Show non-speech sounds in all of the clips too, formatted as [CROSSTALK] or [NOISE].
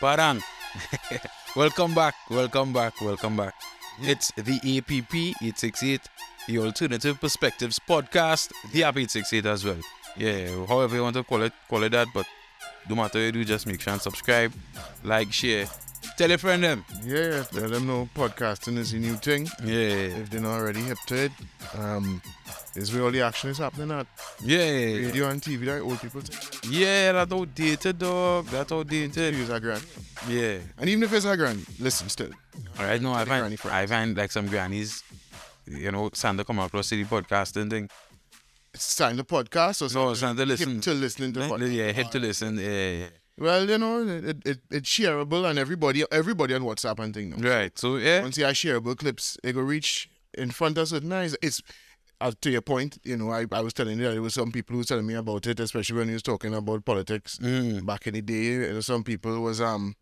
Parang. [LAUGHS] welcome back, welcome back, welcome back. It's the APP 868, the Alternative Perspectives Podcast, the app 868 as well. Yeah, however you want to call it, call it that, but no matter what you do, just make sure and subscribe, like, share, tell your friend them. Yeah, let them know podcasting is a new thing. Yeah, If they're not already hip to it, um, this is where all the action is happening at yeah, radio and TV. That old people yeah, that's outdated, dog. That's outdated. use a grand. Yeah. And even if it's a grand, listen still. All right, no, I find granny. I find like some grannies, you know, Santa come across the podcasting thing. It's time to podcast or No, Santa listen. hip to listening to podcast. Yeah, hit to listen. Yeah, yeah. Well, you know, it, it, it's shareable and everybody everybody on WhatsApp and thing now. Right. So yeah, Once you have shareable clips, it go reach in front of certain eyes. It's uh, to your point, you know, I, I was telling you that there was some people who was telling me about it, especially when he was talking about politics Mm. back in the day. You know, some people was um,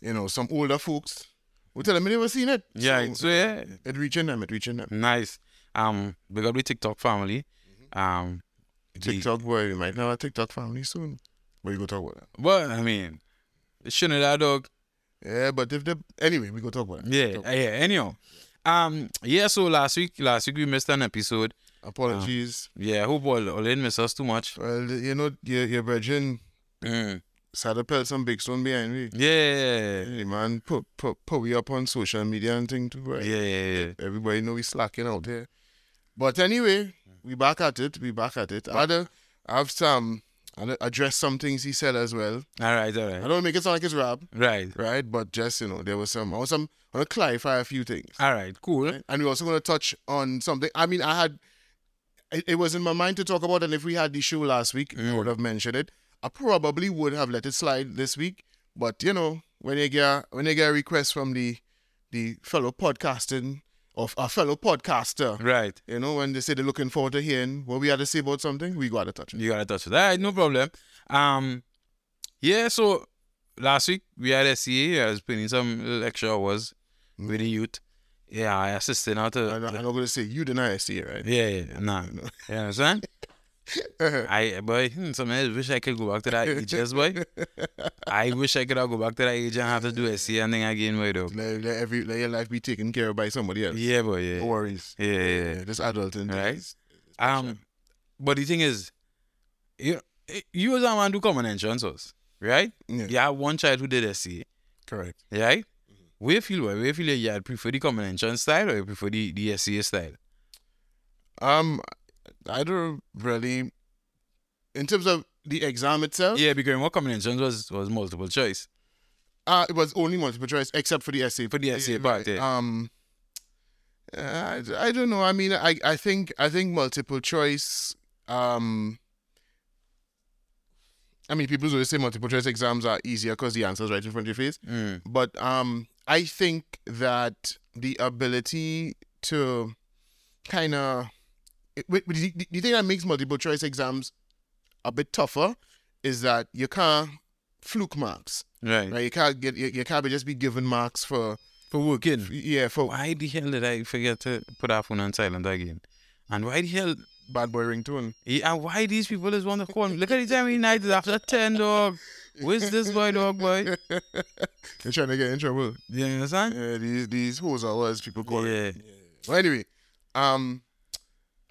you know, some older folks who telling me they were seeing it. yeah. So, So yeah, it reaching them, it reaching them. nice. Um, big up the TikTok family. Um, the- TikTok boy, we might have a TikTok family soon. But we go talk about that. But I mean, it shouldn't that dog? Yeah, but if the anyway, we go talk about that. Yeah, Talk- yeah. Anyhow, um, yeah. So last week, last week we missed an episode. Apologies. Yeah, I hope all all didn't miss us too much. Well, you know, your your virgin Mm. Sada pelt some big stone behind me. Yeah, Hey man, put put put we up on social media and thing too, right? yeah, yeah, yeah. Everybody know we slacking out here. But anyway, we back at it. We back at it. I had to have some To address some things he said as well. All right, all right. I don't make it sound like it's rap, right. right? But just you know, there was some I was some I want to clarify a few things. All right, cool. Right? And we're also going to touch on something. I mean, I had, it, it was in my mind to talk about, and if we had the show last week, I mm. would have mentioned it. I probably would have let it slide this week, but you know, when you get when you get a request from the the fellow podcasting of a fellow podcaster, Right. you know, when they say they're looking forward to hearing what we had to say about something, we got to touch it. You gotta touch it. All right, no problem. Um, yeah. So last week we had SEA. I was putting some extra hours with the youth. Yeah, I assisted out to. I'm not, I'm not going to say you deny see right? yeah, yeah, nah. [LAUGHS] You understand? [LAUGHS] I boy, [LAUGHS] sometimes I wish I could go back to that age, yes, [LAUGHS] boy. I wish I could go back to that age and have to do SEA and thing again, boy. Though. let, let every let your life be taken care of by somebody else. Yeah, boy. Yeah. No worries. Yeah, yeah, yeah. Yeah, just adulting. Right. Um, but the thing is, you you as a man do common entrances, right? Yeah. You have one child who did SEA, Correct. right? Where you feel, where you feel you had prefer the common entrance style or you prefer the, the SEA style? Um, I don't really. In terms of the exam itself, Yeah, because what entrance was was multiple choice. uh, it was only multiple choice except for the essay. For the essay part, yeah. Um, uh, I, I don't know. I mean, I, I think I think multiple choice. Um, I mean, people always say multiple choice exams are easier because the answer's right in front of your face. Mm. But um, I think that the ability to kind of the, the the thing that makes multiple choice exams a bit tougher is that you can't fluke marks, Right. right? You can't get you, you can't be just be given marks for For working. yeah for Why the hell did I forget to put our phone on silent again? And why the hell bad boy ringtone. Yeah, and why these people is want to call me? Look at the time of night is after 10, dog. Where's this boy, dog, boy? [LAUGHS] They're trying to get in trouble. You understand? Yeah, these these hoes are as people call it. Yeah. Well, anyway, um,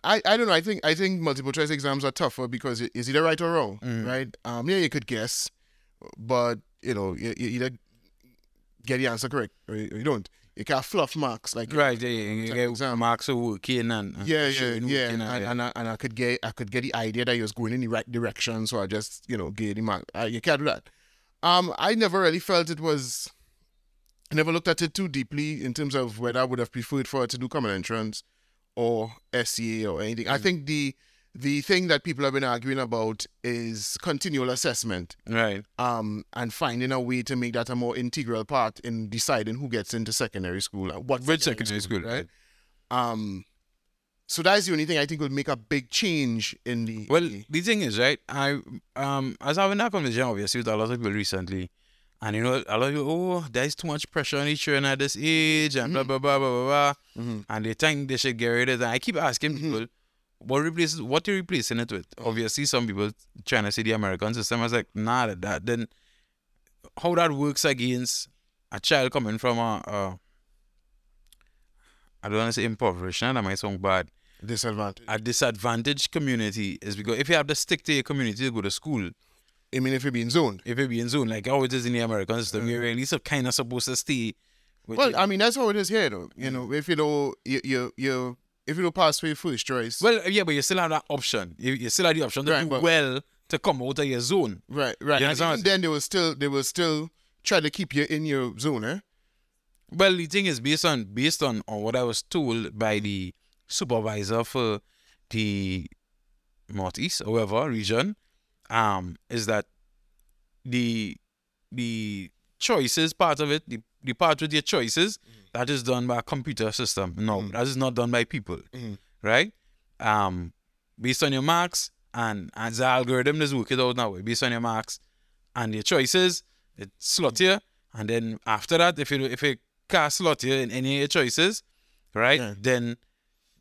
I, I don't know. I think I think multiple choice exams are tougher because it- it's either right or wrong, Mm. right? Um, yeah, you could guess, but you know, you, you either get the answer correct or you, or you don't. You can't fluff marks like Right, yeah, yeah. You get exam. marks of working and, yeah, yeah, yeah, and, and, and, I, and I could get I could get the idea that you was going in the right direction, so I just you know gave the mark. Uh, you can't do that. Um, I never really felt it was. I never looked at it too deeply in terms of whether I would have preferred for it to do common entrance or SEA or anything. Mm. I think the the thing that people have been arguing about is continual assessment right. um, and finding a way to make that a more integral part in deciding who gets into secondary school and what Which secondary school, right? right? Um, so that's the only thing I think would make a big change in the. Well, the thing is, right? I um I was having that conversation obviously with a lot of people recently, and you know, a lot of people, oh, there's too much pressure on each children at this age, and blah blah blah blah blah blah, Mhm. and they think they should get rid of it. And I keep asking people, what replaces what you replacing it with? Obviously, some people trying to say the American system. I was like, nah, that, that then how that works against a child coming from a, a I don't want to say impoverished, that might sound bad. Disadvantage. A disadvantaged community is because if you have to stick to your community to go to school, I mean, if you're being zoned. if you be in zone, like how it is in the American system, you're really so kind of supposed to stay. With Well, your- I mean, that's how it is here, though. You know, if you don't, you, you, you if you don't pass for your first choice, well, yeah, but you still have that option. You, you still have the option to Right, do well to come out of your zone. right, right. You And then, they will still, they will still try to keep you in your zone, eh? Well, the thing is based on based on, on what I was told by the supervisor for the northeast, however, region, um, is that the the choices part of it, the, the part with your choices, that is done by a computer system. No, that is not done by people. Mhm. Right? Um, based on your marks and as the algorithm is working out now, based on your marks and your choices, it slot you, and then after that, if you if it can't slot you in any of your choices, right, Yeah. then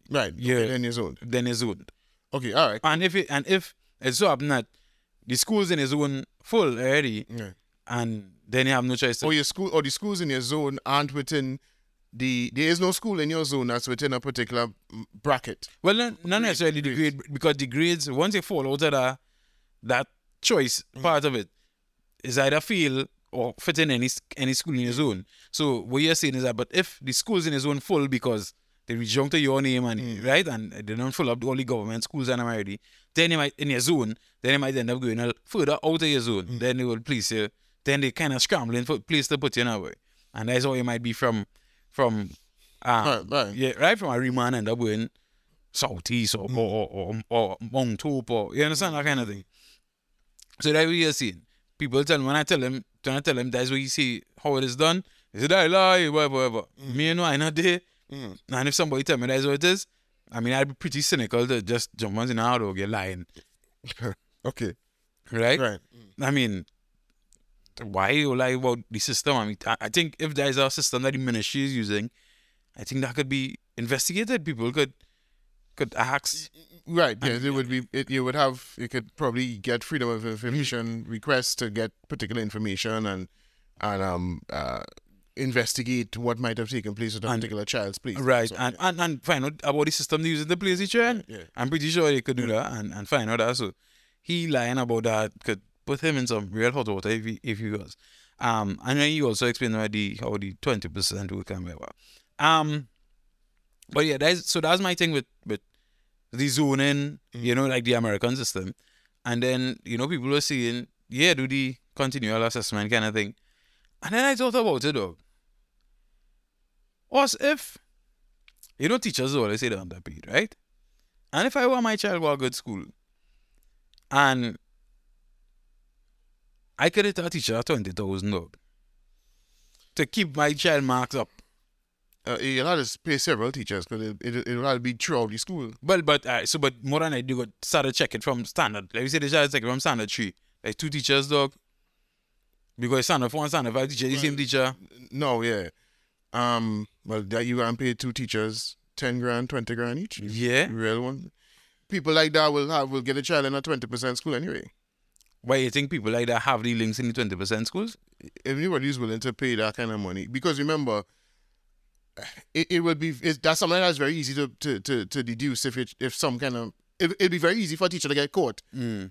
Right. Yeah. Okay, then you're zoned. then it's zoned. Okay. All right. And if it and if it's so happen that the school's in a zone full already, Yeah. and then you have no choice. To, Or your school, or the schools in your zone aren't within the. There is no school in your zone that's within a particular mm, bracket. well, not, not necessarily the grade because the grades once you fall out of that that choice Mm. part of it is either fail or fit in any any school in your zone. So what you're saying is that, but if the schools in your zone full because they to your name and Mm. right and they don't fill up all the government schools and already, then they might in your zone, then they might end up going further out of your zone. Mm. Then they will place you. Then they kind of scrambling for place to put you in a way, and that's how it might be from from. Uh, Right. Right. yeah, right from Arima and end up going southeast or, Mm. or, or, or, or Mount Hope or you understand that kind of thing. So that's what you're seeing. People tell me when I tell them, when I tell them that's what you see how it is done, they say that lie, whatever, whatever. Me and I not there. Mm. And if somebody tell me that's what it is, I mean I'd be pretty cynical to just jump on or get lying. [LAUGHS] Okay. Right? Right. I mean why you lie about the system? I mean I, think if there's a system that the ministry is using, I think that could be investigated. People could could ask Right. Yes, it would be. It, you would have. You could probably get freedom of information requests to get particular information and and um uh investigate what might have taken place with a And- particular child's place. Right, So, and, and and find out about the system they use in the place he train. yeah. I'm pretty sure they could do that and, and find out that. So he lying about that could put him in some real hot water if he if he was. Um and then he also explained how the how the twenty percent will come over. Um but yeah, that's so that's my thing with with the zoning, you know, like the American system. And then, you know, people were saying, yeah, do the continual assessment kind of thing. And then I thought about it though. What if you know, teachers always say they're underpaid, right? And if I want my child to go to good school, and I could a teacher twenty thousand dollars to keep my child marks up. Uh, you'll have to pay several teachers because it, it, to be throughout the school. Well, but uh, so but more than I do got started check it from standard. Like we say the child check it from standard three. Like two teachers, dog. Because standard four and standard five teacher, the same teacher. No, yeah. Um. Well, that you gonna pay two teachers ten grand, twenty grand each. Yeah. Real one. People like that will have will get a child in a twenty percent school anyway. Why you think people like that have the links in the twenty percent schools? if anybody's willing to pay that kind of money, because remember, it, it would be it, that's something that's very easy to, to, to, to deduce if it if some kind of it, it'd be very easy for a teacher to get caught Mm.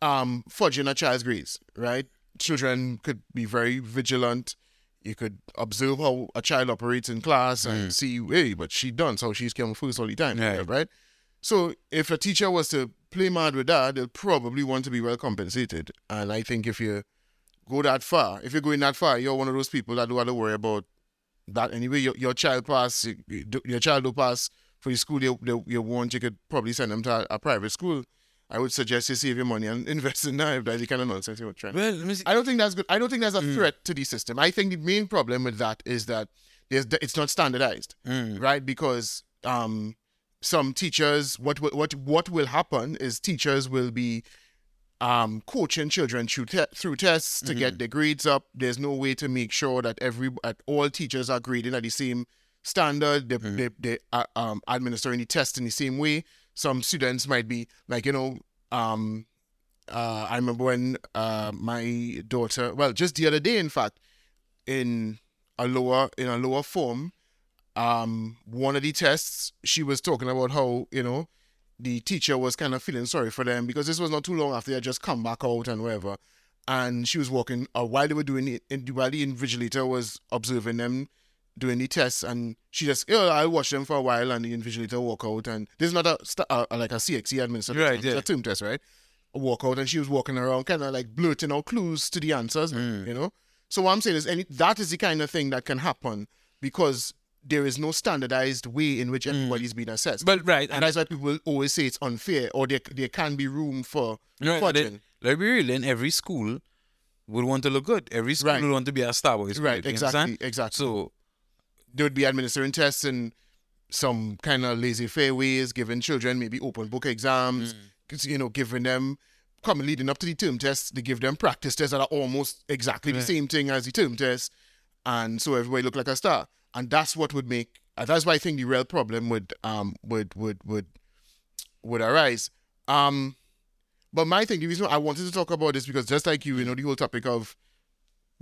um fudging a child's grades, right? Children could be very vigilant. You could observe how a child operates in class and mm. see, hey, but she done, so she's coming first all the time, Right. right? So if a teacher was to play mad with that, they'll probably want to be well compensated. And I think if you go that far, if you're going that far, you're one of those people that don't have to worry about that anyway. Your, your child pass, your child will pass for the school you, you, you want, you could probably send them to a, a private school. I would suggest you save your money and [LAUGHS] invest in that if that's the kind of nonsense you're trying. Well, let me see. I don't think that's good. I don't think that's a threat to the system. I think the main problem with that is that there's it's not standardized, Mm. right? Because um, some teachers, what will- what what will happen is teachers will be um coaching children through te- through tests to get their grades up. There's no way to make sure that every at all teachers are grading at the same standard. They they, they are um, administering the test in the same way. Some students might be like you know um uh, I remember when uh, my daughter, well, just the other day, in fact, in a lower in a lower form, um, one of the tests, she was talking about how you know the teacher was kind of feeling sorry for them because this was not too long after they had just come back out and whatever, and she was walking uh, while they were doing it, and while the invigilator was observing them doing the tests, and she just, you know, I watched them for a while, and the invigilator walk out, and this is not a sta- uh, like a CXC administered Right, test, yeah. a term test, right? A walk out, and she was walking around, kind of like blurting out clues to the answers, Mm. you know. So what I'm saying is, any that is the kind of thing that can happen because there is no standardized way in which everybody's being assessed. Mm. But right, and that's why people always say it's unfair, or there there can be room for Right, fudging. be real, then every school would want to look good. Every school Right. would want to be a Star Boys. Right, exactly, exactly. So they would be administering tests in some kind of laissez faire ways, giving children maybe open book exams, Mm. you know, giving them, coming leading up to the term tests, they give them practice tests that are almost exactly the same thing as the term test. And so everybody look like a star. And that's what would make, that's why I think the real problem would, um, would, would, would, would arise. Um, but my thing, the reason I wanted to talk about this because just like you, you know, the whole topic of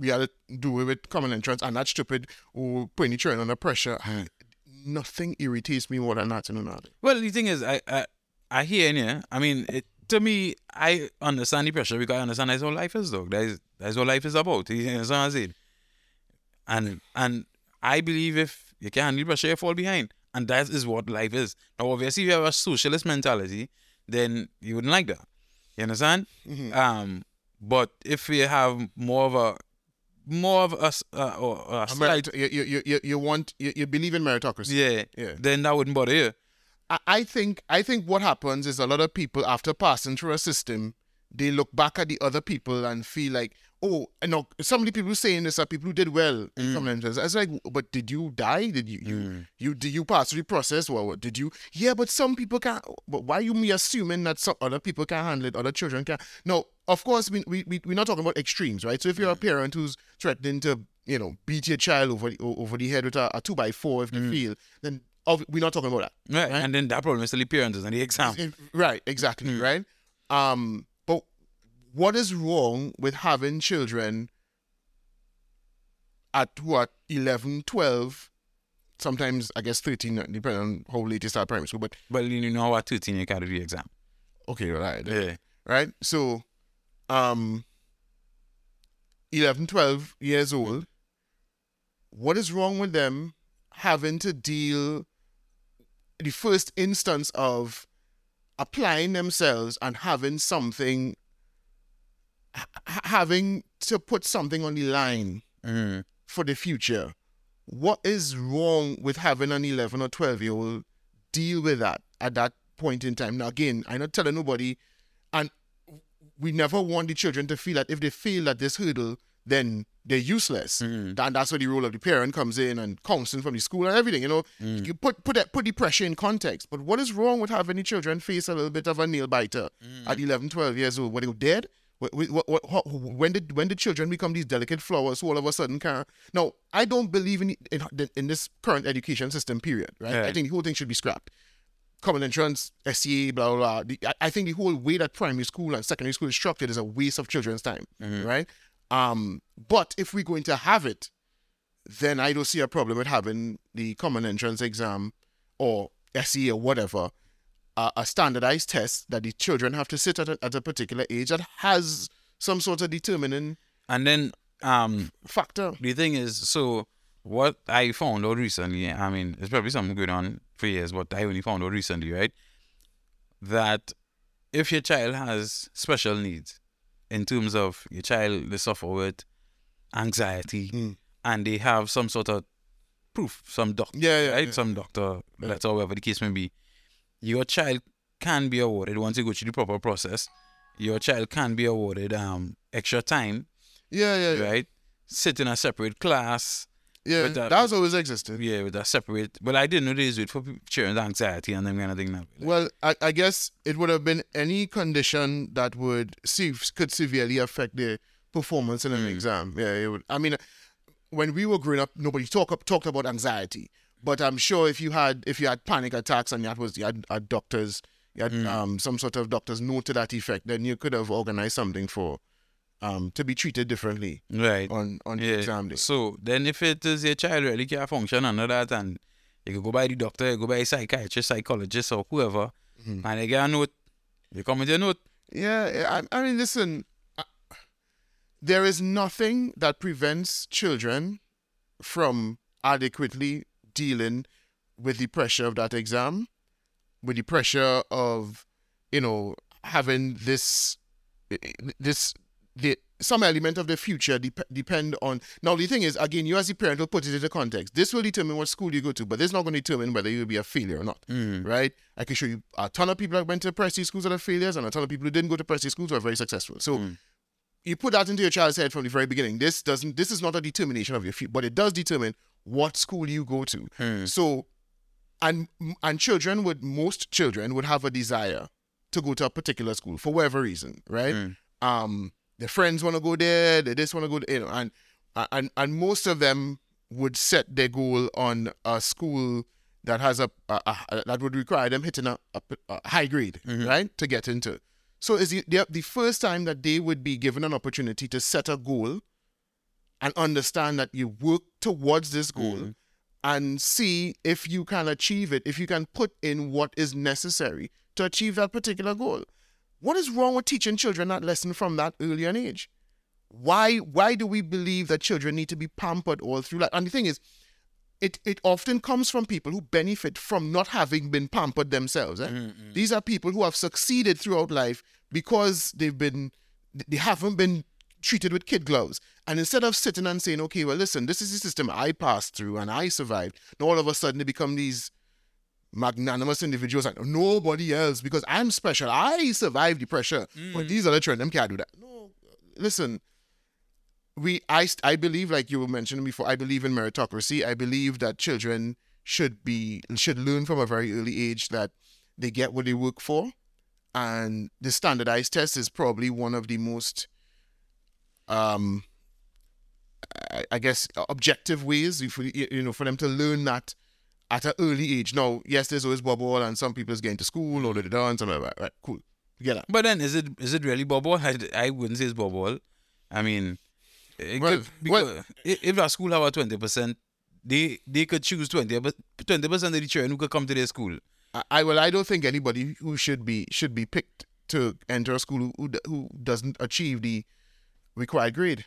we had to do it with common entrance and that's stupid or putting the children under pressure. Nothing irritates me more than that, you know. Well, the thing is, I I, I hear in here. I mean, it, to me, I understand the pressure because I understand that's what life is, though. That is that's what life is about. You understand what I'm saying? And and I believe if you can't handle pressure, you fall behind, and that is what life is. Now, obviously, if you have a socialist mentality, then you wouldn't like that. You understand? Um, but if you have more of a more of a, s- uh, or a merit- you, you, you, you want you, you believe in meritocracy. yeah, Yeah. then that wouldn't bother you. I, I think I think what happens is a lot of people after passing through a system, they look back at the other people and feel like, oh, you know, some of the people saying this are people who did well in Mm. entrance. It's like, but did you die? Did you you you did you pass through the process? Well, what did you? Yeah, but some people can't. But why you me assuming that some other people can't handle it, other children can't? No, of course we we we we're not talking about extremes, right? So if you're Mm. a parent who's threatening to you know beat your child over the, over the head with a, a two by four if they Mm. feel, then of, we're not talking about that. Right. And then that problem is still the parents and the exam. [LAUGHS] Right, exactly, right? Um, what is wrong with having children at what 11, 12, sometimes I guess 13, depending on how late you start primary school, but But you know what, 13 you can't do the exam. okay, right, Yeah. right? So, um, 11, 12 years old, what is wrong with them having to deal the first instance of applying themselves and having something, having to put something on the line Mm. for the future? What is wrong with having an 11 or 12 year old deal with that at that point in time? Now, again, I'm not telling nobody, and we never want the children to feel that if they feel that this hurdle, then they're useless. Mm. And that's where the role of the parent comes in and counseling from the school and everything. You know, mm. you put put that, put the pressure in context. But what is wrong with having the children face a little bit of a nail biter mm. at 11, 12 years old? Were they dead? Wh- wh- wh- wh- wh- when did when did children become these delicate flowers who all of a sudden can no i don't believe in in, in this current education system period right i think the whole thing should be scrapped common entrance SEA, blah blah blah. The, I, I think the whole way that primary school and secondary school is structured is a waste of children's time, right? Um, but if we're going to have it, then I don't see a problem with having the common entrance exam or SEA or whatever, uh, a standardized test that the children have to sit at a, at a particular age that has some sort of determining And then um factor. the thing is, so what I found out recently, I mean, it's probably something going on for years, but I only found out recently, right? That if your child has special needs in terms of your child they suffer with anxiety Mm. and they have some sort of proof, some doctor, Yeah, yeah, right? yeah. Some doctor, letter, whatever the case may be, your child can be awarded once you go through the proper process. Your child can be awarded um extra time, Yeah, yeah, yeah. right? Sit in a separate class, yeah. That- That's always existed. yeah, with a separate. Well, I didn't know they used it for children's anxiety and them kind of thing. Now, Well, I, I guess it would have been any condition that would see could severely affect their performance in an exam. Yeah, it would. I mean, when we were growing up, nobody talk up, talked about anxiety. But I'm sure if you had if you had panic attacks and that was you had, had doctors you had um, some sort of doctor's note to that effect, then you could have organized something for um, to be treated differently Right. on on the exam day. So then if it is your child really can't function under that and you could go by the doctor, you go by a psychiatrist, psychologist or whoever, Mm-hmm. and they get a note, you come with your note. Yeah, I, I mean, listen, uh, there is nothing that prevents children from adequately dealing with the pressure of that exam, with the pressure of, you know, having this, this, the some element of the future dep- depend on. Now the thing is, again, you as a parent will put it into context. This will determine what school you go to, but this is not going to determine whether you'll be a failure or not. Mm. Right? I can show you a ton of people that went to prestige schools that are failures, and a ton of people who didn't go to prestige schools who are very successful. So mm. you put that into your child's head from the very beginning. This doesn't. This is not a determination of your future, but it does determine what school you go to. Hmm. So, and and children would most children would have a desire to go to a particular school for whatever reason, right? Hmm. Um, their friends want to go there. They just want to go, there, you know, and and and most of them would set their goal on a school that has a, a, a that would require them hitting a, a, a high grade, mm-hmm. right, to get into. So is the, the the first time that they would be given an opportunity to set a goal and understand that you work towards this goal and see if you can achieve it, if you can put in what is necessary to achieve that particular goal. What is wrong with teaching children that lesson from that early an age? Why why do we believe that children need to be pampered all through life? And the thing is, it, it often comes from people who benefit from not having been pampered themselves. eh? These are people who have succeeded throughout life because they've been they haven't been treated with kid gloves. And instead of sitting and saying, okay, well, listen, this is the system I passed through and I survived, and all of a sudden they become these magnanimous individuals and nobody else because I'm special. I survived the pressure. But mm. these other children, them can't do that. No, listen, we I I believe like you were mentioning before. I believe in meritocracy. I believe that children should be should learn from a very early age that they get what they work for, and the standardized test is probably one of the most um I, I guess objective ways if we, you know for them to learn that at an early age. Now, yes, there's always bubble and some people is getting to school or they're done, something like that. Right, cool. Get that. But then is it is it really bubble? I, I wouldn't say it's bubble. I mean, Well, could, i- if a school have a twenty percent, they they could choose twenty, but twenty percent of the children who could come to their school. I, I well, I don't think anybody who should be should be picked to enter a school who, who doesn't achieve the required grade.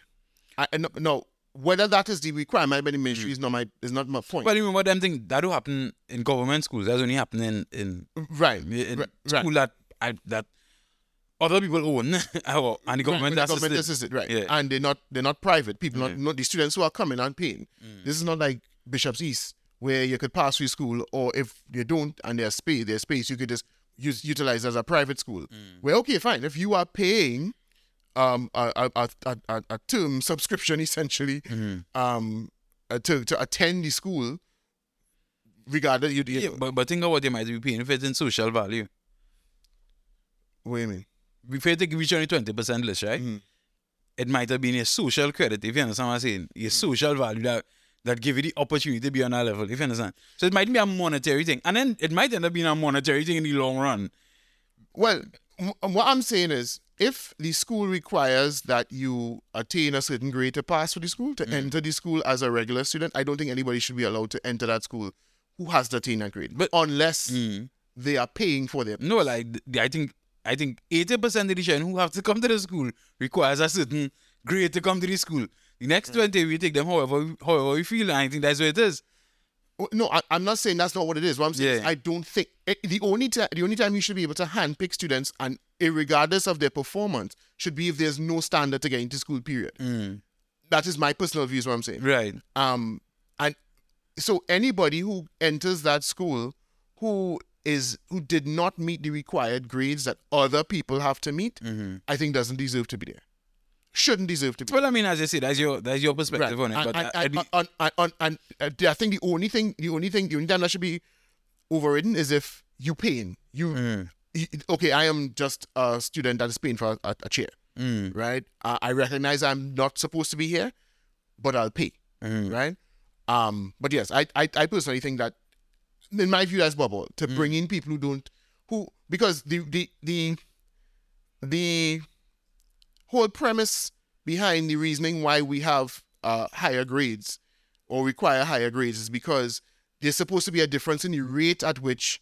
I, no, no, whether that is the requirement by the ministry is not my is not my point. But remember them thing that do happen in government schools. That's only happening in, right, in right, school that I, that other people own, [LAUGHS] and the government Right, assisted. government assisted, right? Yeah. And they're not they're not private people, not Yeah. not the students who are coming and paying. Mm. This is not like Bishop's East where you could pass through school, or if you don't and there's space, there's space you could just use utilize as a private school. Mm. Well, okay, fine. If you are paying um a a, a, a, term subscription essentially um uh, to to attend the school, regardless you, you Yeah, but, but think of what they might be paying if it's in social value. what do you mean? If you take reach only twenty percent less right? Mm-hmm. It might have been a social credit, if you understand what I'm saying. A social value that that give you the opportunity to be on that level, if you understand. So it might be a monetary thing. And then it might end up being a monetary thing in the long run. Well, m- what I'm saying is, if the school requires that you attain a certain grade to pass for the school, to mm. enter the school as a regular student, I don't think anybody should be allowed to enter that school who has to attain that grade. But unless mm. they are paying for their No, like the- I think I think eighty percent of the children who have to come to the school requires a certain grade to come to the school. The next mm. twenty we take them however however we feel, and I think that's what it is. Oh, No, I, I'm not saying that's not what it is. What I'm saying is I don't think it, the only time the only time you should be able to handpick students and regardless of their performance should be if there's no standard to get into school. Period. That is my personal view. Is what I'm saying. Right. Um, and so anybody who enters that school who is who did not meet the required grades that other people have to meet, I think doesn't deserve to be there. Shouldn't deserve to be. Well, I mean, as I said, that's your that's your perspective on it. And, But and, I- and, do- and, and, and, and, I think the only thing, the only thing, the only time that should be overridden is if you paying. You, Mm. Okay, I am just a student that is paying for a, a chair, Mm. right? I, I recognize I'm not supposed to be here, but I'll pay, Mm. right? Um, but yes, I, I, I personally think that, in my view, that's bubble to Mm. bring in people who don't, who because the the the the whole premise behind the reasoning why we have uh, higher grades or require higher grades is because there's supposed to be a difference in the rate at which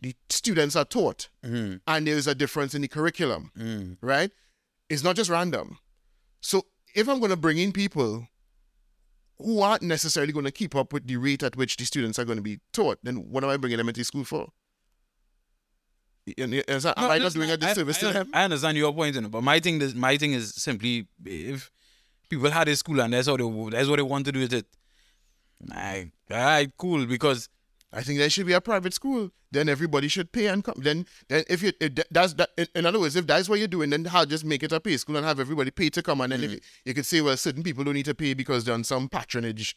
the students are taught, Mhm. and there is a difference in the curriculum, Mm. right? It's not just random. So if I'm going to bring in people who aren't necessarily going to keep up with the rate at which the students are going to be taught, then what am I bringing them into school for? Is that, am I not doing a disservice I, to them? I understand your point, you know, but my thing is my thing is simply if people had a school and that's how they that's what they want to do with it. Like, all right, cool, because I think there should be a private school. Then everybody should pay and come. Then, then if you if that's that. In, other words, if that's what you're doing, then how just make it a pay school and have everybody pay to come. And then if mm-hmm. you, you could say, well, certain people don't need to pay because they're on some patronage,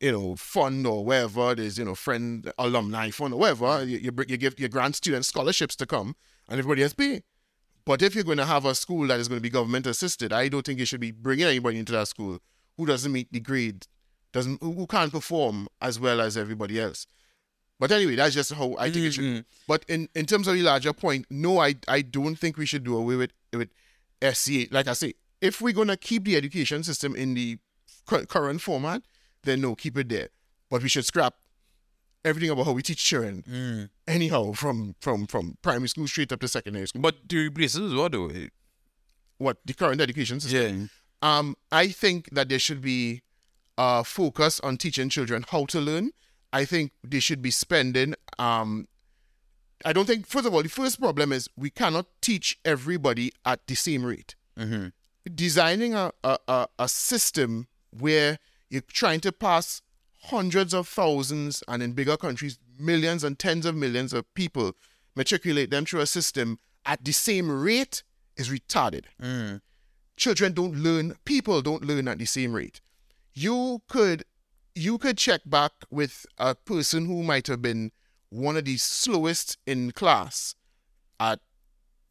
you know, fund or wherever there's you know friend alumni fund or whatever. You you, you give you grant students scholarships to come, and everybody has to pay. But if you're going to have a school that is going to be government assisted, I don't think you should be bringing anybody into that school who doesn't meet the grade, doesn't who who can't perform as well as everybody else. But anyway, that's just how I think it should. Mhm. But in, in terms of the larger point, no, I I don't think we should do away with with SEA. Like I say, if we're gonna keep the education system in the current format, then no, keep it there. But we should scrap everything about how we teach children. mm. Anyhow, from from from primary school straight up to secondary school. but to replace it as what though? What the current education system? Yeah. Um, I think that there should be a focus on teaching children how to learn. I think they should be spending. Um, I don't think. First of all, the first problem is we cannot teach everybody at the same rate. Mm-hmm. Designing a a, a, system where you're trying to pass hundreds of thousands and in bigger countries millions and tens of millions of people matriculate them through a system at the same rate is retarded Mm. children don't learn people don't learn at the same rate you could you could check back with a person who might have been one of the slowest in class at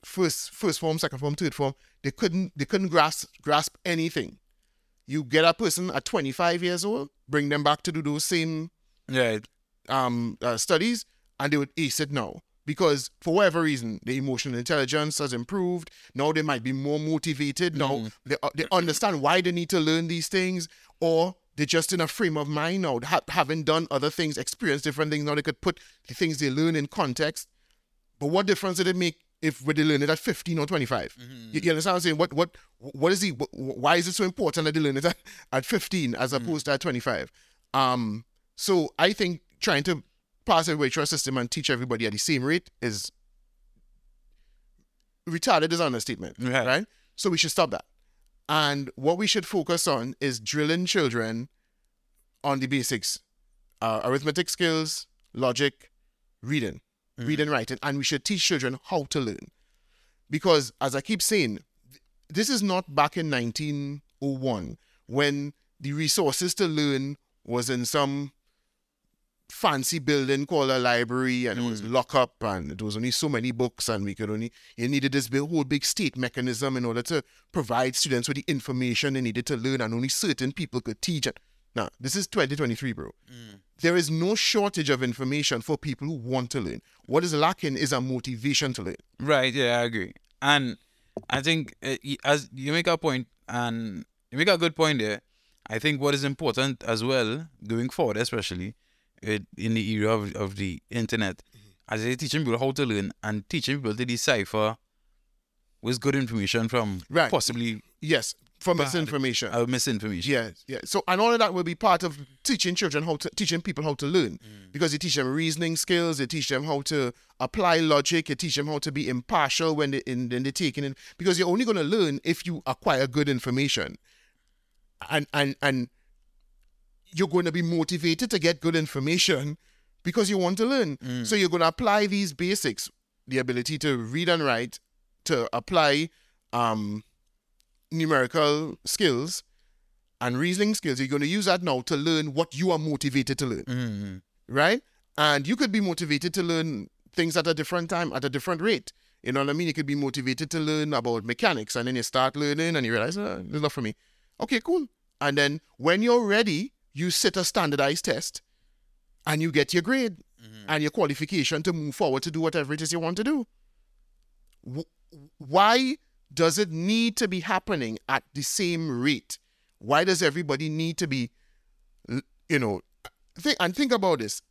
first first form second form third form they couldn't they couldn't grasp grasp anything. You get a person at 25 years old bring them back to do those same Yeah. um, uh, studies and they would ace it now because for whatever reason the emotional intelligence has improved. Now they might be more motivated. Now they, uh, they understand why they need to learn these things or they're just in a frame of mind now ha- having done other things experienced different things now they could put the things they learn in context. But what difference did it make if when they learn it at 15 or 25 you, you understand what i'm saying? What what what is he wh- wh- why is it so important that they learn it at, at 15 as opposed to at 25 um so i think trying to pass everybody through a system and teach everybody at the same rate is retarded is an understatement Right. right? So we should stop that and what we should focus on is drilling children on the basics uh, arithmetic skills logic reading reading writing and we should teach children how to learn. Because as i keep saying this is not back in 1901 when the resources to learn was in some fancy building called a library and it was locked up and it was only so many books and we could only you needed this big, whole big state mechanism in order to provide students with the information they needed to learn and only certain people could teach it now this is 2023 bro there is no shortage of information for people who want to learn what is lacking is a motivation to learn Right. Yeah, I agree. And I think uh, as you make a point, and you make a good point there. I think what is important as well, going forward, especially in the era of, of the internet, as they teaching people how to learn and teaching people to decipher what's good information from Right. possibly yes from Bad. misinformation uh, misinformation. Yes, yeah. So and all of that will be part of teaching children how to teaching people how to learn because you teach them reasoning skills, you teach them how to apply logic, you teach them how to be impartial when they in when they're taking it because you're only going to learn if you acquire good information, and and and you're going to be motivated to get good information because you want to learn. So you're going to apply these basics, the ability to read and write, to apply um numerical skills and reasoning skills. You're going to use that now to learn what you are motivated to learn, Mhm. right? And you could be motivated to learn things at a different time, at a different rate. You know what I mean? You could be motivated to learn about mechanics, and then you start learning, and you realize, uh, this is not for me. Okay, cool. And then when you're ready, you sit a standardized test, and you get your grade. Mm-hmm. and your qualification to move forward to do whatever it is you want to do. Wh- Why does it need to be happening at the same rate? Why does everybody need to be, you know, think and think about this.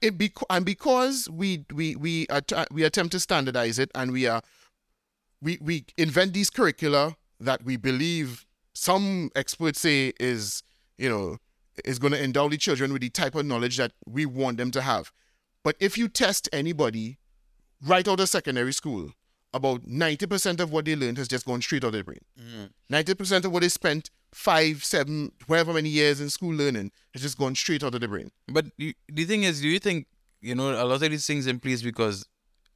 It be, and because we we we att- we attempt to standardize it and we are we we invent these curricula that we believe some experts say is you know is going to endow the children with the type of knowledge that we want them to have. But if you test anybody right out of secondary school, about 90% of what they learned has just gone straight out of their brain. Mm. 90% of what they spent five, seven, however many years in school learning has just gone straight out of their brain. But you, the thing is, do you think you know a lot of these things in place because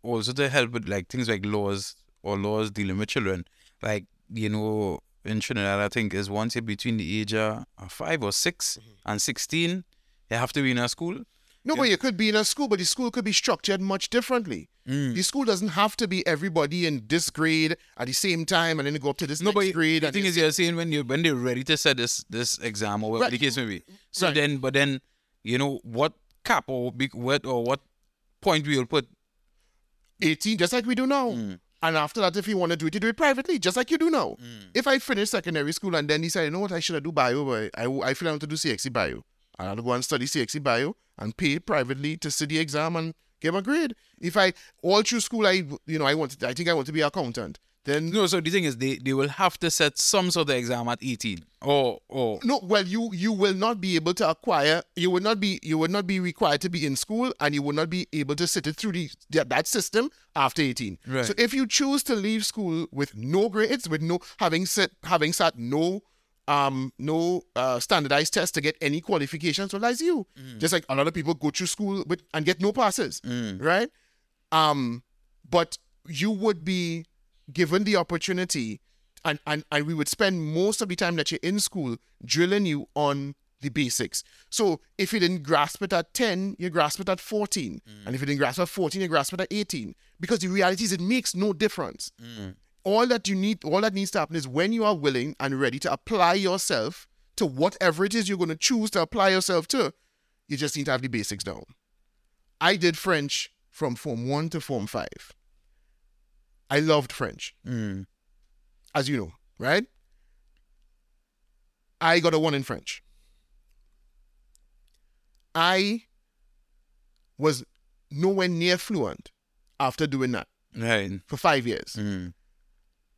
also to help with like things like laws or laws dealing with children, like you know in Trinidad, I think is once you're between the age of five or 6 and sixteen, you have to be in a school. No, but you could be in a school, but the school could be structured much differently. Mm. The school doesn't have to be everybody in this grade at the same time and then go up to this No, next grade. the thing is, you're saying when you when they're ready to set this this exam or whatever Right. the case may be. So Right. then, but then, you know what cap or big what or what point we will put 18, just like we do now. Mm. And after that, if you want to do it, you do it privately, just like you do now. Mm. If I finish secondary school and then decide, you know what, I should do bio, but I, I feel I want to do CXC bio. And I'll go and study CXC bio and pay privately to sit the exam and get my grade. If I, all through school, I, you know, I want, I think I want to be an accountant. Then No, so the thing is, they, they will have to set some sort of exam at 18. Or, or no well you you will not be able to acquire you will not be you will not be required to be in school and you will not be able to sit it through the that, system after 18 Right. so if you choose to leave school with no grades with no having set having sat no um no uh, standardized test to get any qualifications well that's you just like a lot of people go through school with and get no passes right um but you would be given the opportunity and, and and we would spend most of the time that you're in school drilling you on the basics. So if you didn't grasp it at 10, you grasp it at 14. Mm. And if you didn't grasp it at 14, you grasp it at 18. Because the reality is it makes no difference. Mm. All that you need, all that needs to happen is when you are willing and ready to apply yourself to whatever it is you're going to choose to apply yourself to, you just need to have the basics down. I did French from Form 1 to Form 5. I loved French mm, as you know, right? I got a one in French. I was nowhere near fluent after doing that right. for five years. Mm,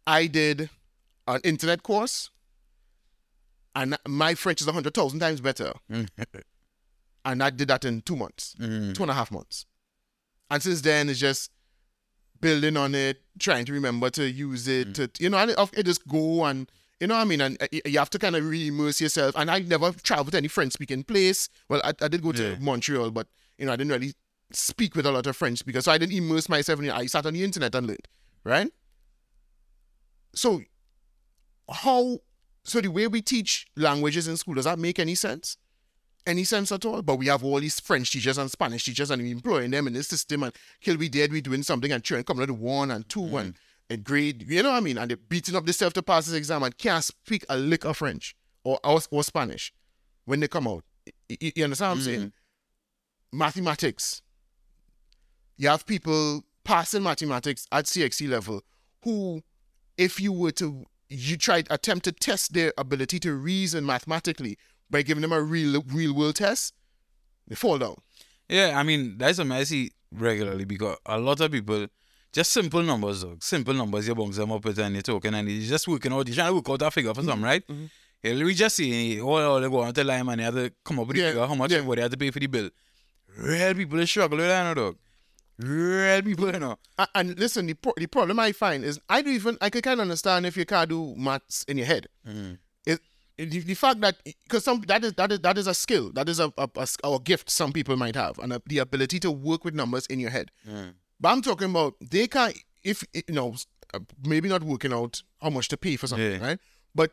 I did an internet course, and my French is a hundred thousand times better. mm, [LAUGHS] And I did that in two months, mm, two and a half months. And since then, it's just building on it, trying to remember to use it, to you know, and it, it just go and you know what I mean. And uh, you have to kind of really immerse yourself. And I never traveled to any French speaking place. Well, I, I did go to Yeah. Montreal, but you know, I didn't really speak with a lot of French speakers, so I didn't immerse myself in it. I sat on the internet and learned, right? So, how? So the way we teach languages in school does that make any sense? Any sense at all? But we have all these French teachers and Spanish teachers, and we employing them in this system, and kill we dead, we doing something, and children coming out of one and 2 mm. and and grade, you know what I mean? And they're beating up themselves to pass this exam and can't speak a lick of French or or, or Spanish when they come out. Y- y- You understand what I'm saying? Mm. Mathematics. You have people passing mathematics at CXC level who, if you were to, you try attempt to test their ability to reason mathematically by giving them a real real world test, they fall down. Yeah, I mean, that's something I see regularly because a lot of people, just simple numbers, dog. Simple numbers, you bounce them up with and you're talking and you're just working out, you're trying to work out a figure for some, mm-hmm, right? Mm-hmm. Yeah, we just see, oh, oh, they go on to line and they have to come up with the Yeah, figure, how much yeah. everybody have to pay for the bill. Real people they struggle with that, you know, dog. Real people, you know. A- And listen, the, pro- the problem I find is I don't even I can kind of understand if you can't do maths in your head. Mm. It, it- the, the fact that because some that is that is that is a skill that is a, a, a a gift some people might have and a, the ability to work with numbers in your head. But I'm talking about they can't if you know uh, maybe not working out how much to pay for something, Yeah. right? But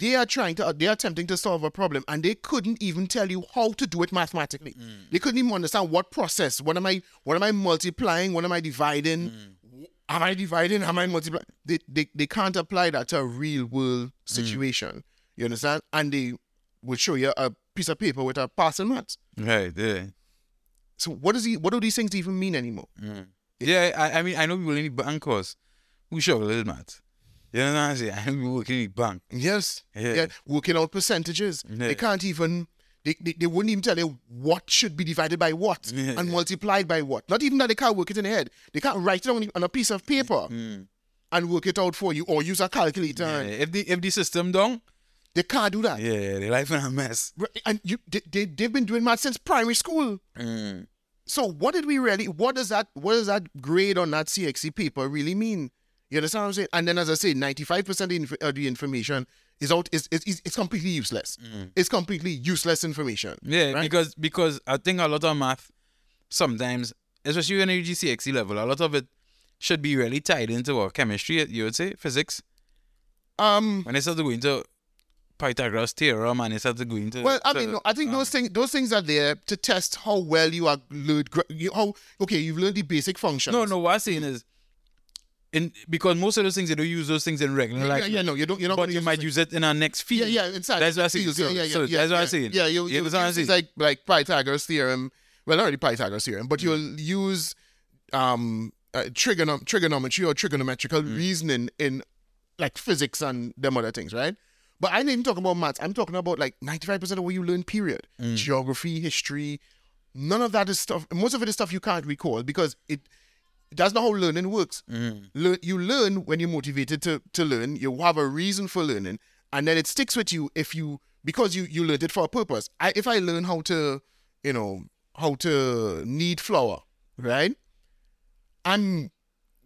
they are trying to they are attempting to solve a problem and they couldn't even tell you how to do it mathematically they couldn't even understand what process what am i what am i multiplying what am i dividing am i dividing am i multiplying they, they they can't apply that to a real world mm. situation you understand and they will show you a piece of paper with a passing maths Right, yeah. So what does he? What do these things even mean anymore? Mm. Yeah, I, I mean, I know people in the bank course who struggle with math. You know what I'm saying? I know people working in bank. Yes. Yeah. Yeah. Working out percentages. Yeah. They can't even. They, they, they wouldn't even tell you what should be divided by what Yeah. and multiplied by what. Not even that they can't work it in their head. They can't write it on, on a piece of paper and work it out for you or use a calculator. Mm. Yeah, if the if the system down, They can't do that. yeah, their life in a mess. And you, they, they, they've been doing math since primary school. Mm. So what did we really? What does that? What does that grade on that CXC paper really mean? You understand what I'm saying? And then, as I say, 95% of the, inf- of the information is out. Is is is it's completely useless. It's completely useless information. Yeah, right? because because I think a lot of math sometimes, especially when you GCXE level, a lot of it should be really tied into our chemistry. You would say physics. um. When they start to go into Pythagoras theorem and they start to go into Well, I mean, no, I think um, those things those things are there to test how well you are learned. You, how okay, you've learned the basic functions. No, no. What I'm saying is, in because most of those things you don't use those things in regular Yeah, life. yeah, no, you don't. You're not. but you might use it in our next field. yeah, inside. That's what I see. fields, So- yeah, yeah, so yeah, that's what yeah, I'm saying. Yeah, you, You you, understand what I'm use saying? like like Pythagoras theorem. Well, not really Pythagoras theorem, but you'll Mm. use um uh, trigonom- trigonometry or trigonometrical Mm. reasoning in like physics and them other things, right? But I didn't even talk about maths. I'm talking about like 95% of what you learn. Period. Mm. Geography, history. None of that is stuff. Most of it is stuff you can't recall because it. That's not how learning works. Mm. Learn, you learn when you're motivated to, to learn. You have a reason for learning, and then it sticks with you if you because you you learned it for a purpose. I, if I learn how to, you know, how to knead flour, right? I'm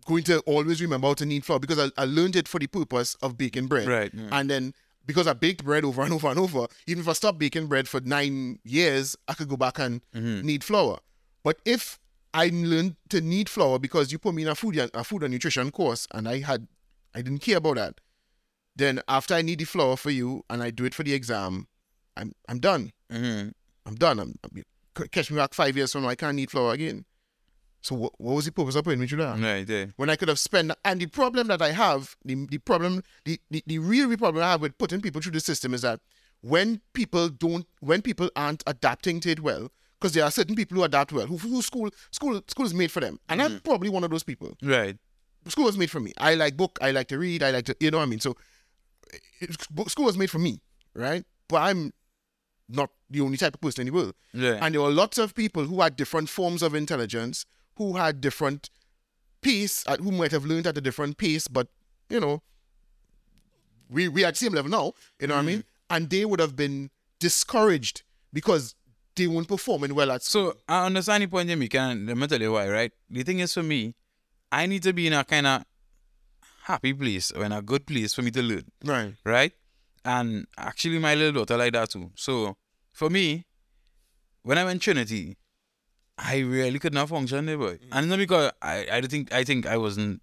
going to always remember how to knead flour because I, I learned it for the purpose of baking bread. Right, yeah. And then because I baked bread over and over and over, even if I stopped baking bread for nine years, I could go back and Mm-hmm. knead flour. But if I learned to knead flour because you put me in a food a food and nutrition course and I had I didn't care about that, then after I knead the flour for you and I do it for the exam, I'm I'm done. Mhm. I'm done. I'm, I'm catch me back five years from now. I can't knead flour again. So what, what was the purpose of putting me through that? Right there. when I could have spent and the problem that I have, the, the problem, the, the, the real problem I have with putting people through the system is that when people don't, when people aren't adapting to it well, because there are certain people who adapt well, who, who school, school, school is made for them, and I'm mm-hmm. probably one of those people. Right. School was made for me. I like book, I like to read, I like to, you know what I mean. So, it, school was made for me, right? But I'm not the only type of person in the world. Yeah. And there were lots of people who had different forms of intelligence, who had different pace, at who might have learned at a different pace, but you know, we we at the same level now, you know what I mean? Mm-hmm. And they would have been discouraged because they weren't performing well at school. So I understand the point you make, and let me tell you why, right? The thing is for me, I need to be in a kind of happy place or in a good place for me to learn, right. right? And actually, my little daughter like that too. So for me, when I went to Trinity, I really could not function there, boy. And not because I, I don't think I think I wasn't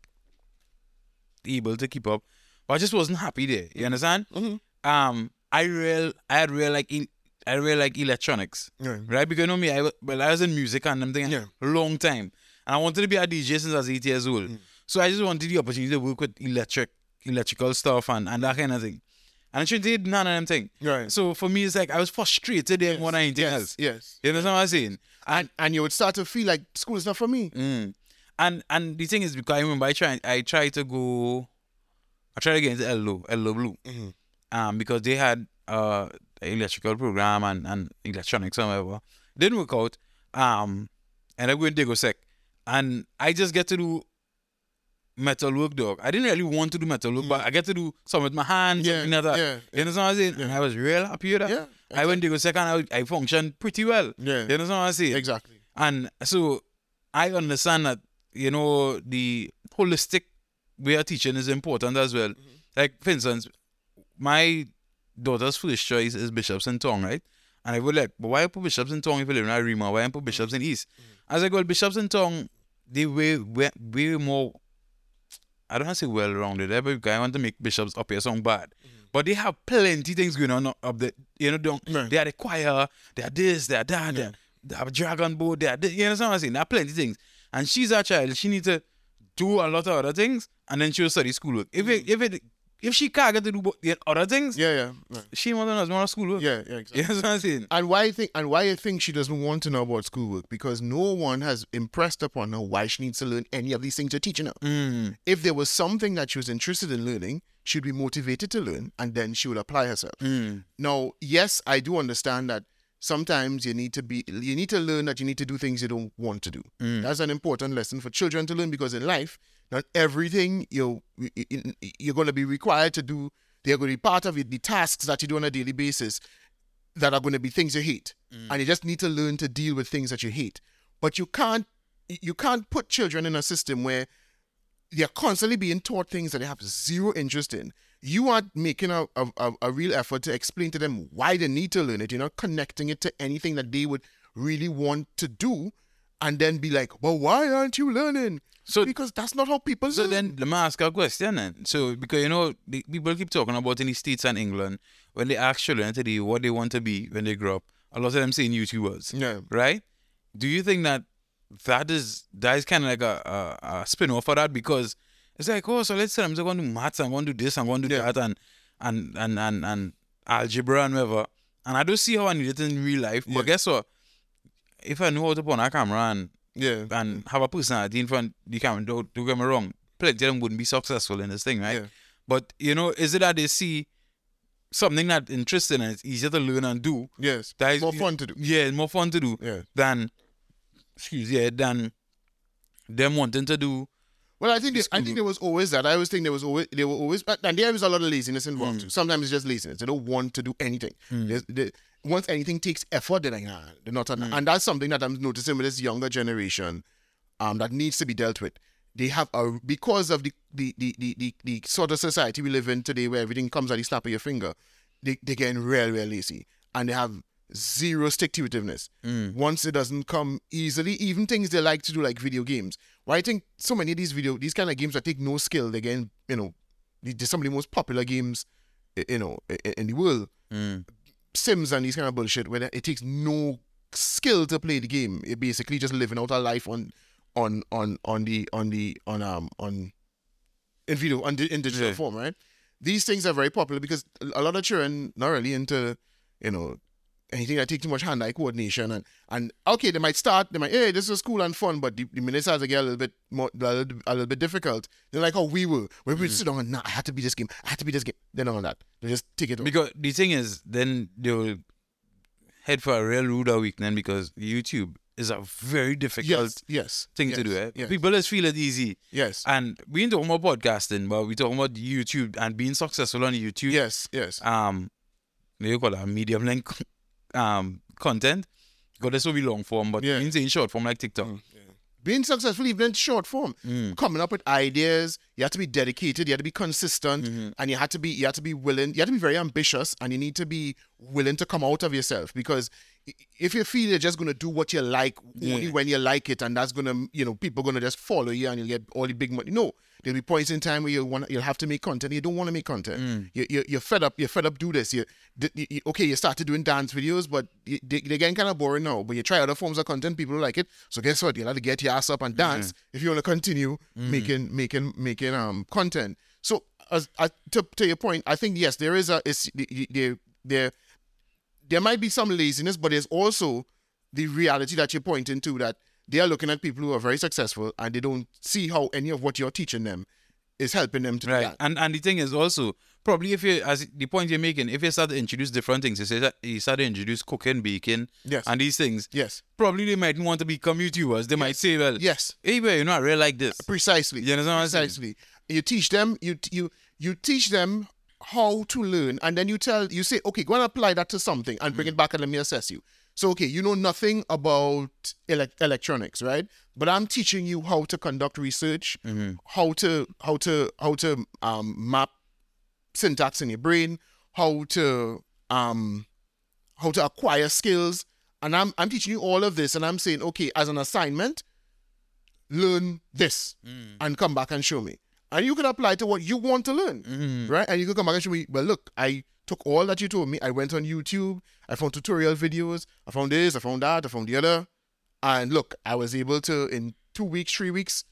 able to keep up, but I just wasn't happy there. You understand? Mhm. Um, I real I had real like e- I real like electronics Right. right? Because you know me, I, well, I was in music and them thing Yeah. a long time. And I wanted to be a DJ since I was eight years old. Mm. So I just wanted the opportunity to work with electric, electrical stuff and, and that kind of thing. And I did none of them thing. Right. So for me, it's like I was frustrated there more than anything yes, else. Yes. You understand what I'm saying? And and you would start to feel like school is not for me. Mm. And and the thing is because I remember I tried I tried to go I tried to get into LO, LO Blue. Mhm. Um because they had uh electrical program and, and electronics and whatever. Didn't work out. Um and I went to go sec. And I just get to do metal work dog. I didn't really want to do metal work, but mm. I get to do some with my hands, Yeah, something like that. yeah, You understand what I'm saying? And I was real happy with that. Yeah, I went to go second, I, I functioned pretty well. Yeah. You understand what I'm saying? Exactly. And so I understand that, you know, the holistic way of teaching is important as well. Mm-hmm. Like, for instance, my daughter's first choice is bishops and Tong, right? And I would like, but why put bishops and Tong if you live in Arima? Why I put bishops in East? Mm. As I well, bishops and Tong, they way, way, way more, I don't want to say well rounded there, eh, but I want to make bishops up here sound bad. Mm. But they have plenty things going on up there. You know, don't, Right. they are the choir, they are this, they are that, they, Yeah. they have a dragon boat, they are this, you understand what I'm saying? There are plenty things. And she's a child, she needs to do a lot of other things and then she'll study schoolwork. If it mm. if it if she can't get to do the other things, Yeah, yeah, right. she must not know about schoolwork. yeah, yeah. Exactly. [LAUGHS] You know what I'm saying? And why I think and why I think she doesn't want to know about schoolwork because no one has impressed upon her why she needs to learn any of these things you're teaching her. Mm. If there was something that she was interested in learning, she'd be motivated to learn, and then she would apply herself. Mm. Now, yes, I do understand that sometimes you need to be you need to learn that you need to do things you don't want to do. Mm. That's an important lesson for children to learn because in life, not everything you you're going to be required to do. They're going to be part of it, the tasks that you do on a daily basis that are going to be things you hate, and you just need to learn to deal with things that you hate. But you can't you can't put children in a system where they're constantly being taught things that they have zero interest in. You aren't making a, a, a- a real effort to explain to them why they need to learn it. You're not connecting it to anything that they would really want to do and then be like, well, why aren't you learning? So- because that's not how people So learn. then let me ask a question then. So because you know the people keep talking about in the States and England when they ask children today what they want to be when they grow up, a lot of them saying YouTubers. Yeah. Right? Do you think that that is that is kind of like a, a, a spin off of that because it's like oh so let's say I'm just going to do maths I'm going to do this I'm going to do that and and and and and algebra and whatever and I don't see how I need it in real life. But guess what? If I know how to put on a camera and yeah. and have a personality in front the camera. Don't, don't get me wrong. Plenty of them wouldn't be successful in this thing, right? Yeah. But you know, is it that they see something that interesting and it's easier to learn and do? Yes. That is More fun to do. Yeah, it's more fun to do Yeah. than excuse yeah, than them wanting to do Well, I think there, I think there was always that. I always think there was always there were always and there is a lot of laziness involved. too. Mm. Sometimes it's just laziness. They don't want to do anything. Mm. There's- they- once anything takes effort, they're like, nah, they're not. on mm. And that's something that I'm noticing with this younger generation, um, that needs to be dealt with. They have a because of the the the the, the, the sort of society we live in today, where everything comes at the snap of your finger. They they're getting real, real lazy, and they have zero stick to itiveness. Once it doesn't come easily, even things they like to do, like video games. Why I think so many of these video, these kind of games that take no skill, they're getting, you know, they're some of the most popular games, you know, in the world. Sims and these kind of bullshit, where it takes no skill to play the game. It basically just living out a life on, on, on, on the, on the, on um, on, in video, on di- in digital Yeah. form, right? These things are very popular because a lot of children not really into, you know, anything that takes too much hand-eye coordination and and okay they might start they might hey this is cool and fun but the, the minute it starts to get a little bit more a little, a little bit difficult they're like oh we were where we sit down and nah I had to be this game I had to be this game they're not on that they just take it because the thing is then they'll head for a real rude awakening because YouTube is a very difficult yes yes thing yes, to do. Eh? yes People just feel it easy. yes And we ain't talking about podcasting, but we talking about YouTube and being successful on YouTube. yes yes Um, you call that? Medium length um content. Because this will be long form, but Yeah. in short form like TikTok. being successful even in short form Mm. coming up with ideas you have to be dedicated you have to be consistent Mm-hmm. and you have to be you have to be willing you have to be very ambitious and you need to be willing to come out of yourself because if you feel you're just going to do what you like only Yeah. when you like it and that's going to you know people going to just follow you and you'll get all the big money. No there'll be points in time where you want you'll have to make content. You don't want to make content. Mm. you, you, you're fed up you're fed up do this. You, you, okay you started doing dance videos but you, they, they're getting kind of boring now but you try other forms of content people like it. So guess what? You'll have to get your ass up and dance if you want to continue making making making um content. So as uh, to, to your point i think yes there is a is there there there might be some laziness but there's also the reality that you're pointing to that they are looking at people who are very successful and they don't see how any of what you're teaching them is helping them to do Right. that. And and the thing is also probably if you as the point you're making, if you start to introduce different things, you say that you start to introduce cooking, baking, Yes. and these things, yes. probably they might want to become YouTubers. They might say, well, Yes. hey, boy, you know, I really like this. Precisely. You understand what I'm saying? Precisely. You teach them. You you you teach them how to learn, and then you tell you say, okay, go and apply that to something, and bring it back, and let me assess you. So okay, you know nothing about elec electronics, right? But I'm teaching you how to conduct research, how to how to how to um, map syntax in your brain, how to um how to acquire skills, and I'm I'm teaching you all of this, and I'm saying, okay, as an assignment, learn this and come back and show me. And you can apply to what you want to learn, right? And you can come back and show me, well, look, I took all that you told me. I went on YouTube, I found tutorial videos, I found this, I found that, I found the other. And look, I was able to, in two weeks, three weeks,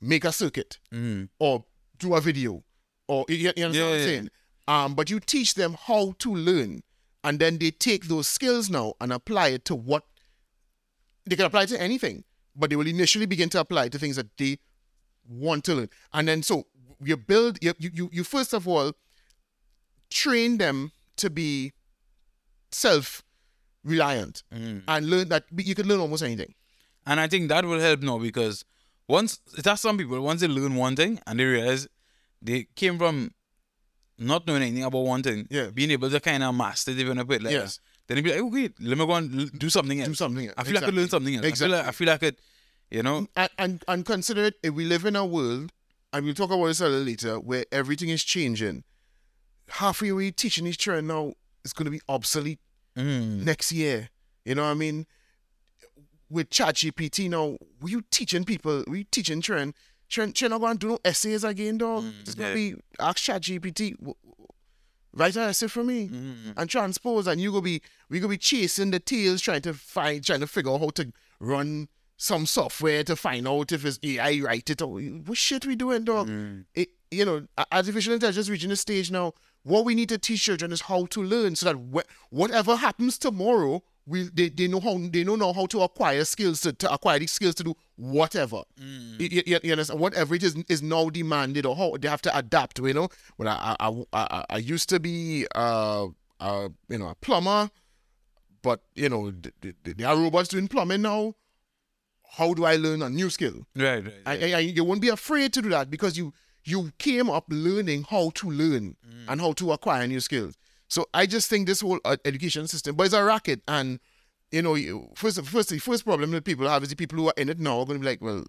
make a circuit Mm. or do a video or you, you understand Yeah, what I'm yeah. saying? Um, but you teach them how to learn, and then they take those skills now and apply it to what they can apply to anything, but they will initially begin to apply to things that they want to learn, and then so you build you you you, first of all train them to be self reliant mm. and learn that you can learn almost anything. And I think that will help now because once it has some people once they learn one thing and they realize they came from not knowing anything about one thing, Yeah. being able to kind of master it even a bit like Yes. Then they be like, okay, let me go and do something else. Do something else. I feel like I could learn something else. I feel like I feel like I could, you know, and, and and consider it if we live in a world and we'll talk about this a little later where everything is changing halfway away teaching these children now is going to be obsolete mm, next year. You know what i mean? With chat gpt now we you teaching people we teaching children children, children are going to do no essays again dog. It's going to yeah. be ask chat gpt w- w- write an essay for me mm, and transpose and you go be we go be chasing the tails trying to find trying to figure out how to run some software to find out if it's AI write it or what shit we doing dog? Mm. it you know artificial intelligence reaching a stage now. What we need to teach children is how to learn so that wh- whatever happens tomorrow we they, they know how they know now how to acquire skills to, to acquire these skills to do whatever. You, you- you- you understand? Whatever it is is now demanded or how they have to adapt you know? When I I, I, I, used to be uh uh you know a plumber but you know th- th- th- there are robots doing plumbing now how do I learn a new skill right, right. I, I- you won't be afraid to do that because you you came up learning how to learn and how to acquire new skills. So I just think this whole uh, education system, but it's a racket, and you know, you, first, first, the first problem that people have is the people who are in it now are going to be like, well,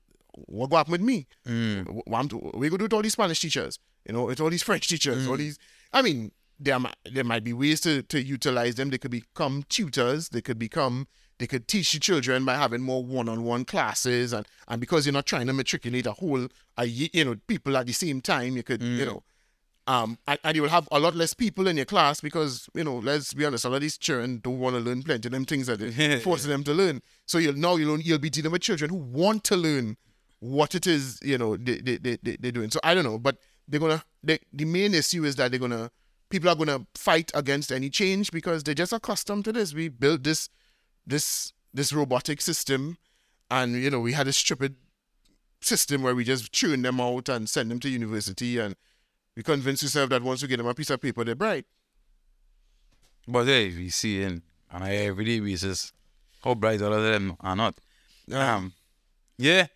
what go happen with me? Mm. What I'm to- we go do with all these Spanish teachers, you know, it's all these French teachers, all these. I mean, there might there might be ways to to utilize them. They could become tutors. They could become they could teach the children by having more one-on-one classes, and and because you're not trying to matriculate a whole a you know people at the same time, you could you know. Um, and, and you will have a lot less people in your class because you know, let's be honest, a lot of these children don't want to learn plenty of them things that they're [LAUGHS] forcing them to learn. So you'll now you'll you'll be dealing with children who want to learn what it is you know they they they, they they're doing. So I don't know, but they're gonna they, the main issue is that they're gonna people are gonna fight against any change because they're just accustomed to this. We built this this this robotic system, and you know we had a stupid system where we just tune them out and send them to university and we convince yourself that once you get them a piece of paper they're bright. But hey, we see in on a everyday basis how bright all of them are not. Um, yeah,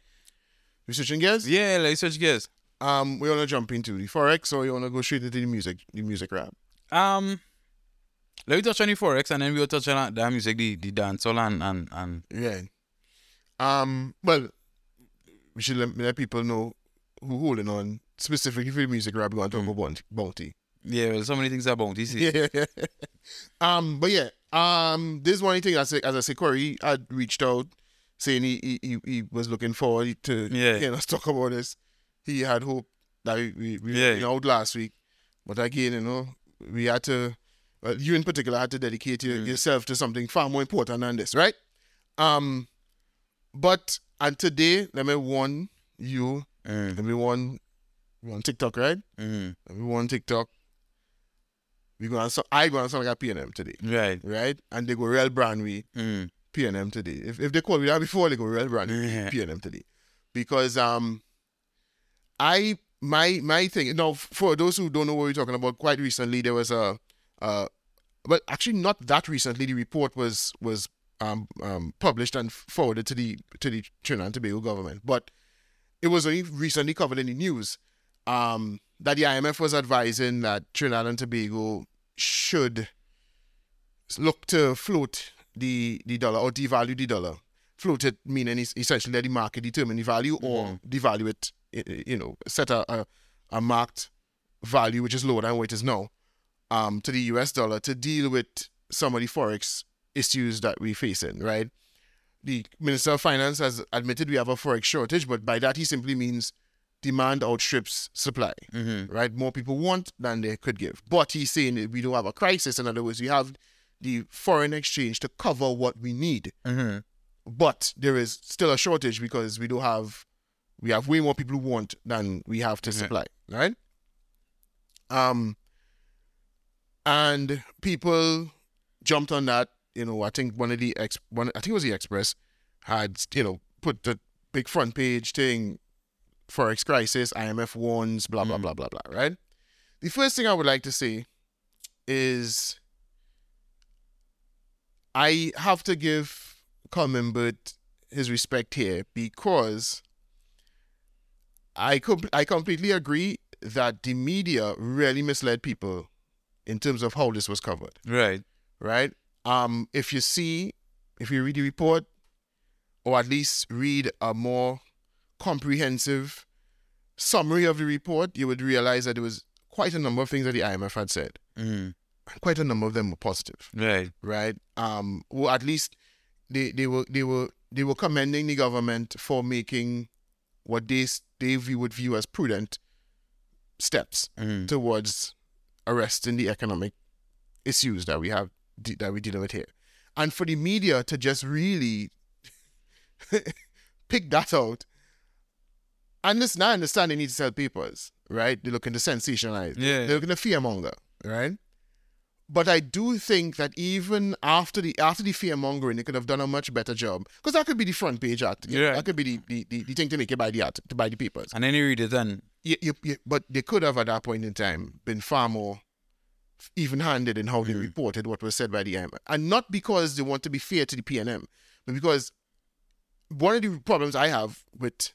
We switching gears. yeah, let's switch gears. Um, we wanna jump into the forex, or you wanna go straight into the music, the music rap. Um, let me touch on the forex and then we'll touch on the music, the the dancehall and and and Yeah. Um. Well, we should let, let people know who holding on specifically for the music rap. We're gonna talk about Bounty. Bounty. yeah, well, so many things about this. is- Yeah. um. But yeah. Um. This one thing I say, as I say, Corey had reached out saying he he, he, was looking forward to Yeah. you know [LAUGHS] talk about this. He had hope that we we, we Yeah. you know, out last week, but again, you know, we had to. Well, you in particular had to dedicate your, Mm. yourself to something far more important than this, right? Um. But and today, let me warn you. Mm, Let me warn. We on TikTok, right? mm, Let me warn TikTok. We gonna so I gonna sound like a PNM today right. right? And they go real brand we Mm, PNM today. If if they call me that before, they go real brand Yeah. PNM today. Because um I my my thing now for those who don't know what we're talking about, quite recently there was a uh well actually not that recently the report was was um um published and forwarded to the to the Trinidad and Tobago government. But it was only recently covered in the news um that the IMF was advising that Trinidad and Tobago should look to float the the dollar or devalue the dollar. Float it meaning essentially let the market determine the value or devalue it, you know, set a, a, a marked value which is lower than what it is now um, to the US dollar to deal with some of the forex issues that we're facing, right? The Minister of Finance has admitted we have a forex shortage, but by that he simply means demand outstrips supply mm-hmm. right? More people want than they could give. But he's saying that we don't have a crisis. In other words, we have the foreign exchange to cover what we need. Mm-hmm. But there is still a shortage because we don't have, we have way more people who want than we have to Yeah. supply, right? Um, and people jumped on that. You know, I think one of the ex, one, I think it was the Express, had you know put the big front page thing, forex crisis, IMF warns, blah blah Mm. blah blah blah. Right. The first thing I would like to say is I have to give Colm Imbert his respect here because I com- I completely agree that the media really misled people in terms of how this was covered, Right. right? Um, if you see, if you read the report, or at least read a more comprehensive summary of the report, you would realize that there was quite a number of things that the IMF had said, Mm. and quite a number of them were positive Right. right? Um, well, at least they, they were they were they were commending the government for making what they they would view as prudent steps Mm. towards arresting the economic issues that we have that we're dealing with here, and for the media to just really [LAUGHS] pick that out. And listen, I understand they need to sell papers, right? They're looking to sensationalize. Yeah. They're looking to fearmonger, right? But I do think that even after the after the fear mongering, they could have done a much better job because that could be the front page article. Yeah. That could be the, the, the, the thing to make you buy the art, to buy the papers. And then you read it and You, you, you, but they could have at that point in time been far more even-handed in how they Mm. reported what was said by the IMF, and not because they want to be fair to the PNM, but because one of the problems I have with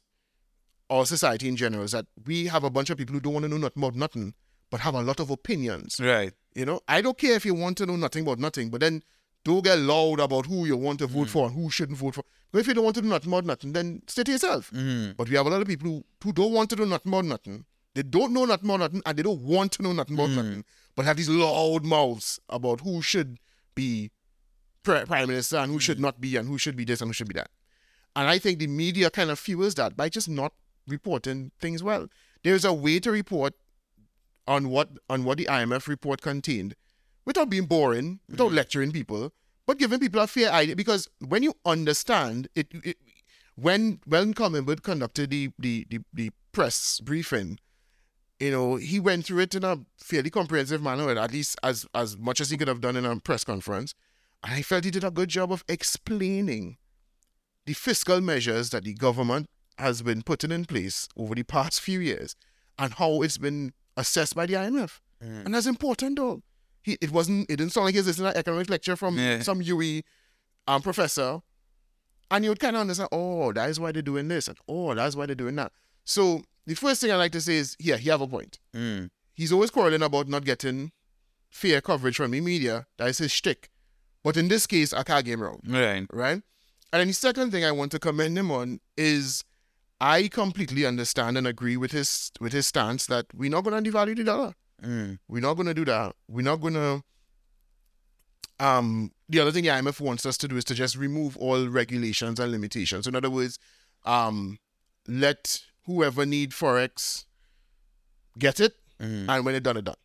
our society in general is that we have a bunch of people who don't want to know nothing about nothing, but have a lot of opinions. right. You know, I don't care if you want to know nothing about nothing, but then don't get loud about who you want to vote hmm. for and who shouldn't vote for. If you don't want to do nothing about nothing, then stay to yourself. Mm. But we have a lot of people who, who don't want to do nothing about nothing. They don't know nothing about nothing and they don't want to know nothing about hmm. nothing, but have these loud mouths about who should be prime minister and who should hmm. not be and who should be this and who should be that. And I think the media kind of fuels that by just not reporting things well. There's a way to report on what on what the IMF report contained without being boring, without lecturing people, but giving people a fair idea. Because when you understand it, it when when Cummingwood conducted the, the the the press briefing, you know he went through it in a fairly comprehensive manner, at least as as much as he could have done in a press conference. And I felt he did a good job of explaining the fiscal measures that the government has been putting in place over the past few years and how it's been assessed by the IMF. Mm. And that's important though. He it wasn't it didn't sound like he was listening to an economic lecture from Yeah. some UWI um professor. And you would kind of understand, oh, that is why they're doing this, and oh, that's why they're doing that. So the first thing I like to say is, yeah, he have a point. Mm. He's always quarreling about not getting fair coverage from the media. That is his shtick. But in this case, I can't get him wrong Right. right? And then the second thing I want to commend him on is I completely understand and agree with his with his stance that we're not going to devalue the dollar. Mm. We're not going to do that. We're not going to. Um, the other thing the IMF wants us to do is to just remove all regulations and limitations. In other words, um, let whoever need forex get it, Mm. and when it's done, it's done.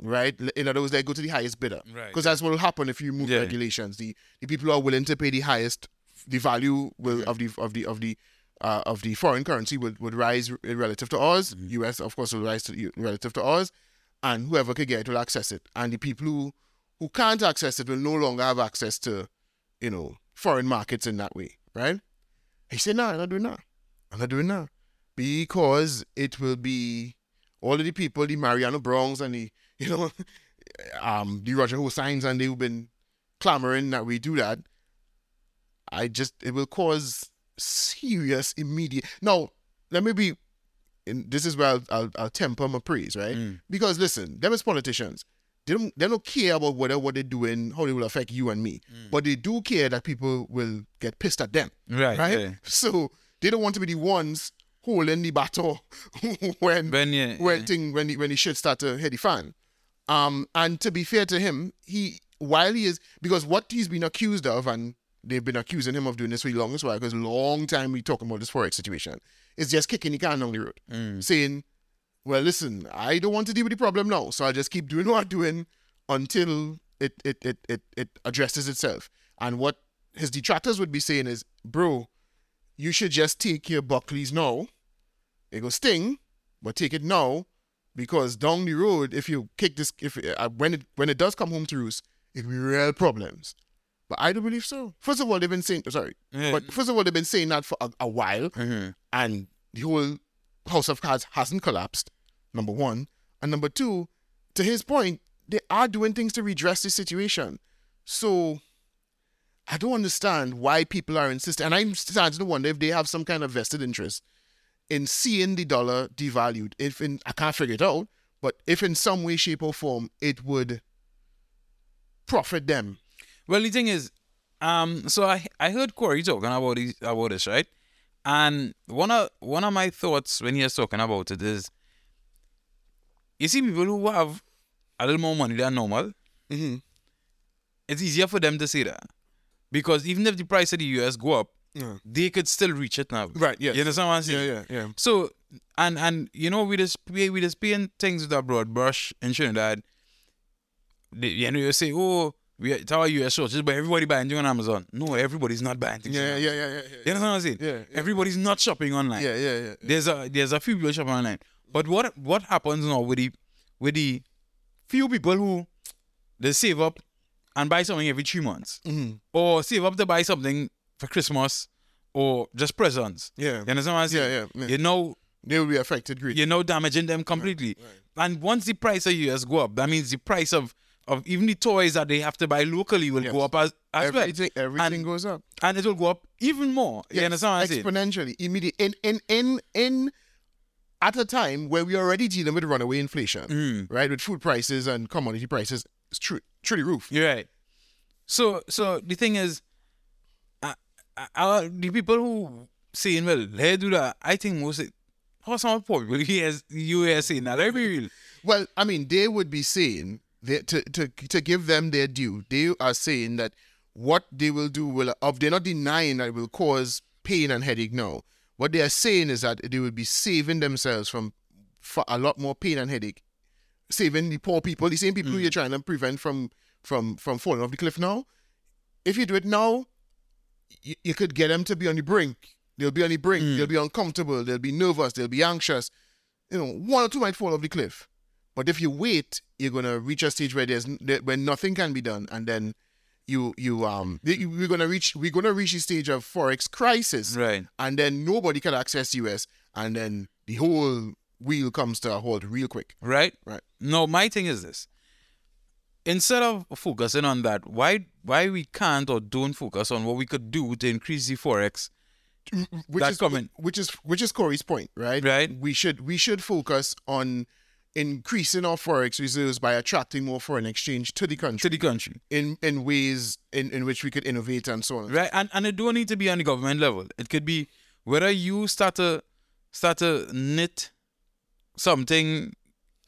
Right? In other words, they go to the highest bidder Right. because that's what will happen if you remove Yeah. regulations. The the people who are willing to pay the highest, the value will of the of the of the uh, of the foreign currency would, would rise relative to ours. Mm-hmm. U.S. of course will rise to relative to ours, and whoever can get it will access it. And the people who who can't access it will no longer have access to, you know, foreign markets in that way. Right? He said, "No, I'm not doing that. I'm not doing that because it will be all of the people, the Mariano Brownes and the [LAUGHS] you know, um, the Roger Hoseins and they've been clamoring that we do that. I just it will cause serious immediate. Now, let me be. And this is where I'll, I'll, I'll temper my praise, right? Mm. Because listen, them as politicians, they don't they don't care about whether what they're doing, how it will affect you and me, but they do care that people will get pissed at them Right. right? yeah. So they don't want to be the ones holding the battle [LAUGHS] when When you when thing when the, when the shit start to hit the fan. Um, and to be fair to him, he while he is because what he's been accused of, and they've been accusing him of doing this for the longest while, because long time we talking about this forex situation, It's just kicking the can down the road, Mm. saying, "Well, listen, I don't want to deal with the problem now, so I just keep doing [LAUGHS] what I'm doing until it it it it, it addresses itself." And what his detractors would be saying is, "Bro, you should just take your Buckleys now. It go sting, but take it now because down the road, if you kick this, if uh, when it when it does come home to roost, it'll be real problems. But I don't believe so. First of all, they've been saying sorry, Yeah. but first of all, they've been saying that for a, a while, Mhm. and the whole House of Cards hasn't collapsed. Number one, and number two, to his point, they are doing things to redress the situation. So I don't understand why people are insisting, and I'm starting to wonder if they have some kind of vested interest in seeing the dollar devalued. If in I can't figure it out, but if in some way, shape, or form it would profit them. Well, the thing is, um, so I I heard Corey talking about this, about this, right? And one of one of my thoughts when he was talking about it is, you see, people who have a little more money than normal, Mm-hmm. it's easier for them to say that because even if the price of the US go up, Yeah. they could still reach it now. Right. Yes. You understand what I'm saying? Yeah. Yeah. Yeah. So and and you know we just pay we just paying things with a broad brush in Trinidad. They, you know you say oh we it's our US Just but everybody buying things on Amazon. No, everybody's not buying things. on Yeah. Amazon. Yeah. Yeah. Yeah. You understand what I'm saying? Yeah, yeah. Everybody's not shopping online. Yeah. Yeah. Yeah. There's a there's a few people shopping online. But what what happens now with the with the few people who they save up and buy something every three months, Mm-hmm. or save up to buy something for Christmas, or just presents. Yeah. You understand what I'm saying? Yeah, yeah, yeah. You know They will be affected greatly. You know damaging them completely. And once the price of US go up, that means the price of, of even the toys that they have to buy locally will Yes. go up as, as well. Everything, everything And- goes up. And it will go up even more. You understand what I'm saying? exponentially, immediate in in in in at a time where we're already dealing with runaway inflation, Mm. right? With food prices and commodity prices, it's true, truly roof. You're right. So so the thing is, uh, uh, the people who saying, well, let's do that, I think most of how some poor people [LAUGHS] here you are saying that, let's be real. Well, I mean, they would be saying that to to to give them their due, they are saying that what they will do will of they're not denying that it will cause pain and headache. No, what they are saying is that they will be saving themselves from for a lot more pain and headache, saving the poor people, the same people who you're trying to prevent from from from falling off the cliff now. If you do it now, you, you could get them to be on the brink. They'll be on the brink. Mm. They'll be uncomfortable. They'll be nervous. They'll be anxious. You know, one or two might fall off the cliff. But if you wait, you're gonna reach a stage where there's there- when nothing can be done, and then you you um you- we're gonna reach we're gonna reach the stage of forex crisis, Right. and then nobody can access US, and then the whole wheel comes to a halt real quick. Right? Right. No, my thing is this. Instead of focusing on that, why why we can't or don't focus on what we could do to increase the forex? Which That's is coming. which is which is Corey's point, right? Right. We should we should focus on increasing our forex reserves by attracting more foreign exchange to the country. to the country. in in ways in, in which we could innovate and so on. Right? And and it don't need to be on the government level. It could be whether you start to start to knit something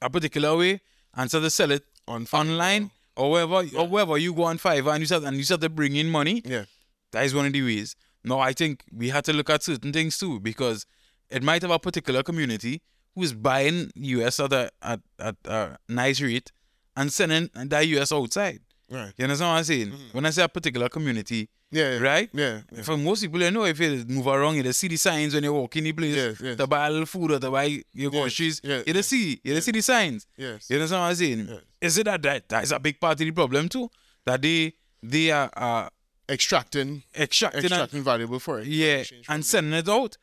a particular way and start to sell it On online or wherever or wherever you go on Fiverr and you start and you start to bring in money. Yeah. That is one of the ways. No, I think we had to look at certain things too because it might have a particular community who's buying US at a at, at a nice rate and sending that US outside. Right. You understand what I'm saying? When I say a particular community, Yeah. yeah. right? Yeah. yeah. For most people, you know, if you move around, you see the signs when you walk in the place Yes, yes. to buy a little food or to buy your groceries. yes, you just see, you just see the signs. Yes. You understand what I'm saying? Yes. Is it that, that that is a big part of the problem too? That they they are uh, Extracting extracting, and- extracting valuable forex. yeah, exchange and sending it out.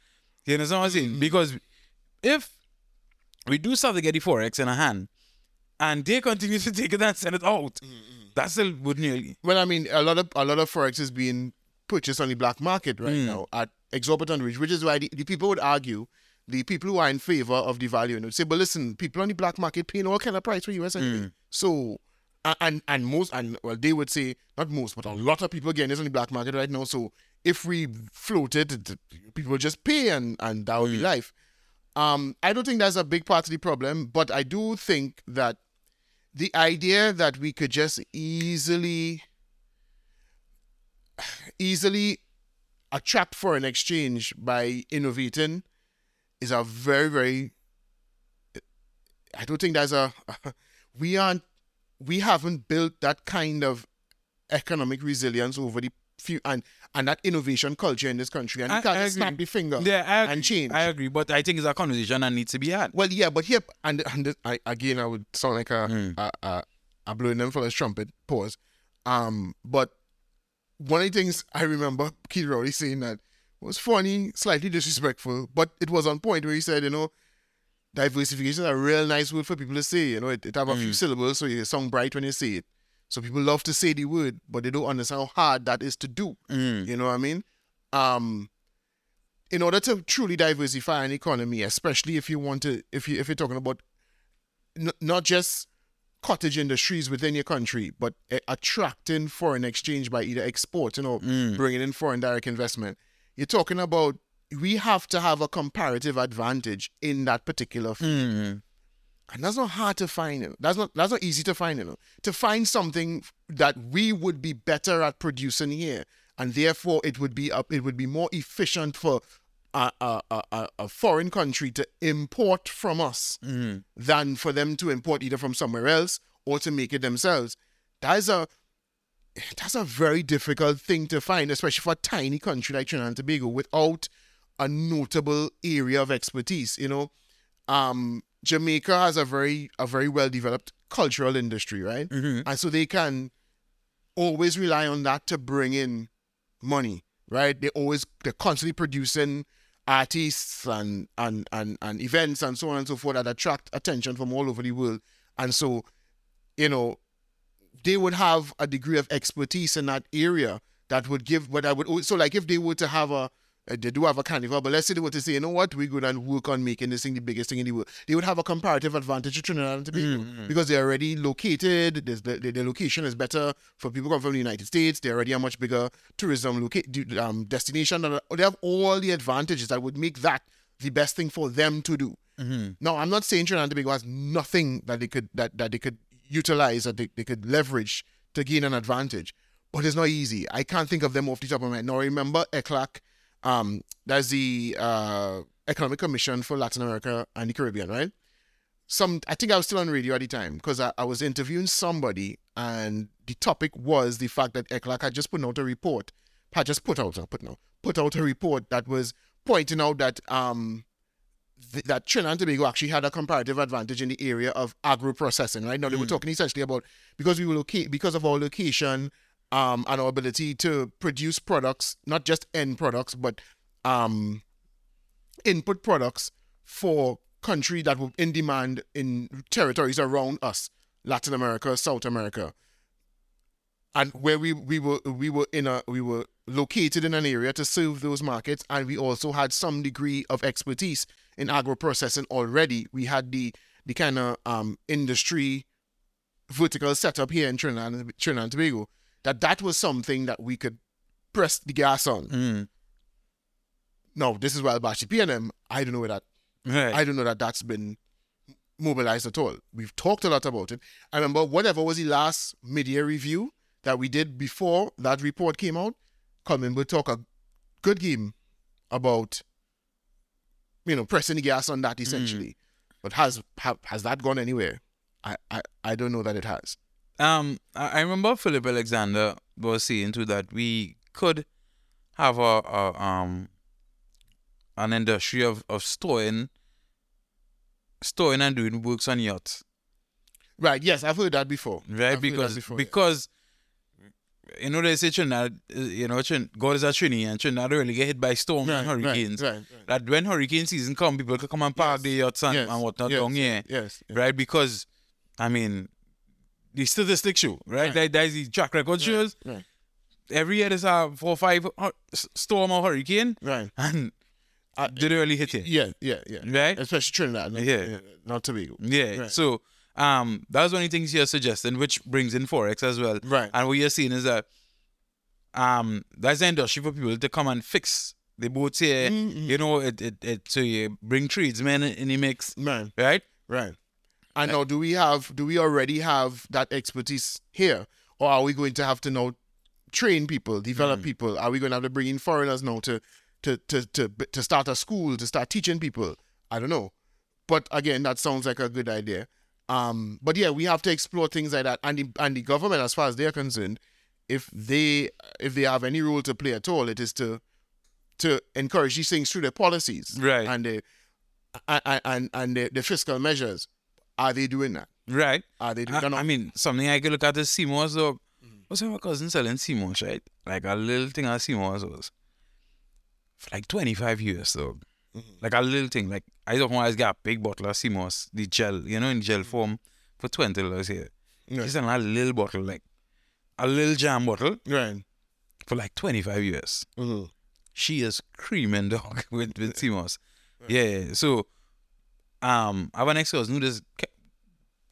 You understand what I'm saying? Because if we do to get the forex in a hand, and they continue to [LAUGHS] take it and send it out, that still would nearly. Well, I mean, a lot of a lot of forex is being purchased on the black market right Hmm. now at exorbitant rates, which is why the, the people would argue, the people who are in favor of the value, would say, but listen, people on the black market paying all kind of price for US anyway. Hmm. So, and and most and well, they would say not most, but a lot of people getting this on the black market right now. So if we float it, people just pay and and that would Hmm. be life. Um, I don't think that's a big part of the problem, but I do think that the idea that we could just easily easily attract foreign exchange by innovating is a very very I don't think there's a [LAUGHS] we aren't we haven't built that kind of economic resilience over the few and and that innovation culture in this country, and I- you can't I snap the finger Yeah, and change. I agree, but I think it's a conversation that needs to be had. Well, yeah, but here and and this- I again I would sound like a Mm. a, a, a blowing them for trumpet. Pause. Um, but one of the things I remember Keith Rowley saying that was funny, slightly disrespectful, but it was on point where he said, you know, diversification is a real nice word for people to say. You know, it, it have a few syllables, so you sound bright when you say it. So people love to say the word, but they don't understand how hard that is to do. Mm. You know what I mean? Um, in order to truly diversify an economy, especially if you want to, if you if you're talking about n- not just cottage industries within your country, but a- attracting foreign exchange by either export, you know, bringing in foreign direct investment. You're talking about we have to have a comparative advantage in that particular field. Mm. And that's not hard to find. You know. That's not that's not easy to find. You know, to find something that we would be better at producing here, and therefore it would be up. It would be more efficient for a a, a, a- foreign country to import from us Mm-hmm. than for them to import either from somewhere else or to make it themselves. That is a that's a very difficult thing to find, especially for a tiny country like Trinidad and Tobago without a notable area of expertise. You know, um, Jamaica has a very a very well developed cultural industry, right? Mm-hmm. And so they can always rely on that to bring in money, right? They always they're constantly producing artists and and and and events and so on and so forth that attract attention from all over the world. And so, you know, they would have a degree of expertise in that area that would give what I would so like if they were to have a uh, they do have a carnival, but let's say they say, you know what, we're going to work on making this thing the biggest thing in the world. They would have a comparative advantage to Trinidad and Tobago because they're already located. There's the, the, the location is better for people come from the United States. They're already a much bigger tourism loca- um, destination. And They have all the advantages that would make that the best thing for them to do. Now, I'm not saying Trinidad and Tobago has nothing that they could that, that they could utilize that they, they could leverage to gain an advantage, but it's not easy. I can't think of them off the top of my head. Now, remember ECLAC, um, that's the uh, Economic Commission for Latin America and the Caribbean, right? Some, I think I was still on radio at the time because I, I was interviewing somebody, and the topic was the fact that ECLAC had just put out a report, had just put out, put no, put out a report that was pointing out that um th- that Trinidad and Tobago actually had a comparative advantage in the area of agro processing. Right now, they were talking essentially about because we were locate because of our location um, and our ability to produce products, not just end products, but um, input products for country that were in demand in territories around us, Latin America, South America, and where we we were we were in a we were located in an area to serve those markets, and we also had some degree of expertise in agro processing already. We had the the kind of um, industry vertical setup here in Trinidad, Trinidad and Tobago that that was something that we could press the gas on. Mm. No, this is why Bashi PNM. I don't know where that Right. I don't know that that's been mobilized at all. We've talked a lot about it. I remember whatever was the last media review that we did before that report came out. Colm would talk a good game about, you know, pressing the gas on that essentially. But has ha, has that gone anywhere? I, I I don't know that it has. Um, I I remember Philip Alexander was saying too that we could have a, a um an industry of, of storing storing and doing works on yachts. Right? Yes, I've heard that before. Right? I've because before, yeah. because you know they say Trinidad you know Trin- God is a Trini and Trinidad really get hit by storms Right, and hurricanes. right, right. right, That when hurricane season come people can come and park Yes, the yachts and, yes, and whatnot yes, down here. yes, yes. Right? Because I mean the statistics show, right? Right. That, that's the track record shows. Right, every year there's a four or five hu- storm or hurricane, right. and Uh, did it really hit you? Yeah, yeah, yeah. Right? Especially Trinidad. Not, Yeah. Not Tobago. Yeah. Right. So um, that's one of the things you're suggesting, which brings in forex as well. Right. And what you're seeing is that um, that's the industry for people to come and fix the boats here. Mm-hmm. You know, it, it, it so you bring tradesmen in, in the mix, Man. right? Right. And now, do we have? Do we already have that expertise here, or are we going to have to now train people, develop people? Are we going to have to bring in foreigners now to, to, to, to, to start a school, to start teaching people? I don't know, but again, that sounds like a good idea. Um, but yeah, we have to explore things like that, and the and the government, as far as they're concerned, if they if they have any role to play at all, it is to to encourage these things through their policies, Right. And the and and, and the, the fiscal measures. Are they doing that? Right. Are they doing I, that? I mean, something I could look at is sea moss dog. What's my cousin selling sea moss, right? Like a little thing of sea moss was for like 25 years, dog. Like a little thing. Like, I don't want to get a big bottle of sea moss, the gel, you know, in gel form for $20 here. Right. She's selling a little bottle, like a little jam bottle right. for like 25 years. Mhm. She is creaming, dog, [LAUGHS] with, with sea moss. Yeah, so um, I have an ex cousin who just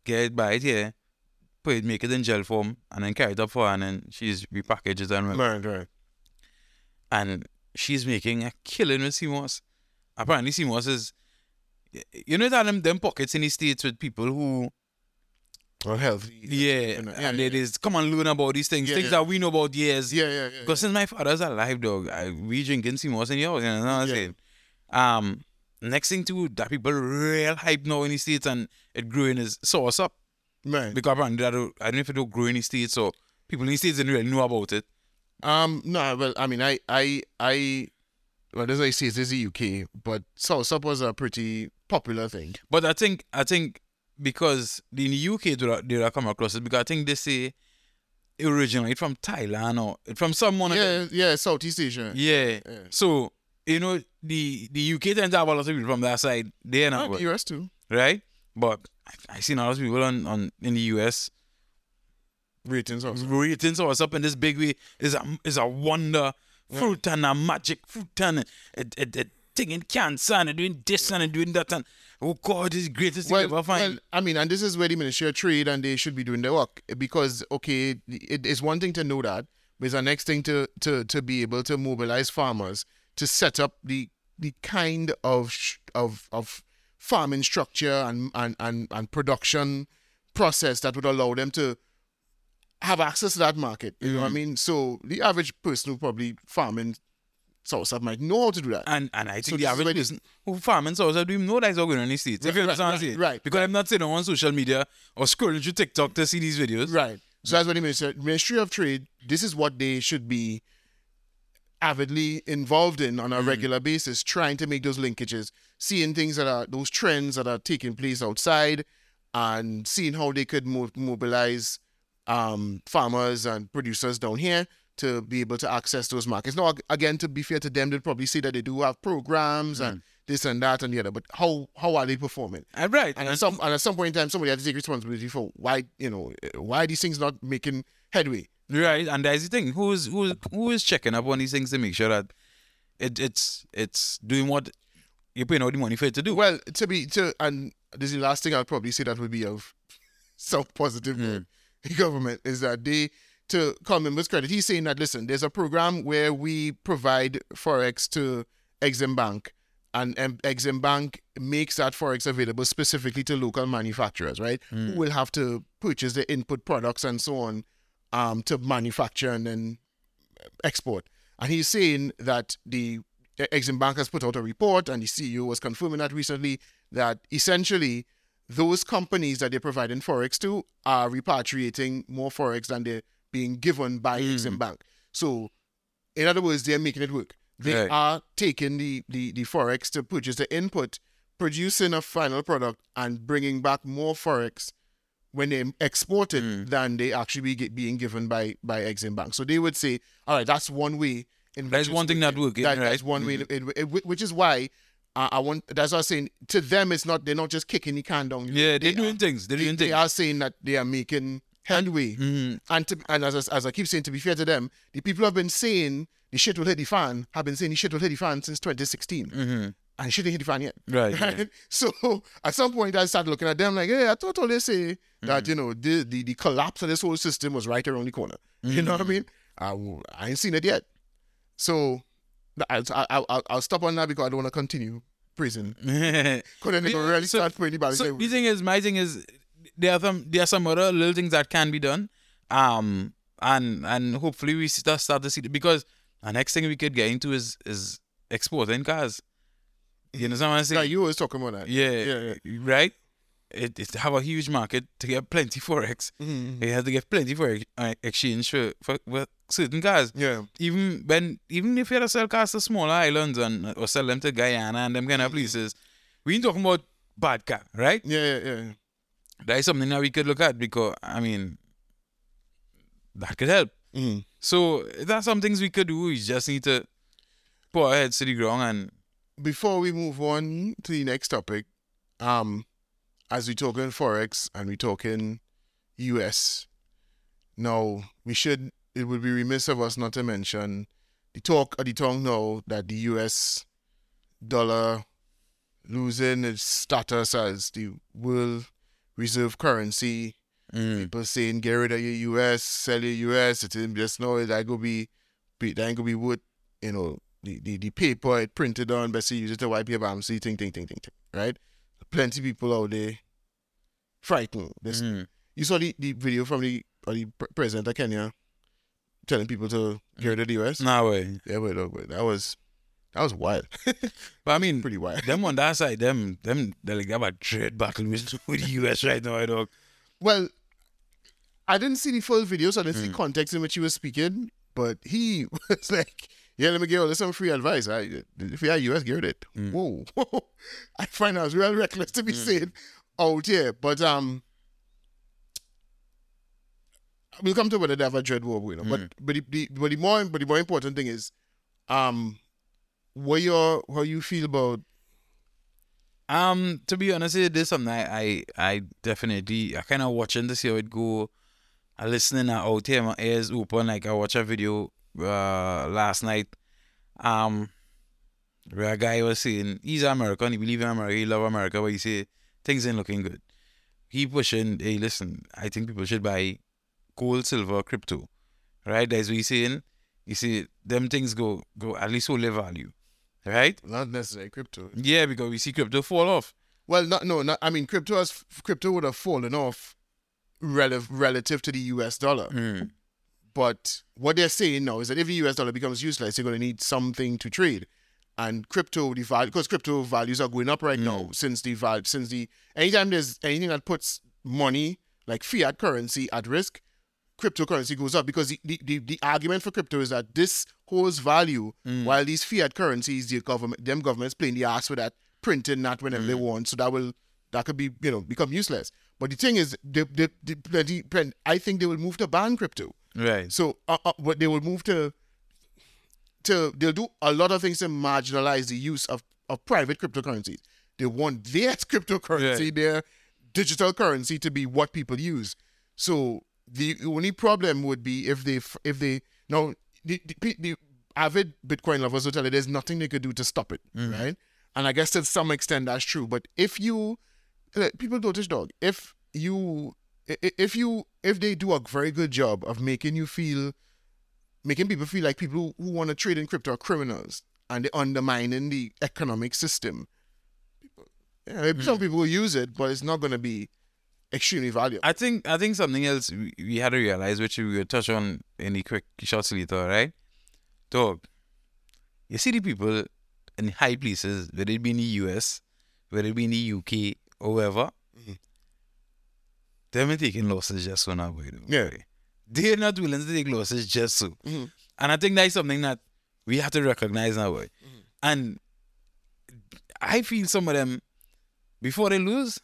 get it, buy it here, put it, make it in gel form, and then carry it up for her, and then she's repackaged it and, Right. Right. and she's making a killing with sea moss. Apparently, sea moss is, you know, that them, them pockets in the States with people who, Unhealthy. yeah, know, and yeah, it is, come and learn about these things, Yeah, things yeah. that we know about years. Yeah. Yeah. Yeah. Because since my father's alive, dog, I, we drinking sea moss in the house, you know what I'm Yeah. saying? Um, next thing too, that people real hype now in the States and it grew growing is soursop. right. Because apparently, that don't- I don't know if it don't grow in the States, so people in the States didn't really know about it. Um, no, well, I mean, I, I, I, well, as I say, this is the UK, but South was a pretty popular thing. But I think, I think because in the UK, they don't- they don't come across it because I think they say it originated from Thailand or from someone. Yeah, yeah, Southeast Asia. yeah. Yeah. So, you know, the, the UK tends to have a lot of people from that side. They're not. US too. right? But I, I seen a lot of people on, on in the US Ratings also. rating us up in this big way is a is a wonder fruit and a magic fruit and it it, it taking cancer and doing this and doing that and oh God, this is the greatest thing Well, ever find. well, I mean, and this is where the Ministry of Trade and they should be doing their work because okay, it is one thing to know that, but it's the next thing to to to be able to mobilize farmers to set up the the kind of sh- of of farming structure and and and, and production process that would allow them to have access to that market. You know what I mm-hmm. mean? So the average person who probably farming soursop might know how to do that. and and I think So the is average person who farming so don't even know that's all going on in the States. If you Right, understand what I'm right, saying. right. Because I'm not sitting on social media or scrolling through TikTok to see these videos. Right. So that's what the Ministry of Trade, this is what they should be avidly involved in on a hmm. regular basis, trying to make those linkages, seeing things that are those trends that are taking place outside, and seeing how they could mo- mobilize um, farmers and producers down here to be able to access those markets. Now, again, to be fair to them, they'd probably say that they do have programs and hmm. this and that and the other, but how how are they performing? And right. And at some and at some point in time, somebody had to take responsibility for why you know eh, why are these things not making headway. Right, and that's the thing. Who is who is who is checking up on these things to make sure that it it's it's doing what you're paying all the money for it to do. Well, to be to and this is the last thing I'll probably say that would be of [LAUGHS] some positive Mm. [LAUGHS] government is that they to Colm's credit, he's saying that listen, there's a program where we provide forex to Exim Bank. And um, Exim Bank makes that forex available specifically to local manufacturers, right? Who will have to purchase the input products and so on um, to manufacture and then export. And he's saying that the Exim Bank has put out a report, and the CEO was confirming that recently that essentially those companies that they're providing forex to are repatriating more forex than they're being given by Exim Bank. So, in other words, they're making it work. They Right. are taking the, the, the forex to purchase the input, producing a final product, and bringing back more forex when they export it than they actually be get, being given by by Exim Bank. So they would say, all right, that's one way. In That's one thing that working, That, right? That's one way, in, in, which is why I want. That's what I'm saying. To them, it's not. They're not just kicking the can down. yeah, they're they doing are, things. They're doing they things. They are saying that they are making headway. Mhm. And to, and as, I- as I keep saying, to be fair to them, the people who have been saying the shit will hit the fan have been saying the shit will hit the fan since 2016. Mhm. And she didn't hit the fan yet. Right, yeah. [LAUGHS] So at some point, I started looking at them like, hey, I thought all they say that, you know, the, the, the collapse of this whole system was right around the corner. You know what. I mean? I, I ain't seen it yet. So I, I, I'll, I'll stop on that because I don't want to continue praising. [LAUGHS] Because then they really so- start putting anybody. So the thing is, my thing is, there are some there are some other little things that can be done, um, and and hopefully we start start to see because the next thing we could get into is is exporting cars. You understand what I'm saying? you always talking about that. yeah, yeah, yeah. right. it, it have a huge market to get plenty forex. Mhm. You have to get plenty for uh, exchange for, for, for certain cars. Yeah. Even when even if you had to sell cars to smaller islands and or sell them to Guyana and them kind of places, we ain't talking about bad car, right? Yeah, yeah, yeah. That is something that we could look at because I mean that could help. Mhm. So that's some things we could do. We just need to put our heads to the ground and Before we move on to the next topic, um, as we talking forex and we talking US, now we should it would be remiss of us not to mention the talk of the tongue now that the US dollar losing its status as the world reserve currency. mm, People saying get rid of your US, sell your US. It's just know that go be, be that ain't gonna be worth, you know, the, the, the paper it printed on, best use it to wipe your bum, see ting ting ting ting ting. Right? Plenty people out there frightened. This mm. you saw the, the video from the or the president of Kenya telling people to get rid of the US? Nah way. Yeah, wait, look, wait, that was that was wild. [LAUGHS] But I mean Pretty wild. them on that side, them them they like have a dread battle with, [LAUGHS] with the US right now, dog. Well, I didn't see the full video, so I didn't see the context in which he was speaking. But he [LAUGHS] was like, "Yeah, let me give you some free advice. I, if you're US, get it." Whoa, [LAUGHS] I find that was real reckless to be saying out here. But um, we'll come to whether they have a dread war going on. But but the, the but the more but the more important thing is, um, what your how you feel about Um, to be honest, it is something I I, I definitely I kind of watching to see how it go. I listening out here, my ears open. Like I watch a video uh last night. Um, where a guy was saying he's American, he believe in America, he love America, but he say things ain't looking good. He pushing, hey, listen, I think people should buy gold, silver, crypto, right? That's what he's saying. You see, them things go go at least hold their value, right? not necessarily crypto? Yeah, because we see crypto fall off. Well, not no, not, I mean crypto has crypto would have fallen off relative relative to the US dollar. Mm. But what they're saying now is that if the US dollar becomes useless, you're going to need something to trade. And crypto, the value, because crypto values are going up right mm. now since the val, since the anytime there's anything that puts money like fiat currency at risk, cryptocurrency goes up because the, the, the, the argument for crypto is that this holds value mm. while these fiat currencies, the government, them governments playing the ass with that, printing that whenever they mm. want. So that will that could be you know become useless. But the thing is, they, they, they, plenty- plen- I think they will move to ban crypto. Right. So, uh, uh, but they will move to to they'll do a lot of things to marginalize the use of, of private cryptocurrencies. They want their [LAUGHS] cryptocurrency, Right. their digital currency, to be what people use. So the only problem would be if they if they now the, the, the avid Bitcoin lovers will tell you there's nothing they could do to stop it, right? And I guess to some extent that's true. But if you people don't dog, if you if you if they do a very good job of making you feel making people feel like people who want to trade in crypto are criminals and they're undermining the economic system. Yeah, some people will use it, but it's not going to be extremely valuable. I think I think something else we, we had to realize, which we will touch on in the quick shots later, right? Dog, you see the people in high places, whether it be in the US, whether it be in the UK, or wherever, them ain't taking losses just so now, boy. though. Yeah. They're not willing to take losses just so. Mhm. And I think that's something that we have to recognize now, boy. And I feel some of them, before they lose,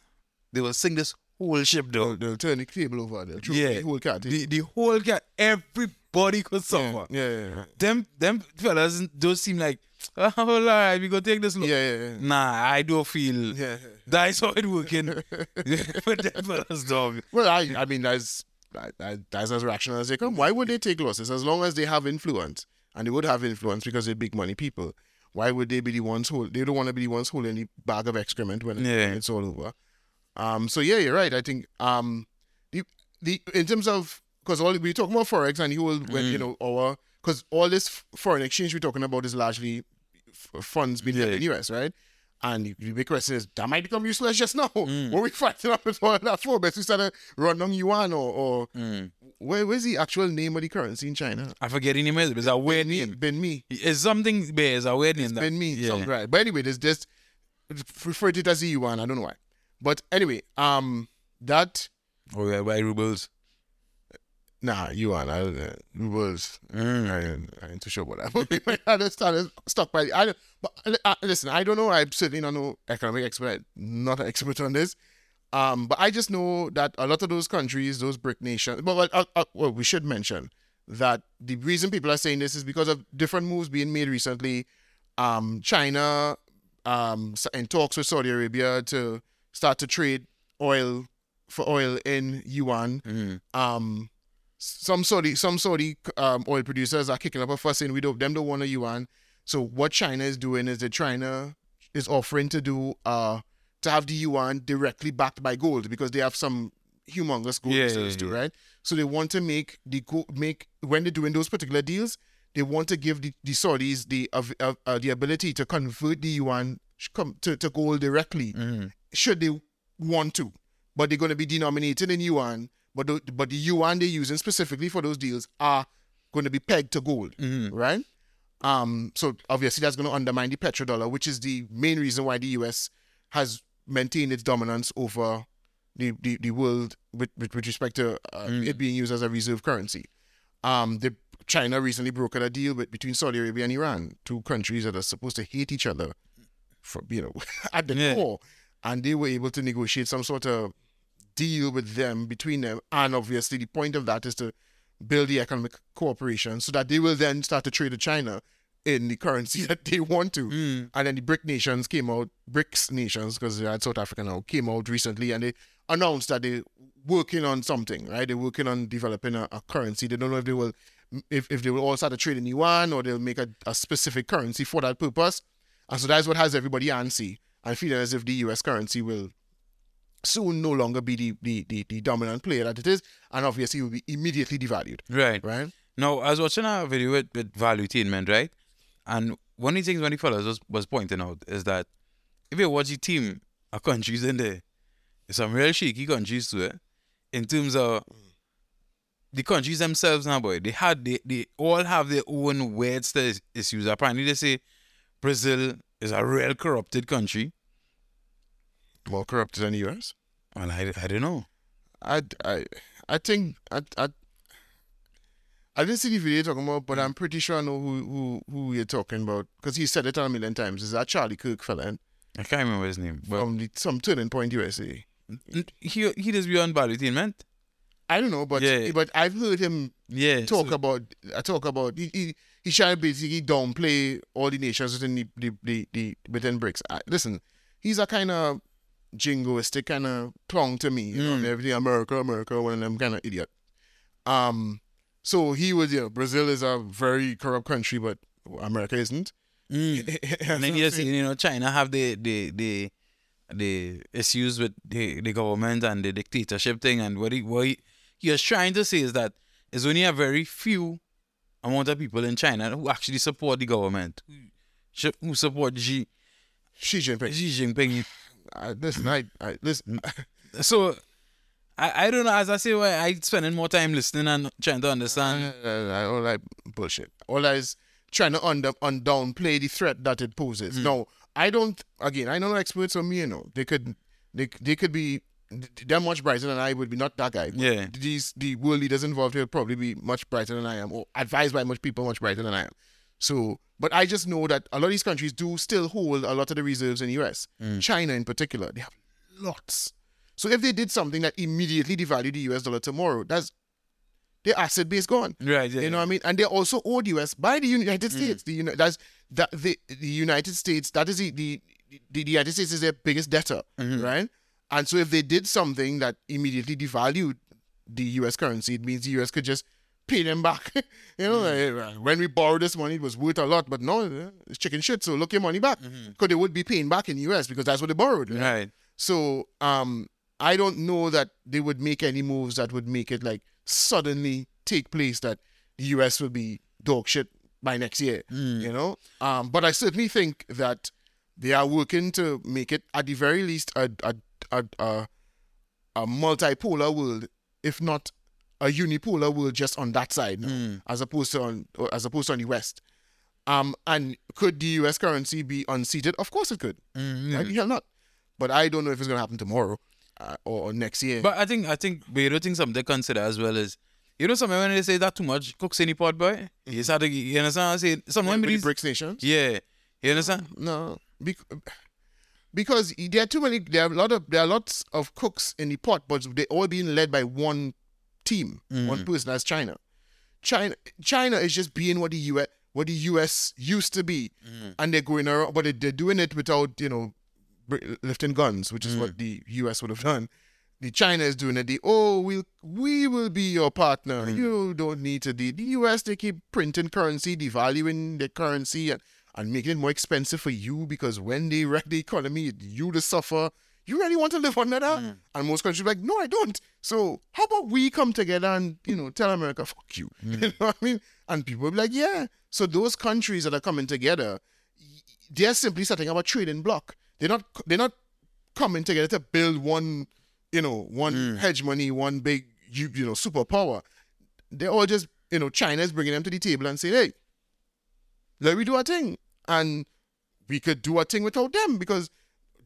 they will sing this whole ship They'll, they'll turn the table over. They'll throw Yeah. the whole cat. The, the whole cat, everybody could suffer. yeah, yeah, yeah. Them them fellas don't seem like, [LAUGHS] all right, we go take this look. yeah, yeah. Nah, I don't feel Yeah. that's how it working with them fellas, dog. Well, I, I mean, that's that, that- that's as rational as they come. Why would they take losses as long as they have influence? And they would have influence because they're big money people. Why would they be the ones who they don't want to be the ones holding the bag of excrement when, Yeah. it's all over? Um. So yeah, you're right. I think um the the in terms of because all we talking about forex and you will when you know our because all this foreign exchange we're talking about is largely f- funds being held in the US, right? And the- big question is that might become useless just now. [LAUGHS] What we fighting up with all that for? Best we start to run on yuan or, or where, where's the actual name of the currency in China? I forget the name of it, but it's a weird name. Ben Mi. It's something, but it's a weird name. that- Ben Mi. Yeah. something, right. But anyway, there's just refer to it as the yuan. I don't know why. But anyway, um, that Or we buy rubles. Nah, yuan, I uh, rubles. Mm. I, ain't- I ain't too sure about that. But I understand it's stuck by. I don't, but listen, I don't know. I'm certainly not no economic expert, not an expert on this. Um, but I just know that a lot of those countries, those BRIC nations, but well, uh, uh, well, we should mention that the reason people are saying this is because of different moves being made recently. Um, China, um, in talks with Saudi Arabia to start to trade oil for oil in yuan Mm. um some Saudi some Saudi um, oil producers are kicking up a fuss saying we don't them don't want a yuan. So what China is doing is they're is offering to do uh to have the yuan directly backed by gold because they have some humongous gold Yeah, reserves yeah, too, right? So they want to make the go- make when they're doing those particular deals, they want to give the, the Saudis the of uh, uh, the ability to convert the yuan come to, to gold directly Mm. should they want to, but they're going to be denominated in yuan. But the, but the yuan they're using specifically for those deals are going to be pegged to gold, Mhm. right? Um, so obviously that's going to undermine the petrodollar, which is the main reason why the U.S. has maintained its dominance over the the, the world with, with with respect to uh, Mm. it being used as a reserve currency. Um, the China recently brokered a deal with, between Saudi Arabia and Iran, two countries that are supposed to hate each other, for you know, [LAUGHS] at the Yeah. core, and they were able to negotiate some sort of deal with them between them, and obviously the point of that is to build the economic cooperation so that they will then start to trade with China in the currency [LAUGHS] that they want to. Mm. And then the BRIC nations came out, BRICS nations, because they had South Africa now, came out recently and they announced that they're working on something, right? They're working on developing a, a currency. They don't know if they will if, if they will all start to trade in yuan or they'll make a, a specific currency for that purpose. And so that's what has everybody antsy and feeling as if the US currency will soon no longer be the, the, the, the dominant player that it is, and obviously will be immediately devalued, Right. right? Now, I was watching a video with, with Valuetainment, right? And one of the things one of the fellas was, was pointing out is that if you watch the team of countries in there, there's some real shaky countries to it, In terms of the countries themselves now, boy, they had they, they all have their own weird issues. Apparently they say Brazil is a real corrupted country. More corrupted than the US. Well, I, I don't know. I, I, I think I, I, I didn't see the video you're talking about, but I'm pretty sure I know who who, who you're talking about because he said it a million times. Is that Charlie Kirk fella? I can't remember his name. But from the, some Turning Point USA? he he does be on Valuetainment. I don't know, but Yeah. but I've heard him Yeah. talk so- about I talk about he he, he trying to basically downplay all the nations within the the, the, the within BRICS. I, listen, he's a kind of jingoistic kind of clown to me. You Mm. and everything America, America, one of them kind of idiot. Um, so he was, know, Brazil is a very corrupt country, but America isn't. Mm. [LAUGHS] And then you see, you know, China have the the the the issues with the, the government and the dictatorship thing, and what he what he, he was trying to say is that there's only a very few amount of people in China who actually support the government, who who support Xi Xi Jinping. Xi Jinping. I, listen, I, I listen. [LAUGHS] So I, I don't know. As I say, why I spending more time listening and trying to understand. All that bullshit. All that is trying to under un downplay the threat that it poses. Mm. No, I don't. Again, I know no experts on me. You know, they could, they they could be. They're much brighter than I would be. Not that guy. Yeah. These the world leaders involved here probably be much brighter than I am, or advised by much people much brighter than I am. So, but I just know that a lot of these countries do still hold a lot of the reserves in the US. Mm. China, in particular, they have lots. So if they did something that immediately devalued the US dollar tomorrow, that's their asset base gone. Right. Yeah. You know what I mean? And they're also owed US by the United mm. States. The Uni- that's that the the United States that is the the, the, the United States is their biggest debtor, mm-hmm. right? And so if they did something that immediately devalued the US currency, it means the US could just pay them back. [LAUGHS] you know, like, uh, when we borrowed this money, it was worth a lot, but no, uh, it's chicken shit. So look your money back because they would be paying back in US because that's what they borrowed. right? Right. So um, I don't know that they would make any moves that would make it like suddenly take place that the US will be dog shit by next year. You know, um, but I certainly think that they are working to make it at the very least a a a, a, a multipolar world, if not a unipolar world, just on that side, now, as opposed to on as opposed to on the west. Um, and could the US currency be unseated? Of course it could. Mm, Right? Hell not. but I don't know if it's gonna happen tomorrow uh, or, or next year. But I think I think but you don't think something to consider as well is you know something when they say that too much cooks in the pot boy. You start to you understand I'm saying? Sometimes these BRICS nations, Yeah. You understand? no, bec- because there are too many. There are a lot of there are lots of cooks in the pot, but they all being led by one team, one person. Mm-hmm. That's China. China China is just being what the US what the US used to be, mm-hmm. and they're going around, but they, they're doing it without you know lifting guns, which is what mm. the US would have done. The China is doing it. The oh, we we will be your partner. Mm. You don't need to. The, the US they keep printing currency, devaluing the currency, and, and making it more expensive for you because when they wreck the economy, you to suffer. You really want to live under that? Mm. And most countries like, no, I don't. So how about we come together and you know tell America, fuck you. [LAUGHS] You know what I mean? And people be like, yeah. So those countries that are coming together, they're simply setting up a trading block. They're not they're not coming together to build one, you know, one mm. hegemony, one big you, you know superpower. They're all just you know China is bringing them to the table and saying, hey, let me do our thing, and we could do our thing without them because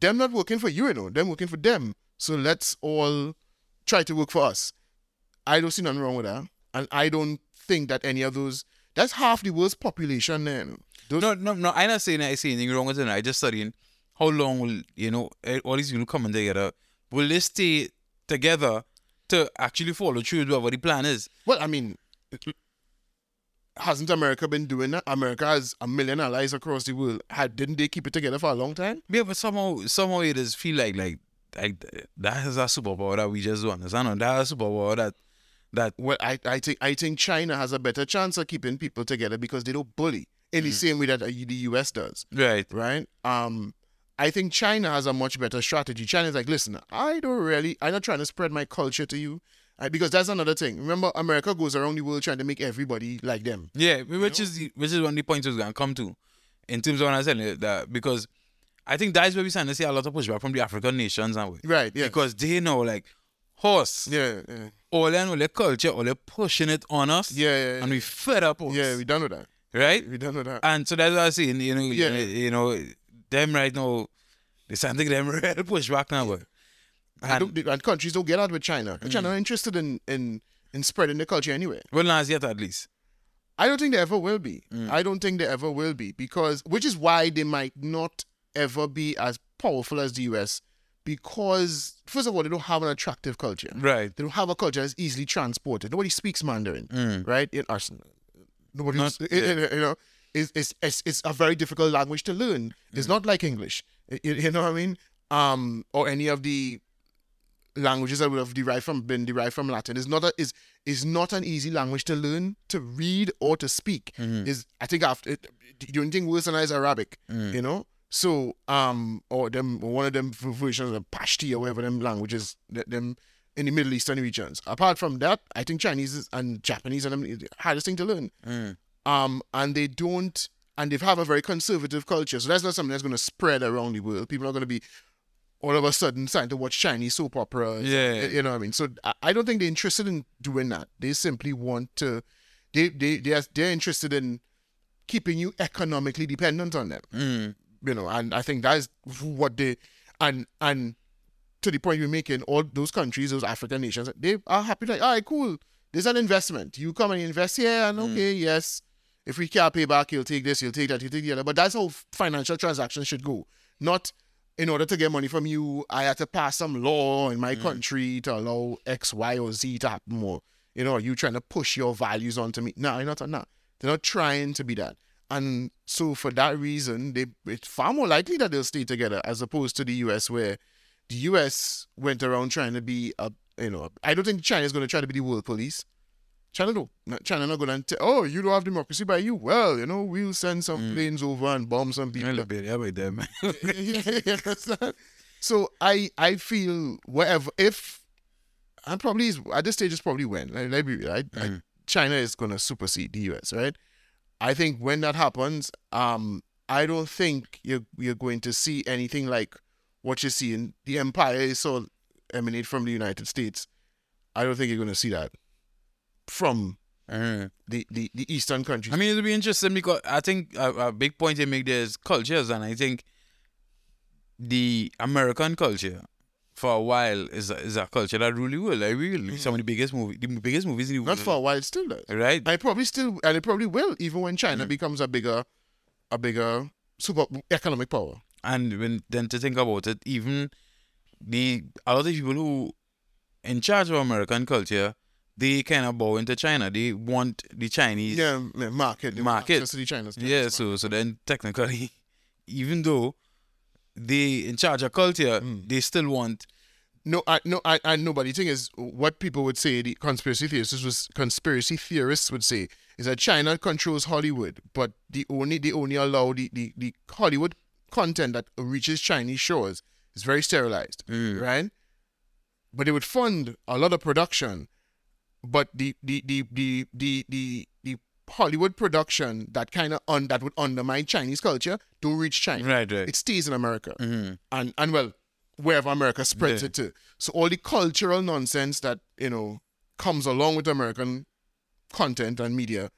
them not working for you, you know, them working for them. So let's all try to work for us. I don't see nothing wrong with that, and I don't think that any of those. That's half the world's population. Then those No, no, no. I'm not saying I see anything wrong with it. I just studying how long will you know eh, all these people coming together. Will they stay together to actually follow through with whatever the plan is? Well, I mean, hasn't America been doing that? America has a million allies across the world. Had didn't they keep it together for a long time? Yeah, but somehow somehow it does feel like like like that is a superpower that we just don't understand. That is a superpower that that Well, I, I think I think China has a better chance of keeping people together because they don't bully in the same way that the U.S. does, right. right? Um, I think China has a much better strategy. China's like, listen, I don't really, I'm not trying to spread my culture to you, uh, because that's another thing. Remember, America goes around the world trying to make everybody like them. Yeah, which is the, which is one of the points I was gonna come to, in terms of what I'm saying that because I think that's where we starting to see a lot of pushback from the African nations and we Right? Yeah. because they know like horse, yeah. Yeah. all them all their culture, all they pushing it on us, Yeah. Yeah. and we fed up, us, yeah. We done with that. right? We done with that. And so that's what I'm saying, you know, Yeah. you know, them right now, they starting to get them real pushback now, but And, and, don't- and countries don't get out with China. China hmm. are interested in, in in spreading the culture anyway. well, not as yet at least. I don't think they ever will be. Hmm. I don't think they ever will be because, which is why they might not ever be as powerful as the US because, first of all, they don't have an attractive culture. Right. They don't have a culture that's easily transported. Nobody speaks Mandarin, hmm. right? In Arsenal, nobody, Not- you know, it's, it's, it's, it's a very difficult language to learn. It's not like English, you, you know what I mean? Um, or any of the languages that would have derived from been derived from Latin. It's not a, is is not an easy language to learn, to read or to speak. Is I think after it, the only thing worse than that is Arabic, you know. So um or them or one of them versions of Pashti or whatever them languages that them in the Middle Eastern regions. Apart from that, I think Chinese is, and Japanese are the hardest thing to learn. Um and they don't and they have a very conservative culture. So that's not something that's going to spread around the world. People are going to be all of a sudden starting to watch Chinese soap operas. Yeah. You know what I mean? So I- don't think they're interested in doing that. They simply want to, they, they, they are, they're interested in keeping you economically dependent on them. Mm. You know, and I think that's what they, and, and to the point you're making, all those countries, those African nations, they are happy like, all right, cool. There's an investment. You come and invest here, and okay, yes. If we can't pay back, you'll take this, you'll take that, you'll take the other. But that's how financial transactions should go. Not in order to get money from you, I had to pass some law in my mm. country to allow X, Y, or Z to happen more. You know, you trying to push your values onto me. No, you're not on that. They're not trying to be that. And so for that reason, they it's far more likely that they'll stay together as opposed to the US where the US went around trying to be a you know, I don't think China is gonna try to be the world police. China no. Not- China not gonna tell oh, you don't have democracy by you. Well, you know, we'll send some planes over and bomb some people. bit, yeah, about them. [LAUGHS] So I I feel whatever if and probably is, at this stage it's probably when like, let me right I, China is gonna supersede the US right I think when that happens um I don't think you're you're going to see anything like what you see in the empire is so emanate from the United States I don't think you're gonna see that from Uh, the the, the eastern countries I mean, it'll be interesting because I think a, a big point they make there is cultures, and I think the American culture for a while is a, is a culture that really will. Like really, some of the biggest movie, the biggest movies in the Not world. for a while, still does. right. It probably still, and it probably will, even when. China becomes a bigger, a bigger super economic power. And when then to think about it, even the a lot of people who in charge of American culture, they kind of bow into China. They want the Chinese. Yeah, market, the Market. access to the China's. Yeah, so so then technically, [LAUGHS] even though they in charge of culture, Mm. they still want No, I no, I, I know, but the thing is, what people would say, the conspiracy theorists was conspiracy theorists would say, is that China controls Hollywood, but the only they only allow the, the, the Hollywood content that reaches Chinese shores is very sterilized, right? But they would fund a lot of production, but the the the the the the, the Hollywood production that kind of un, that would undermine Chinese culture don't reach China. right, right. It stays in America hmm and and well wherever America spreads Yeah. it to. So all the cultural nonsense that you know comes along with American content and media,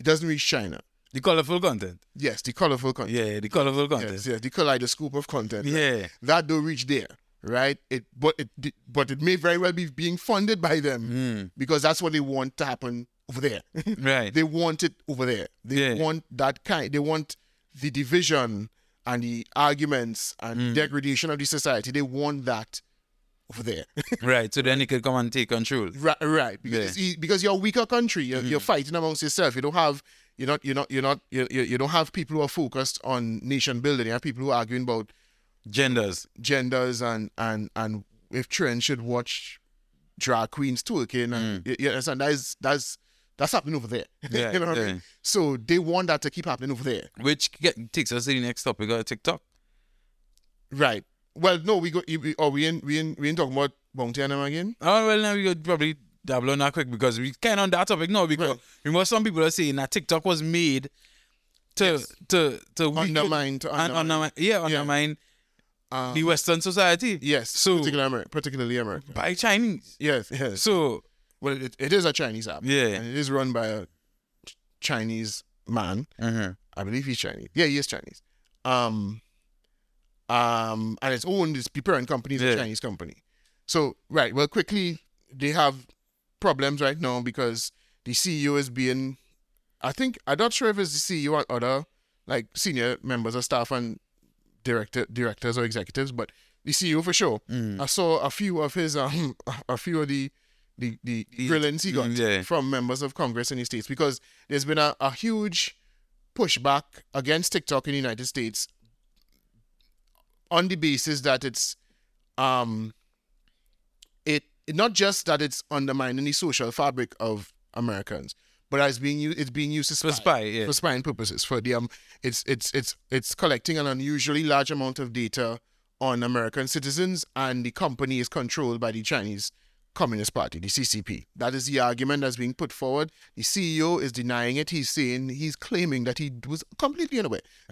it doesn't reach China. The colorful content. Yes, the colorful content. Yeah, the colorful content. Yes, yes, the kaleidoscope of content. Yeah. That don't reach there, right? It but it but it may very well be being funded by them Mm. because that's what they want to happen over there. [LAUGHS] Right. they want it over there. They Yeah. want that kind. They want the division and the arguments and Mm. degradation of the society. They want that over there. [LAUGHS] right. So then he could come and take control. right, right. Because Yeah. Because you're a weaker country. You're, you're fighting amongst yourself. You don't have. You're not. You're not. You're not. You, you, you don't have people who are focused on nation building. You have people who are arguing about Genders. genders and and and if trends should watch drag queens twerking and you, you understand that is that's that's happening over there. Mm. [LAUGHS] Yeah, you know what I mean? So they want that to keep happening over there. Which get, takes us to the next topic of TikTok. Right. Well, no, we go. we- Are we in? We in? We in talking about Bounty and again? Oh, well, now we could probably dabble on that quick because we of on that topic now because Right. remember some people are saying that TikTok was made to to to weaken- Undermine to undermine. undermine, yeah, undermine Uh, the Western society. yes. So- particularly America, particularly by Chinese. Yes. Yes. So well, it, it is a Chinese app. Yeah. And it is run by a Chinese man. uh I believe he's Chinese. Yeah, he is Chinese. Um, um, and it's owned. It's parent company is Yeah. a Chinese company. So right, well, quickly they have problems right now because the CEO is being, I think I'm not sure if it's the CEO or other like senior members of staff and director directors or executives, but the CEO for sure. Mm. I saw a few of his um [LAUGHS] a few of the the the grillings he got mm, yeah. from members of Congress in the states because there's been a, a huge pushback against TikTok in the United States on the basis that it's um it not just that it's undermining the social fabric of Americans, but as being used it's being used to spy, For spy, yeah. for spying purposes. For the um it's it's it's it's collecting an unusually large amount of data on American citizens and the company is controlled by the Chinese Communist Party, the CCP. That is the argument that's being put forward. The CEO is denying it. He's saying he's claiming that he was completely unaware [LAUGHS]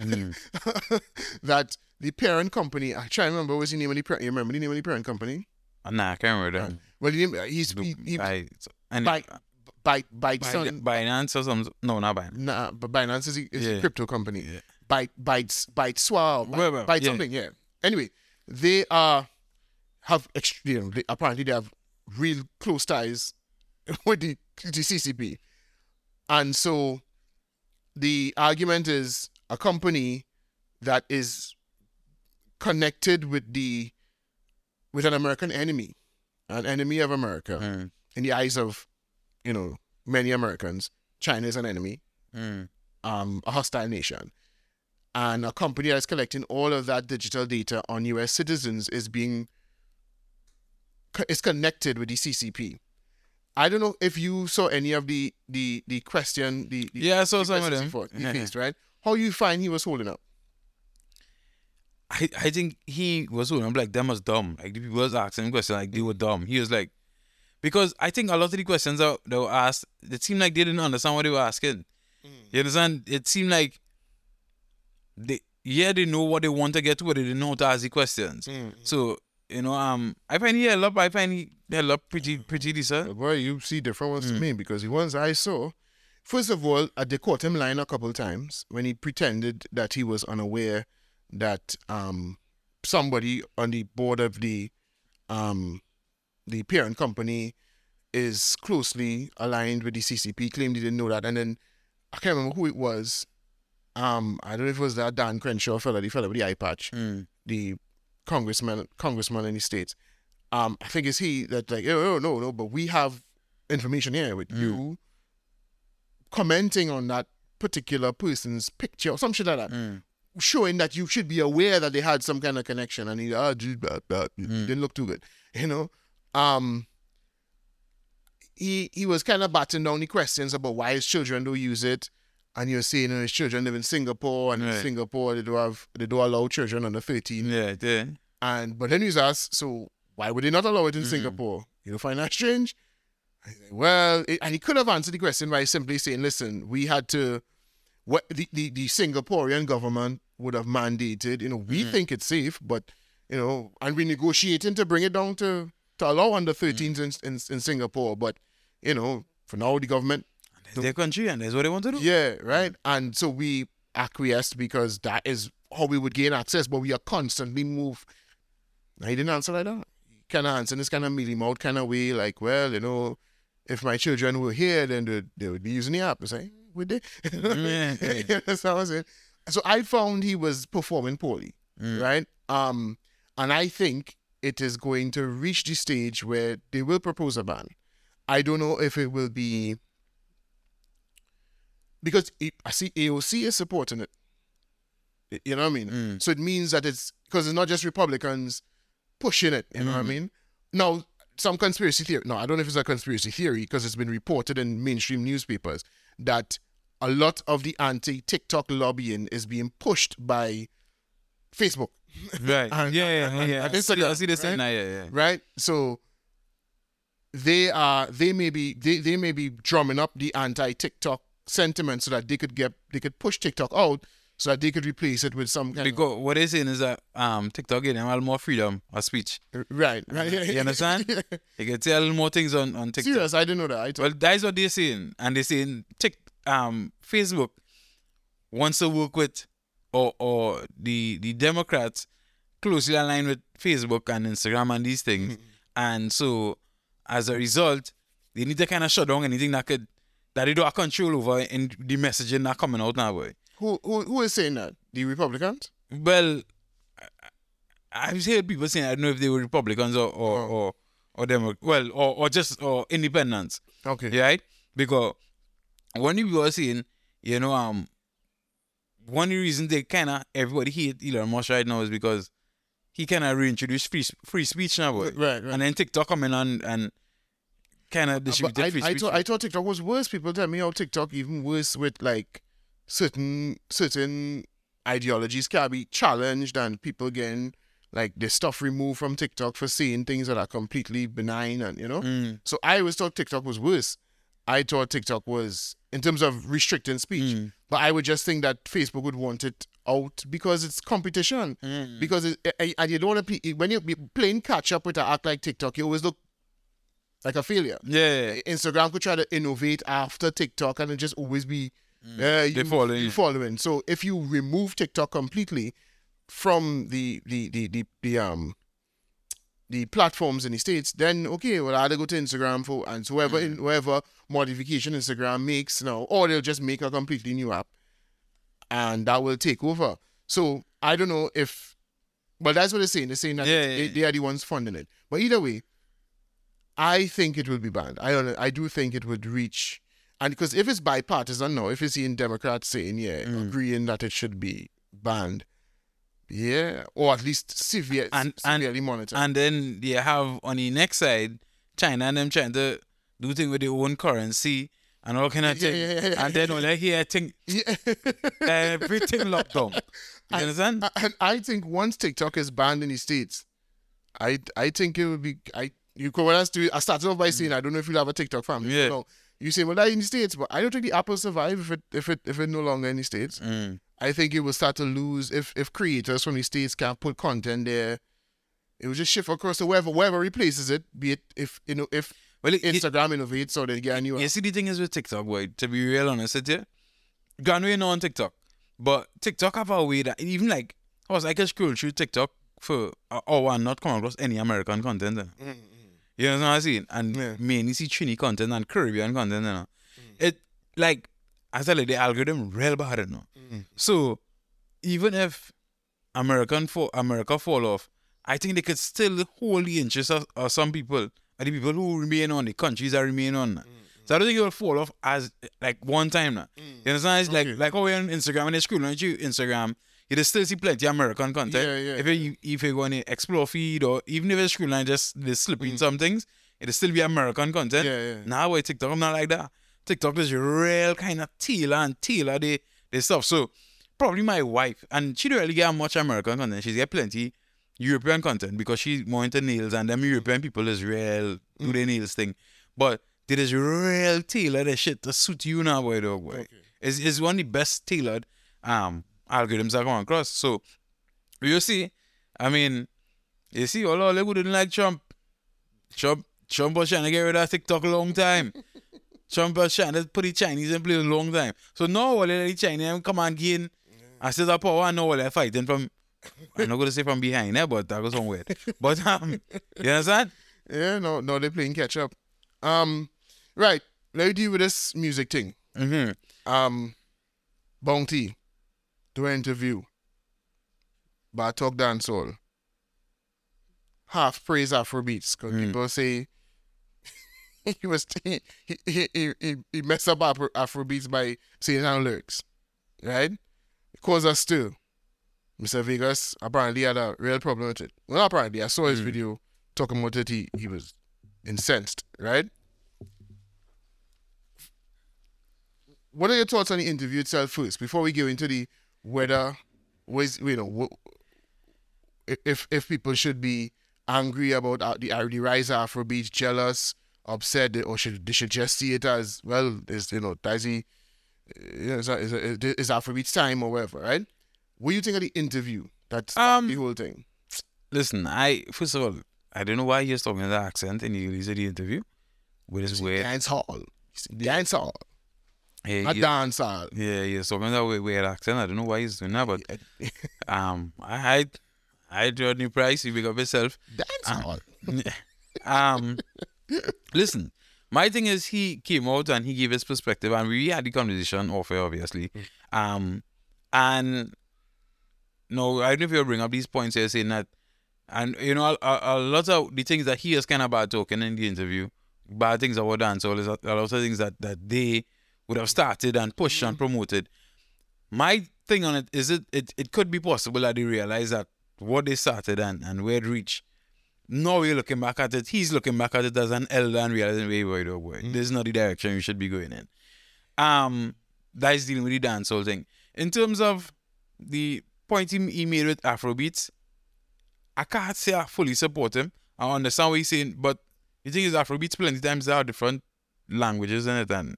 that the parent company. I try to remember what was the name of the parent. You remember the name of the parent company? Uh, nah, I can't remember that. Well, the name he's he, he, By, and Byte Byte By- Sun- Binance or something. No, not Binance. Nah, but Binance is, a, is a crypto company. Yeah. Byte Bytes Byte Swap Well, well, Byte yeah. something. Yeah. Anyway, they are have you know they, apparently they have real close ties [LAUGHS] with the, the CCP, and so the argument is a company that is connected with the with an American enemy, an enemy of America Mm. in the eyes of you know many Americans. China is an enemy Mm. um, a hostile nation. And a company that's collecting all of that digital data on US citizens is being is connected with the CCP. I don't know if you saw any of the the the question the, the Yeah, I saw some of them. he fought- he faced, right? How you find he was holding up? I, I think he was holding I'm like them was dumb. Like the people was asking him questions like they were dumb. He was like because I think a lot of the questions that, that were asked, it seemed like they didn't understand what they were asking. You understand? It seemed like they yeah, they know what they want to get to, but they didn't know how to ask the questions. So, you know, um I find he held up, I find he held up pretty pretty decent. Boy, you see different ones Mm. to me because the ones I saw, first of all, uh, they caught him lying a couple times when he pretended that he was unaware that um somebody on the board of the um the parent company is closely aligned with the CCP. Claimed he didn't know that, and then I can't remember who it was. Um, I don't know if it was that Dan Crenshaw fellow, the fellow with the eye patch, Mm. the congressman, congressman in the states. Um, I think it's he that like, oh, oh no, no, but we have information here with you commenting on that particular person's picture or some shit like that Mm. showing that you should be aware that they had some kind of connection and he ah, gee, blah, blah, it didn't look too good you know um he he was kind of batting down the questions about why his children don't use it and you're saying that his children live in Singapore and in Singapore they don't have they don't allow children under 13 Yeah, yeah. and but then he's asked so why would they not allow it Mm-hmm. in Singapore you don't find that strange well it, and he could have answered the question by simply saying listen we had to what the, the, the Singaporean government would have mandated, you know, we Mm-hmm. think it's safe, but you know, and we're negotiating to bring it down to to allow under 13s Mm-hmm. in, in in Singapore, but you know, for now the government, It's their country and that's what they want to do. yeah, right, and so we acquiesced because that is how we would gain access, but we are constantly move. he didn't answer like that. Kind of answer this kind of mealy mouth kind of way, like, well, you know, if my children were here, then they, they would be using the app. I say, would they? Yeah. [LAUGHS] That's how I was saying. So I found he was performing poorly, Mm. right? Um, and I think it is going to reach the stage where they will propose a ban. I don't know if it will be because it, I see AOC is supporting it. You know what I mean? Mm. So it means that it's because it's not just Republicans pushing it. You know what I Mhm. mean? Now, some conspiracy theory. No, I don't know if it's a conspiracy theory because it's been reported in mainstream newspapers that a lot of the anti-TikTok lobbying is being pushed by Facebook, [LAUGHS] Right. And- yeah, yeah, and- yeah. and I see, I see this right? now, yeah, yeah. right? So they are they may be they, they may be drumming up the anti-TikTok sentiment so that they could get they could push TikTok out so that they could replace it with some kind Because what they're saying is that um TikTok giving them a little more freedom of speech. of right right You [LAUGHS] understand? They can say a little more things on, on TikTok. Serious, I didn't know that. I Well, that's what they're saying. And they're saying Tik um Facebook wants to work with or or the the Democrats closely aligned with Facebook and Instagram and these things. Mm-hmm. and so as a result, they need to kind of shut down anything that could that they don't have control over in the messaging that coming out now, boy. who, who who is saying that? The Republicans? Well, I've heard people saying I don't know if they were Republicans or or Oh. or, or Demo- well or, or just or independents. Okay. Right? Because when you were saying, you know, um, one reason they kind of everybody hate Elon Musk right now is because he kind of reintroduced free free speech now, boy. Right, right. And then TikTok coming on and kind of Uh, distributed I, free I speech. thought I thought TikTok was worse. People tell me how TikTok even worse with like certain certain ideologies can be challenged and people getting like their stuff removed from TikTok for saying things that are completely benign and you know. Mm, So I always thought TikTok was worse. I thought TikTok was in terms of restricting speech, Mm. but I would just think that Facebook would want it out because it's competition. mm. Because it, I- and you don't want to when you're playing catch up with an act like TikTok, you always look like a failure. yeah, Instagram could try to innovate after TikTok and it just always be uh, you, following you. following. So if you remove TikTok completely from the the the, the, the um the platforms in the states, then okay, well I either go to Instagram for and so whoever in whoever modification Instagram makes now, or they'll just make a completely new app and that will take over. So I don't know if well that's what they're saying. They're saying that Yeah, they, yeah, they are the ones funding it. But either way, I think it will be banned. I don't. I do think it would reach, and because if it's bipartisan now, if it's in Democrats saying yeah, Mm. agreeing that it should be banned, yeah, or at least severe, And- and- severely monitored. And then they have on the next side, China and them trying to do thing with their own currency and all kind of Yeah, thing. yeah, yeah. And then only here, I think [LAUGHS] everything locked down. You I- understand? and I think once TikTok is banned in the states, I I think it would be I you could else do I started off by saying I don't know if you'll have a TikTok family. Yeah. No. You say well that in the states, but I don't think the app will survive if it if it if it no longer in the states. Mm. I think it will start to lose if if creators from the states can't put content there. It will just shift across to wherever wherever replaces it. Be it if you know if Well, it, it, Instagram innovates or they get a new you see, the thing is with TikTok, boy, to be real honest with you, gone way know on TikTok. But TikTok have a way that even like, I was like, I scroll through TikTok for uh, or and not come across any American content. Know? You know what I'm saying? And Yeah. mainly see Trini content and Caribbean content. You know? It like I tell you the algorithm real bad. You know? Mm. So even if American for America fall off, I think they could still hold the interest of, of some people and the people who remain on the countries that remain on. Mm, mm. So I don't think it will fall off as like one time now. You understand? It's like Okay. like how we're on Instagram when they scroll on you Instagram, you just still see plenty of American content. Yeah, yeah. If you if you go on the explore feed or even if it's scroll and just they slipping some things, it'll still be American content. Mm. Yeah, yeah. Now with TikTok, I'm not like that. TikTok is real kind of tailor and tailor the, the stuff. So probably my wife, and she don't really get much American content. She get plenty European content because she's more into nails and them European people is real do the nails thing. But there is real tailor the shit to suit you now, boy dog boy. It's, it's one of the best tailored um algorithms I come across. So you see, I mean, you see, all all who didn't like Trump. Trump Trump was trying to get rid of TikTok a long time. [LAUGHS] Trump was trying to put the Chinese in place a long time. So now all the Chinese come and gain I said that power and now all they're fighting from I'm not gonna say from behind there, but that goes on weird. But um you understand? Yeah, no, no, they're playing catch up. Um, right. Let me deal with this music thing. Mm-hmm. Um, Bounty, do an interview. But talk dance dancehall. Half praise Afrobeats because Mm. people say [LAUGHS] he was he he he, he, he messed up Afro, Afrobeats by saying down lyrics, right? Cause us too. Mr. Vegas apparently had a real problem with it. Well, apparently, I saw his Mm. video talking about it. He, he was incensed, right? What are your thoughts on the interview itself first, before we go into the whether, was you know, if if people should be angry about uh, the the rise of Afrobeats, jealous, upset, or should they should just see it as well, is you know, Daisy, you know, is is is Afrobeats time or whatever, right? What do you think of the interview? That's Um, the whole thing. Listen, I first of all, I don't know why he's talking with the accent in the release of the interview. But it's weird. Dance hall. Dance hall. Yeah, A dance hall. yeah, he's talking with that weird, weird accent. I don't know why he's doing that, but [LAUGHS] um I I new price, you pick up yourself. Dance hall. [LAUGHS] um, listen, my thing is he came out and he gave his perspective, and we had the conversation off air, obviously. Um, and no, I don't know if you'll bring up these points here saying that, and you know, a, a, a lot of the things that he is kind of bad talking in the interview, bad things about dancehall is a, a lot of things that that they would have started and pushed and promoted. My thing on it is it, it it could be possible that they realize that what they started and, and where it reached now we're looking back at it. He's looking back at it as an elder and realizing, wait, wait, oh boy, this is not the direction we should be going in. Um, that is dealing with the dancehall thing. In terms of the point he, he made with Afrobeats, I can't say I fully support him. I understand what he's saying, but the thing is, Afrobeats plenty times there are different languages in it, and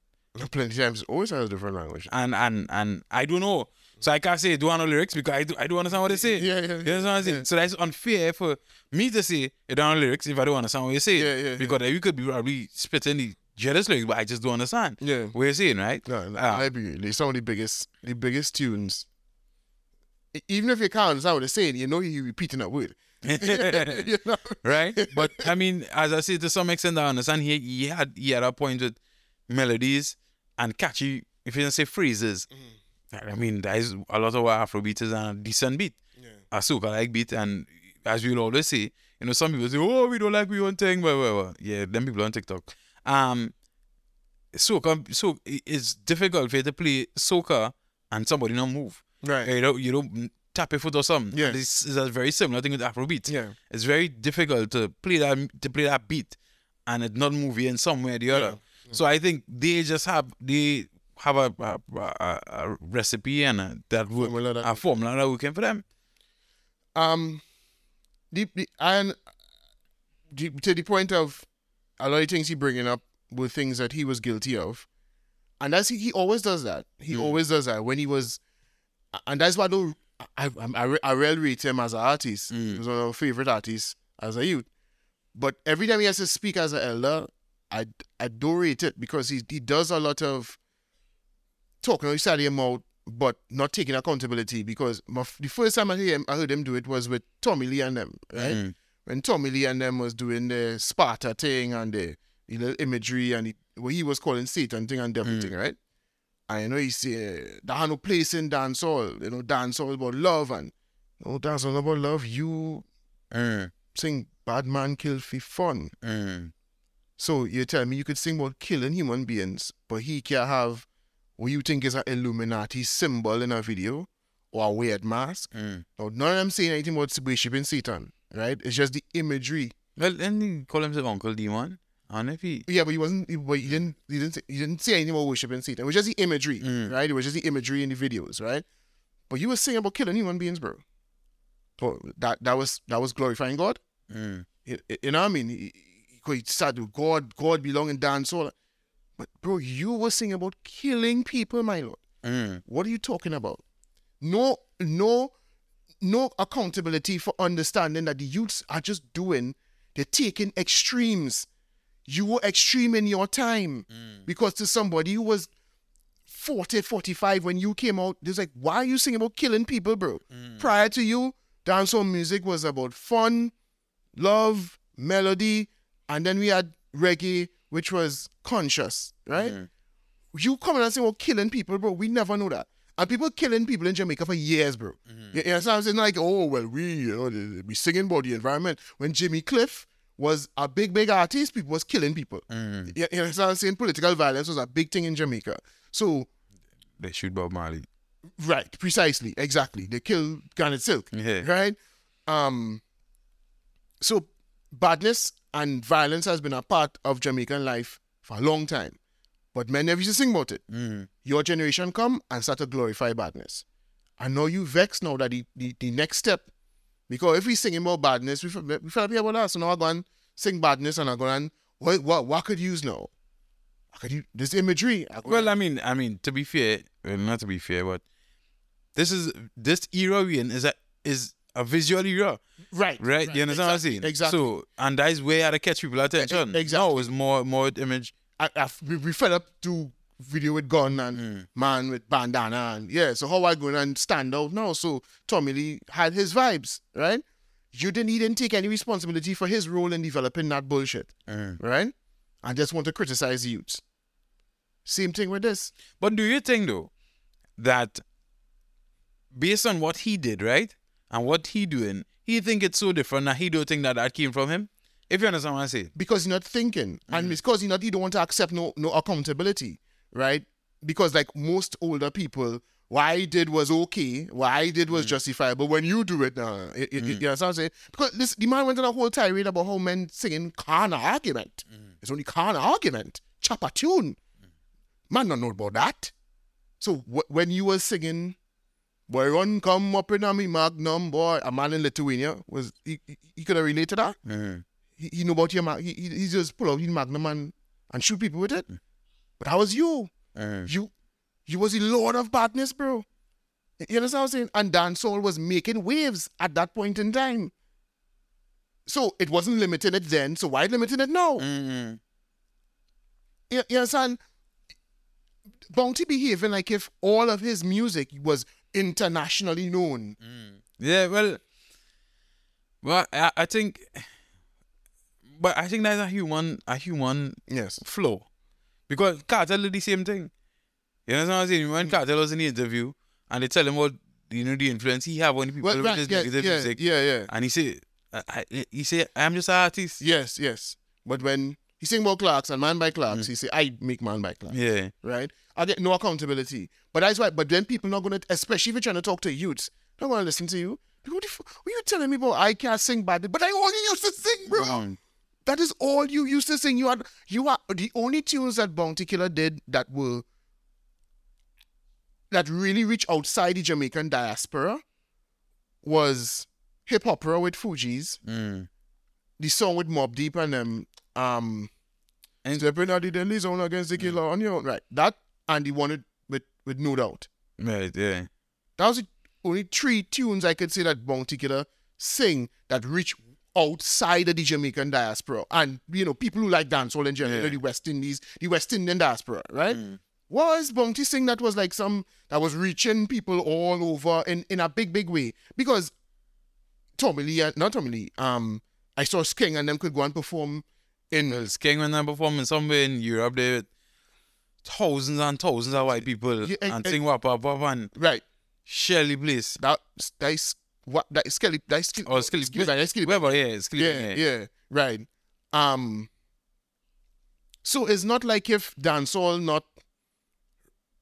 Plenty times always has a different language. and and and I don't know. So I can't say do I know lyrics because I do I do understand what they say. Yeah, yeah, You understand what I'm saying? So that's unfair for me to say you don't know lyrics if I don't understand what you say. Yeah, yeah, Because then you could be probably spitting the jealous lyrics, but I just don't understand Yeah. what you're saying, right? No, no, Ah. I agree. They're some of the biggest, the biggest tunes. Even if you can't understand what they're saying, you know you're repeating a word. [LAUGHS] [LAUGHS] you know? right? But I mean, as I say, to some extent, I understand he he had he had a point with melodies and catchy, if you don't say phrases. I mean, there is a lot of what Afrobeat is and a decent beat, a soca like beat, and as we'll always say, you know, some people say, "Oh, we don't like we own thing," but well, well, yeah, them people on TikTok. Um, soca, so it's difficult for you to play soca and somebody not move. Right. You don't you don't tap your foot or something. Yeah. this is a very similar thing with Afrobeat. Yeah. It's very difficult to play that to play that beat and it not move in some way or the other. So I think they just have they have a a, a, a recipe and a, that work Formula that- a formula that working for them. Um, the, the and the, to the point of a lot of things he bringing up were things that he was guilty of, and that's he he always does that. He always does that when he was, and that's why I don't. I I, I, I really rate him as an artist. He was one of my favorite artists as a youth. But every time he has to speak as an elder, I, I don't rate it because he he does a lot of talking. He started him out but not taking accountability because my, the first time I heard him, I heard him do it was with Tommy Lee and them, right? Mm. When Tommy Lee and them was doing the Sparta thing and the, the little imagery and the, what he was calling Satan thing and everything, right? And you know, he say, there are no place in dancehall, you know, dancehall about love and, no dancehall about love, you Mm. sing bad man kill for fun. Mm. So you tell me you could sing about killing human beings, but he can't have what you think is an Illuminati symbol in a video or a weird mask. Mm. Now, none of them saying anything about worshiping Satan, right? It's just the imagery. Well, then he call himself Uncle Demon. And if he. Yeah, but he wasn't. He, but he didn't. He didn't. Say, he didn't say anything about worshiping Satan. It was just the imagery, Mm. right? It was just the imagery in the videos, right? But you were saying about killing human beings, bro. So that that was that was glorifying God. Mm. You, you know what I mean? He, he, he said God, God belong in dance. But bro, you were singing about killing people, my lord. Mm. What are you talking about? No, no, no accountability for understanding that the youths are just doing. They're taking extremes. You were extreme in your time because to somebody who was 40, 45 when you came out, there's like, why are you singing about killing people, bro? Prior to you, dancehall music was about fun, love, melody, and then we had reggae, which was conscious, right? You coming and saying, well, killing people, bro. We never know that. And people killing people in Jamaica for years, bro. You, you know what I'm saying? Like, oh, well, we, you know, they singing about the environment. When Jimmy Cliff was a big, big artist, people was killing people. Mm. You, you know what I'm saying? Political violence was a big thing in Jamaica. So, They shoot Bob Marley. right, precisely, exactly. They killed Garnet Silk Yeah. right? Um, so badness and violence has been a part of Jamaican life for a long time, but men never used to sing about it. Mm. Your generation come and start to glorify badness, and now you vex now that the, the, the next step, because if we sing about badness, we feel about that. So now I go and sing badness, and I go and what what what could use now? I could use this imagery. I Well, I mean, I mean, to be fair, well, not to be fair, but this is this era we in is a is a visual era, right, right? you understand what I'm saying? Exactly. So, and that is where I catch people attention. Exactly. Now it's more more image. I, I, we, we fed up to video with gun and man with bandana and yeah. So how I going and stand out now? So Tommy Lee had his vibes, right? You didn't he didn't take any responsibility for his role in developing that bullshit, Mm. right? I just want to criticize the youths. Same thing with this. But do you think though that based on what he did, right, and what he doing, he think it's so different that he don't think that that came from him? If you understand what I say. because you're not thinking, and it's because you're not, you don't want to accept no no accountability, right? Because like most older people, what I did was okay, what I did was mm. justifiable. When you do it, uh, it, it, you know mm. what I'm saying? Because this the man went on a whole tirade about how men singing carnal argument. Mm. It's only carnal argument. Chop a tune. Man, don't know about that. So wh- when you were singing, boy, run come up in a me magnum, boy, a man in Lithuania was he, he, he could have related that Mm. he, he know about your mag- he, he he just pull out his magnum and, and shoot people with it. But how was you? Mm. You you was the lord of badness, bro. You understand what I'm saying? And dancehall was making waves at that point in time. So it wasn't limiting it then. So why limiting it now? Mm. You, you understand? Bounty behaving like if all of his music was internationally known. Mm. Yeah, well, well, I, I think, but I think that's a human, a human Yes. flow, because Cartel did the same thing. You know what I'm saying? When mm. Cartel was in the interview and they tell him what you know the influence he have on the people Well, with right, yeah, yeah, music, yeah, yeah. and he said, I, I, he say, I'm just an artist. Yes, yes. But when he sing about Clarks and man by Clarks, he say, I make man by Clarks. Yeah, right? I get no accountability. But that's why. But then people not gonna, especially if you're trying to talk to youths, not gonna listen to you. What, the f- what you telling me about? I can't sing badly, but I only used to sing, bro. Um, That is all you used to sing. You had, you are the only tunes that Bounty Killer did that were that really reached outside the Jamaican diaspora was hip opera with Fugees, mm. the song with Mobb Deep and them, um, And- stepping out the deadly zone against the killer on your own, right? That and he won it with with No Doubt. right, yeah, That was the only three tunes I could say that Bounty Killer sing that reach outside of the Jamaican diaspora. And, you know, people who like dancehall in general, Yeah. the West Indies, the West Indian diaspora, right? was Bounty Singh that was like some that was reaching people all over in, in a big, big way. Because Tommy Lee, uh, not Tommy Lee, um, I saw Skeng and them could go and perform in Well, King when I'm performing somewhere in Europe, there were thousands and thousands of white people Yeah, and- and sing wap wap wap and right. Shelly Bliss. That that's what that Skelly that's Skelly Or Skelly Skelly that's Skelly Whatever, yeah, Skilly. yeah, yeah, right. Um so it's not like if dancehall not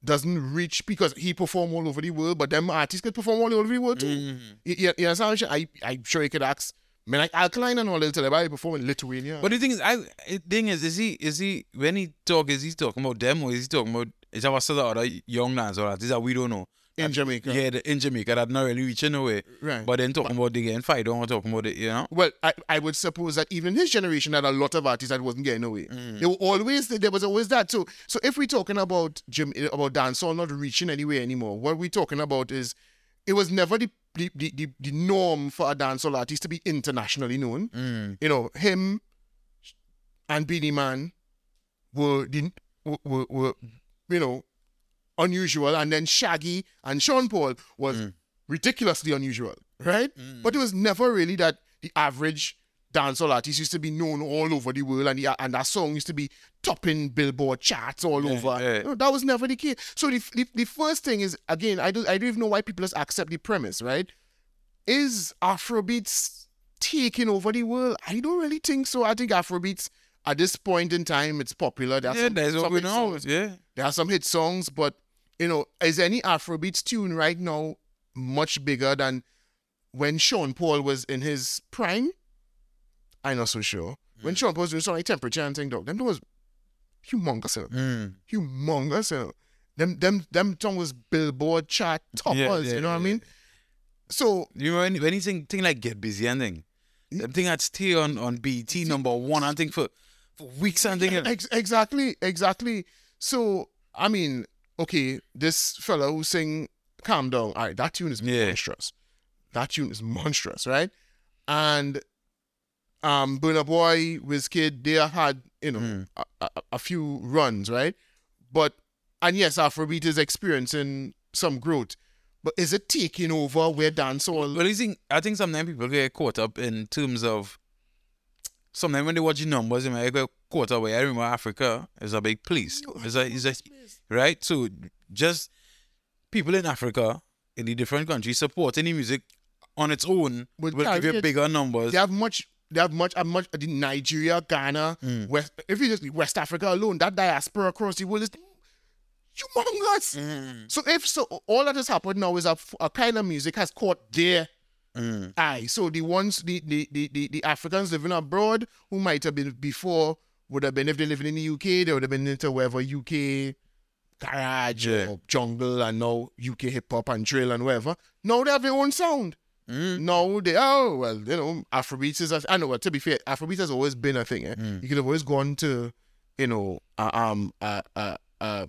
doesn't reach because he perform all over the world, but them artists could perform all over the world too. Mhm. You, you, you understand? I'm? I I'm sure you could ask. I mean, like Alkaline and all tell everybody perform in Lithuania. But the thing is, I the thing is, is he is he when he talk is he talking about them or is he talking about is that what's the other young lads or that is that we don't know. in Jamaica, Yeah, the, in Jamaica that not really reaching away. right. But then talking about the getting fight, don't want talking about it, you know. Well, I, I would suppose that even his generation had a lot of artists that wasn't getting away. Mm. They were always there was always that. So so if we're talking about Jim about dancehall not reaching anywhere anymore, what we're talking about is it was never the the, the, the, the norm for a dancehall artist to be internationally known. Mm. You know, him and Beenie Man were the were, were, were you know unusual, and then Shaggy and Sean Paul was Mm. ridiculously unusual, right? But it was never really that the average dancehall artist used to be known all over the world, and the, and that song used to be topping Billboard charts all Yeah, over. yeah. No, that was never the case. So the, the the first thing is again, I don't I don't even know why people just accept the premise, right? Is Afrobeats taking over the world? I don't really think so. I think Afrobeats at this point in time it's popular. There Yeah, some- that's what some we know. songs. Yeah. There are some hit songs, but you know, is any Afrobeats tune right now much bigger than when Sean Paul was in his prime? I'm not so sure. When Sean doing something like temperature and thing, dog, them was humongous, you know. Mm. humongous, you know. Them them them song was Billboard chart toppers, yeah, you know what I mean? So You know when when you think, thing like get busy and thing, them thing that stay on on BT number one and thing for for weeks and thing. Ex- exactly, exactly. So I mean, okay, this fella who sing "Calm Down," all right, that tune is Yeah. monstrous. That tune is monstrous, right? And um, Burna Boy, Wizkid, they had you know Mm. a, a, a few runs, right? But and yes, Afrobeat is experiencing some growth, but is it taking over where dancehall? Well, you think I think sometimes people get caught up in terms of sometimes when they watch the numbers, they might get caught up. I remember Africa is a big place. It's a, it's a, right. So just people in Africa in the different countries supporting the music on its own But will give you bigger numbers. They have much. They have much. Much. The Nigeria, Ghana, Mm. West. If you just West Africa alone, that diaspora across the world is humongous. Mm, So if so, all that has happened now is a, a kind of music has caught their mm, eye. So the ones, the the, the the the Africans living abroad who might have been before would have been if they're living in the UK, they would have been into wherever UK garage Yeah. or jungle and now UK hip hop and drill and whatever. Now they have their own sound. Mm. No, they oh well, you know, Afrobeats is. A, I know. Well, to be fair, Afrobeats has always been a thing. Eh? Mm. You could have always gone to, you know, uh, um, uh, uh, uh,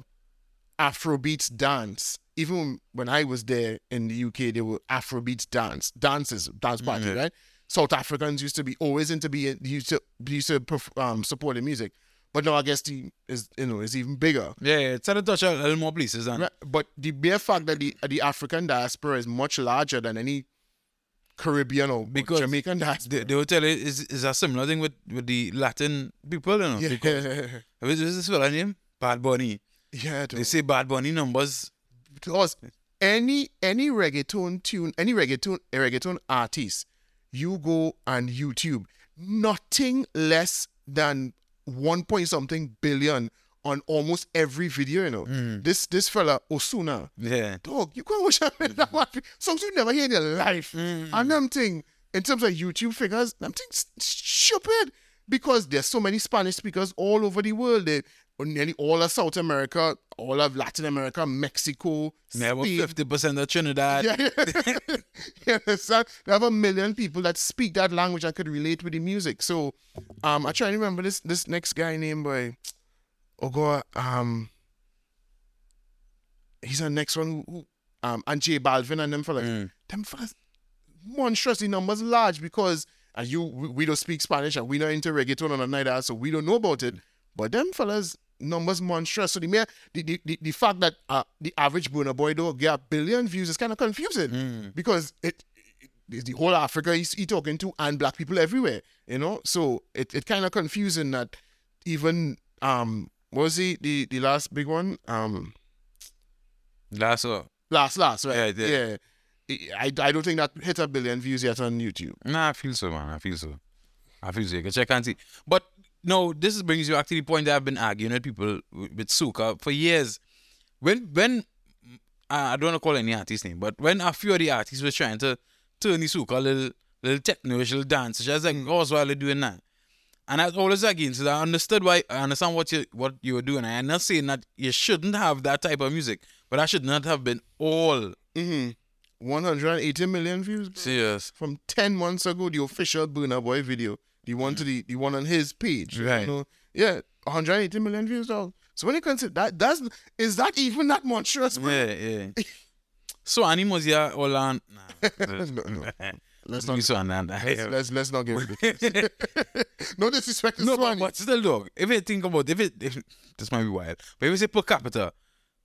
Afrobeats dance. Even when I was there in the UK, there were Afrobeats dance dances, dance parties, yeah. right? South Africans used to be always into be used to used to um support the music, but now I guess the is you know is even bigger. Yeah, it's at a touch a little more places and Right, But the bare fact that the the African diaspora is much larger than any Caribbean or Because Jamaican diaspora. they, they will tell you it's, it's a similar thing with, with the Latin people, you know. yeah, Because [LAUGHS] is this fella name? Bad Bunny. yeah. They say Bad Bunny numbers. Because any any reggaeton tune, any reggaeton reggaeton artist, you go on YouTube, nothing less than one point something billion on almost every video. You know, Mm. this this fella Ozuna, Yeah. dog, you go watch that one. Songs you never hear in your life. Mm. And them thing, in terms of YouTube figures, them things stupid because there's so many Spanish speakers all over the world. They, nearly all of South America, all of Latin America, Mexico, Yeah, fifty percent of Trinidad. Yeah, [LAUGHS] you understand? They have a million people that speak that language and could relate with the music. So, um, I try to remember this this next guy named by, oh God, um, he's the next one who, um, and J Balvin and them fellas, Mm. them fellas, monstrous. The numbers large because and you we, we don't speak Spanish and we not into reggaeton night out, so we don't know about it. But them fellas numbers monstrous. So the mere the the, the, the fact that uh, the average Burna Boy dog get a billion views is kind of confusing because it, it it's the whole Africa he's he talking to and black people everywhere, you know. So it it kind of confusing that even um what was he the the last big one um That's all. last last right Yeah, yeah. I, I don't think that hit a billion views yet on YouTube. Nah, I feel so, man. I feel so. I feel so. You can check and see. But no, this brings you back to the point that I've been arguing with people with, soca for years. When when I I don't want to call any artist name, but when a few of the artists were trying to turn the soca a little little techno-ish, little dance, she was like, oh, why are they doing that? And I was always again. it. I understood why I understand what you what you were doing. I'm not saying that you shouldn't have that type of music, but that should not have been all Mm-hmm. 180 million views. bro. serious. From 10 months ago, the official Burna Boy video, the one to the the one on his page. you Right. know? Yeah, 180 million views, dog. So when you consider that, that's is that even that monstrous? bro? Yeah, yeah. [LAUGHS] So animals here all on. Nah. [LAUGHS] No, no. [LAUGHS] Let's not so on that. let's, let's let's not get ridiculous. [LAUGHS] [LAUGHS] no disrespect to No, but, Swanee. but still, dog. If you think about, if it, if, this might be wild, but if you say per capita,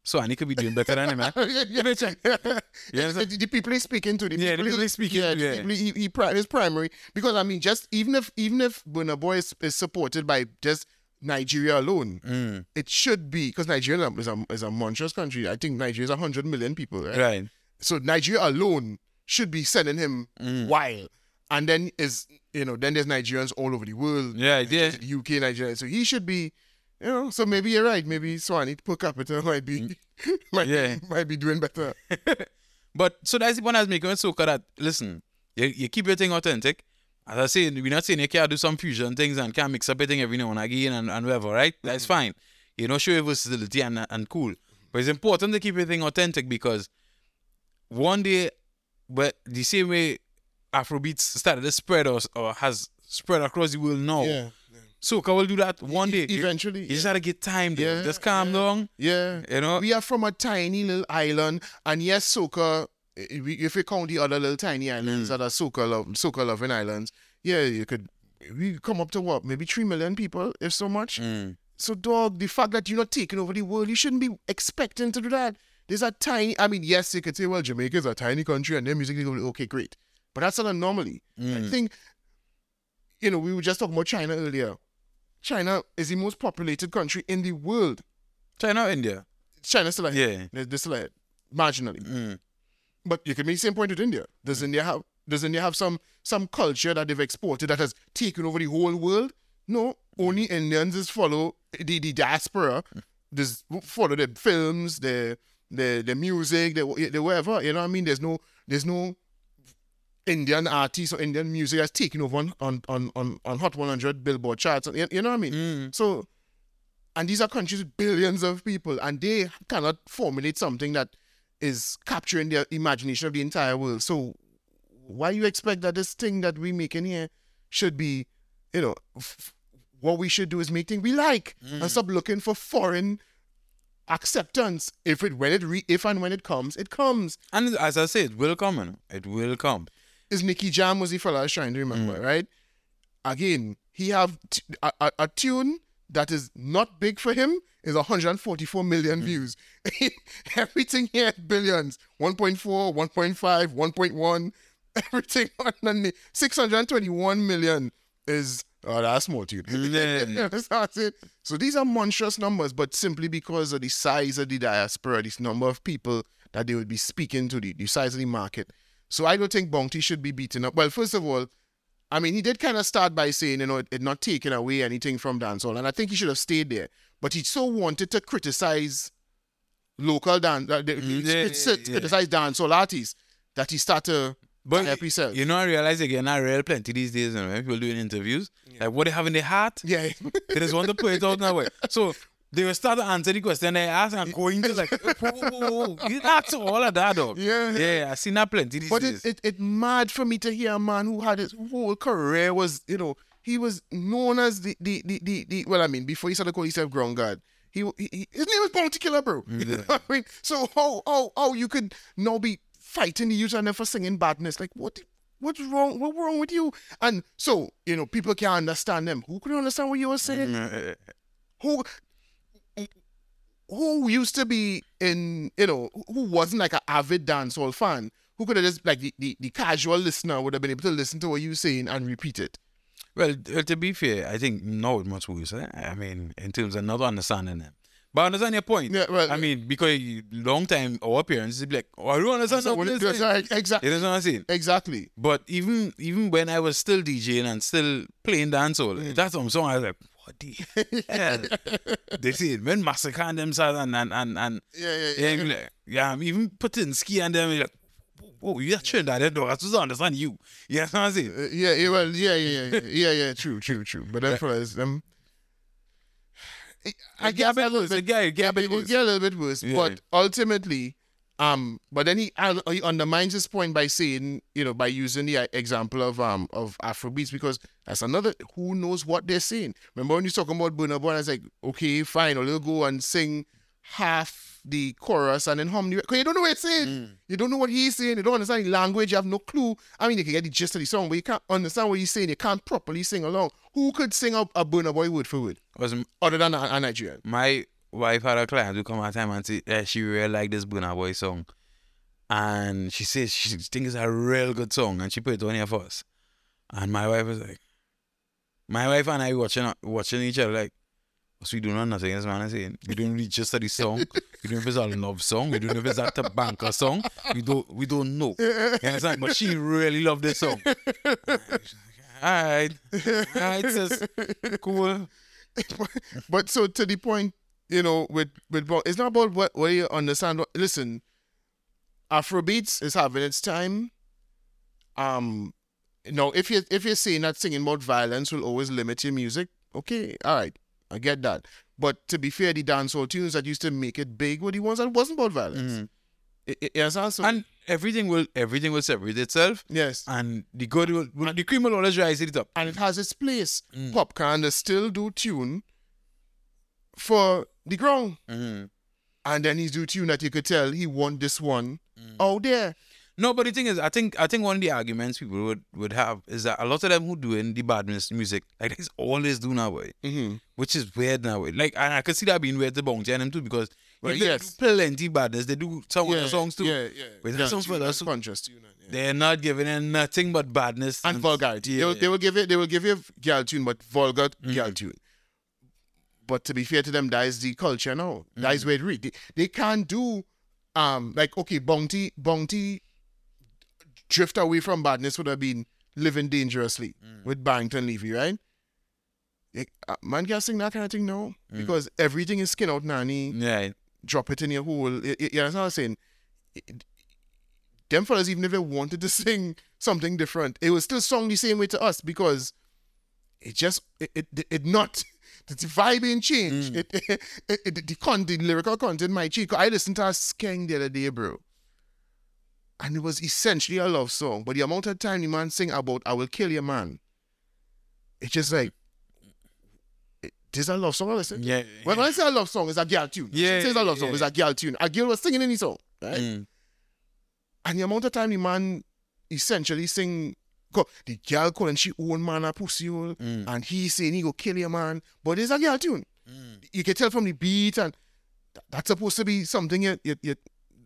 so Annie could be doing better than him, man. [LAUGHS] yeah, yeah. If check, understand? the, the people he's speaking to, the Yeah, the people he's speaking yeah, to, yeah. people he, he pri- his primary. Because I mean, just even if even if Burna Boy is, is supported by just Nigeria alone, Mm. it should be because Nigeria is a is a monstrous country. I think Nigeria is hundred million people, right? right? So Nigeria alone should be sending him Mm. wild. And then is you know, then there's Nigerians all over the world. Yeah, yeah. UK, Nigeria. So he should be, you know. So maybe you're right. Maybe Swanee per capita [LAUGHS] might be, [LAUGHS] might, Mm. Yeah. might be doing better. [LAUGHS] But so that's the point I was making with soca that listen, you, you keep your thing authentic. As I say, we're not saying you can't do some fusion things and can't mix up everything every now and again and, and whatever, right? That's fine. You know, show your versatility and and cool. But it's important to keep your thing authentic because one day, but the same way Afrobeats started to spread or, or has spread across the world now, Yeah. soca will do that one day. Eventually. You, just gotta get time, yeah, Yeah, just calm down. Yeah. You know? We are from a tiny little island, and yes, soca. we- If you count the other little tiny islands that are soca love, soca loving islands, yeah, you could. We come up to what, maybe three million people, if so much. Mm. So, dog, the fact that you're not taking over the world, you shouldn't be expecting to do that. There's a tiny. I mean, yes, you could say, well, Jamaica is a tiny country, and their music is okay, great, but that's an anomaly. I mm. think, you know, we were just talking about China earlier. China is the most populated country in the world. China, India. China still ahead. Yeah. They're, still ahead, marginally. Mm. But you can make the same point with India. Does India have does India have some some culture that they've exported that has taken over the whole world? No. Only mm. Indians is follow the, the diaspora. Mm. Just follow their films, their their their music, the, their whatever. You know what I mean? There's no there's no Indian artist or Indian music that's taken over on on, on, on, on Hot 100 Billboard charts. You, you know what I mean? Mm. So, and these are countries with billions of people, and they cannot formulate something that is capturing the imagination of the entire world. So, why you expect that this thing that we make in here should be, you know, f- what we should do is make things we like and stop looking for foreign acceptance. If it when it re, if and when it comes, it comes. And as I said, it will come. It will come. is Nicky Jam was the fella I was trying to remember, mm. right? Again, he have t- a, a, a tune that is not big for him is 144 million mm. views. [LAUGHS] Everything here billions. 1.4, 1.5, 1.1, everything underneath. 621 million is oh that's tune. [LAUGHS] Yeah. [LAUGHS] That's it. So these are monstrous numbers, but simply because of the size of the diaspora, this number of people that they would be speaking to, the, the size of the market. So I don't think Bounty should be beaten up. Well, first of all, I mean, he did kind of start by saying, you know, it, it not taking away anything from dancehall, and I think he should have stayed there. But he so wanted to criticize local dance, uh, Mm, yeah, crit- yeah, criticize dancehall artists that he started But help himself. you know, I realize again, I real plenty these days, and when people doing interviews, like what they have in their heart, yeah. they just want to put it out that way. So they will start to answer the question they ask and going to like, [LAUGHS] whoa, whoa, whoa, whoa. you ask all of that, dog. Yeah. Yeah, I seen that plenty these But days. it, it it mad for me to hear a man who had his whole career was, you know, he was known as the the the, the, the well, I mean, before he started calling himself ground guard. He, he, he- his name was Bounty Killer, bro. Mm, you [LAUGHS] know I mean, so how how how you could now be fighting the youth and then for singing badness? Like what? What's wrong? What's wrong with you? And so you know, people can't understand them. Who could understand what you were saying? Mm, Who? who used to be in, you know, who wasn't like an avid dancehall fan, who could have just like the, the, the casual listener would have been able to listen to what you were saying and repeat it. Well, to be fair, I think now it's much worse. Eh? I mean, in terms of not understanding them. But I understand your point. Yeah, well, I mean, because long time our parents would be like, "Oh, I don't understand So what what this it- is." that's right, exactly. You know what I'm saying? Exactly. But even even when I was still DJing and still playing dancehall, Mm. that's some song I was like, "What the hell?" [LAUGHS] they see when Masicka and them and and and, and Yeah, yeah, yeah, yeah. like, yeah, I'm even putting ski and them you're like, "Oh, you're Trinidad, that dog. I just don't understand you." You know what I'm saying? Uh, yeah, yeah, well, yeah, yeah, yeah, yeah, yeah, true, true, true. But then fellas, them, I It get a little bit, get- it get a bit it worse. get a little bit worse. Yeah. But ultimately, um, but then he, he undermines his point by saying, you know, by using the uh, example of um of Afrobeats because that's another who knows what they're saying. Remember when you talking about Burna Boy? I was like, okay, fine, or they'll go and sing half the chorus and then hum the because you don't know what it's saying. Mm. You don't know what he's saying. You don't understand the language. You have no clue. I mean, you can get the gist of the song, but you can't understand what he's saying. You can't properly sing along. Who could sing a, a Burna Boy word for word Was other than a, a Nigerian? my wife had a client who come at time and say she really like this Burna Boy song. And she says she thinks it's a real good song and she put it on here for us. And my wife was like, my wife and I watching watching each other like, what's we doing nothing this man is saying. We don't really just study song. We don't know if it's a love song. We don't know if it's a banker song. We don't we don't know. You understand? But she really loved this song. Alright. Alright, sis. Cool. but so to the point, you know, with with it's not about what what you understand. Listen, Afrobeats is having its time. Um, no, if you if you're saying that singing about violence will always limit your music, okay, all right, I get that. But to be fair, the dancehall tunes that used to make it big were the ones that wasn't about violence. I- Yes, also, And everything will everything will separate itself. yes, and the good will, will the cream will always rise to the top. and it has its place. Mm. Popcaan they still do tune for the ground. Mm-hmm. and then he's do tune that you could tell he won this one Mm. out there. No, but the thing is, I think I think one of the arguments people would, would have is that a lot of them who doing the badness music, like this always do now, way, Mm-hmm. which is weird now. way. Like, and I could see that being weird to Bounty and them too because if they yes. do plenty badness, they do some the songs too. Yeah, yeah. But yeah, some and who- conscious tune and, yeah. They're not giving in nothing but badness and vulgarity. Yeah. They, will, they will give it. They will give you girl tune, but vulgar Mm-hmm. girl tune. But to be fair to them, that is the culture now. That Mm-hmm. is where it read. They, they can't do um like okay, Bounty Bounty drift away from badness would have been living dangerously Mm. with Barrington Levy, right? Like, uh, man can't sing that kind of thing now Mm. because everything is skin out nanny. Yeah, drop it in your hole. You, you, understand what I'm saying? It- them fellas, even if they wanted to [LAUGHS] sing something different, it was still sung the same way to us because it just it it, it not [LAUGHS] the vibe ain't changed. It, [LAUGHS] it, it, the con the lyrical content might change. I listened to a skeng the other day, bro. And it was essentially a love song, but the amount of time the man sing about "I will kill your man," it's just like it, this is a love song. I listen. yeah. When I say a love song, it's a girl tune. Yeah, She says a love song, yeah. it's a girl tune. A girl was singing any song, right? Mm. And the amount of time the man essentially sing, the girl calling she own man a pussy hole, Mm. and he saying he go kill your man, but it's a girl tune. Mm. You can tell from the beat, and th- that's supposed to be something you, you, you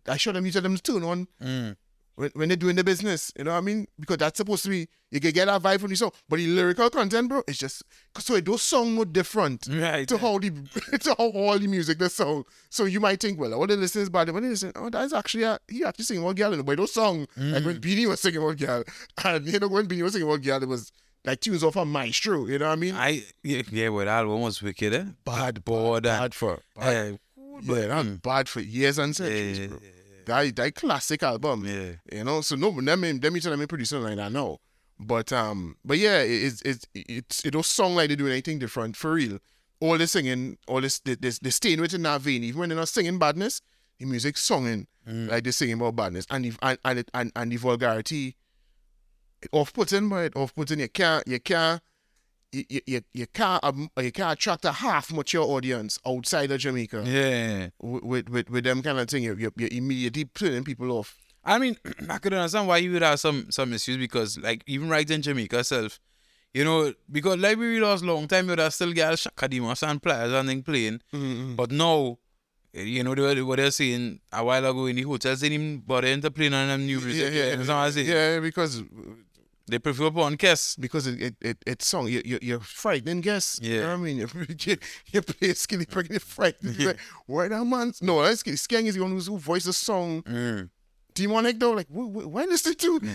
I show them, you tell them to tune on Mm. when, when they're doing the business. You know what I mean? Because that's supposed to be, you can get that vibe from the song, but the lyrical content, bro, it's just, so it those songs were different Right. to how the [LAUGHS] to how all the music the song. So you might think, well, all the listeners bad, when they listen, oh, that's actually a, he actually singing about girl in the way those song. Like when Beenie was singing about girl, [LAUGHS] and you know when Beenie was singing about girl, it was like tunes off a maestro. You know what I mean? I yeah, yeah, well, that album was wicked, eh? bad, Bored and bad for bad, uh, yeah, that's bad for years and centuries, yeah, bro. That that classic album. yeah. You know, so no, them them them them producing like that now. But um, but yeah, it- it's it's it's it don't sound like they doing anything different for real. All the singing, all this they, they, they staying within that vein. Even when they're not singing badness, the music singing like they're singing about badness, and the, and and, and and the vulgarity, it off putting, but off putting. You can't you can't. You, you, you, you can't um, you can't attract a half mature audience outside of Jamaica Yeah. with, with with them kind of thing. You you you're immediately turning people off. I mean, [CLEARS THROAT] I could understand why you would have some some issues because, like, even right in Jamaica itself, you know, because like we lost long time, you would have still got Kadima and players and thing playing. Mm-hmm. But now, you know what, what they're saying a while ago in the hotels, they didn't even bother into playing on them new music. yeah, yeah, You understand what I'm saying? yeah, because They prefer upon Kiss. because it it, it it's song. You, you you're frightening guests. You know Yeah. what I mean? You [LAUGHS] you, you play skinny [LAUGHS] pregnant frightening. It's like, why that man? No, that's skinny. Skeng is the one who's, who voiced the song. Mm. Demonic though, like wh- wh- when is it too? [LAUGHS]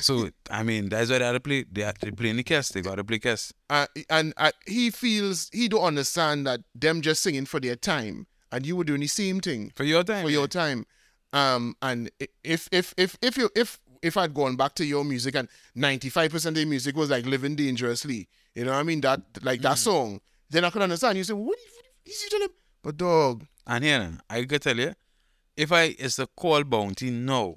So I mean, that's why they had to play. They had to play in the Kiss. They got to play Kiss. uh, and uh, he feels he don't understand that them just singing for their time, and you were doing the same thing For your time. for your time. Um, and if if if if you if if I'd gone back to your music and ninety five percent of the music was like living dangerously, you know what I mean? That like that song, then I could understand. You say, what is he telling? But dog, And here, I could tell you, if I is the call bounty no,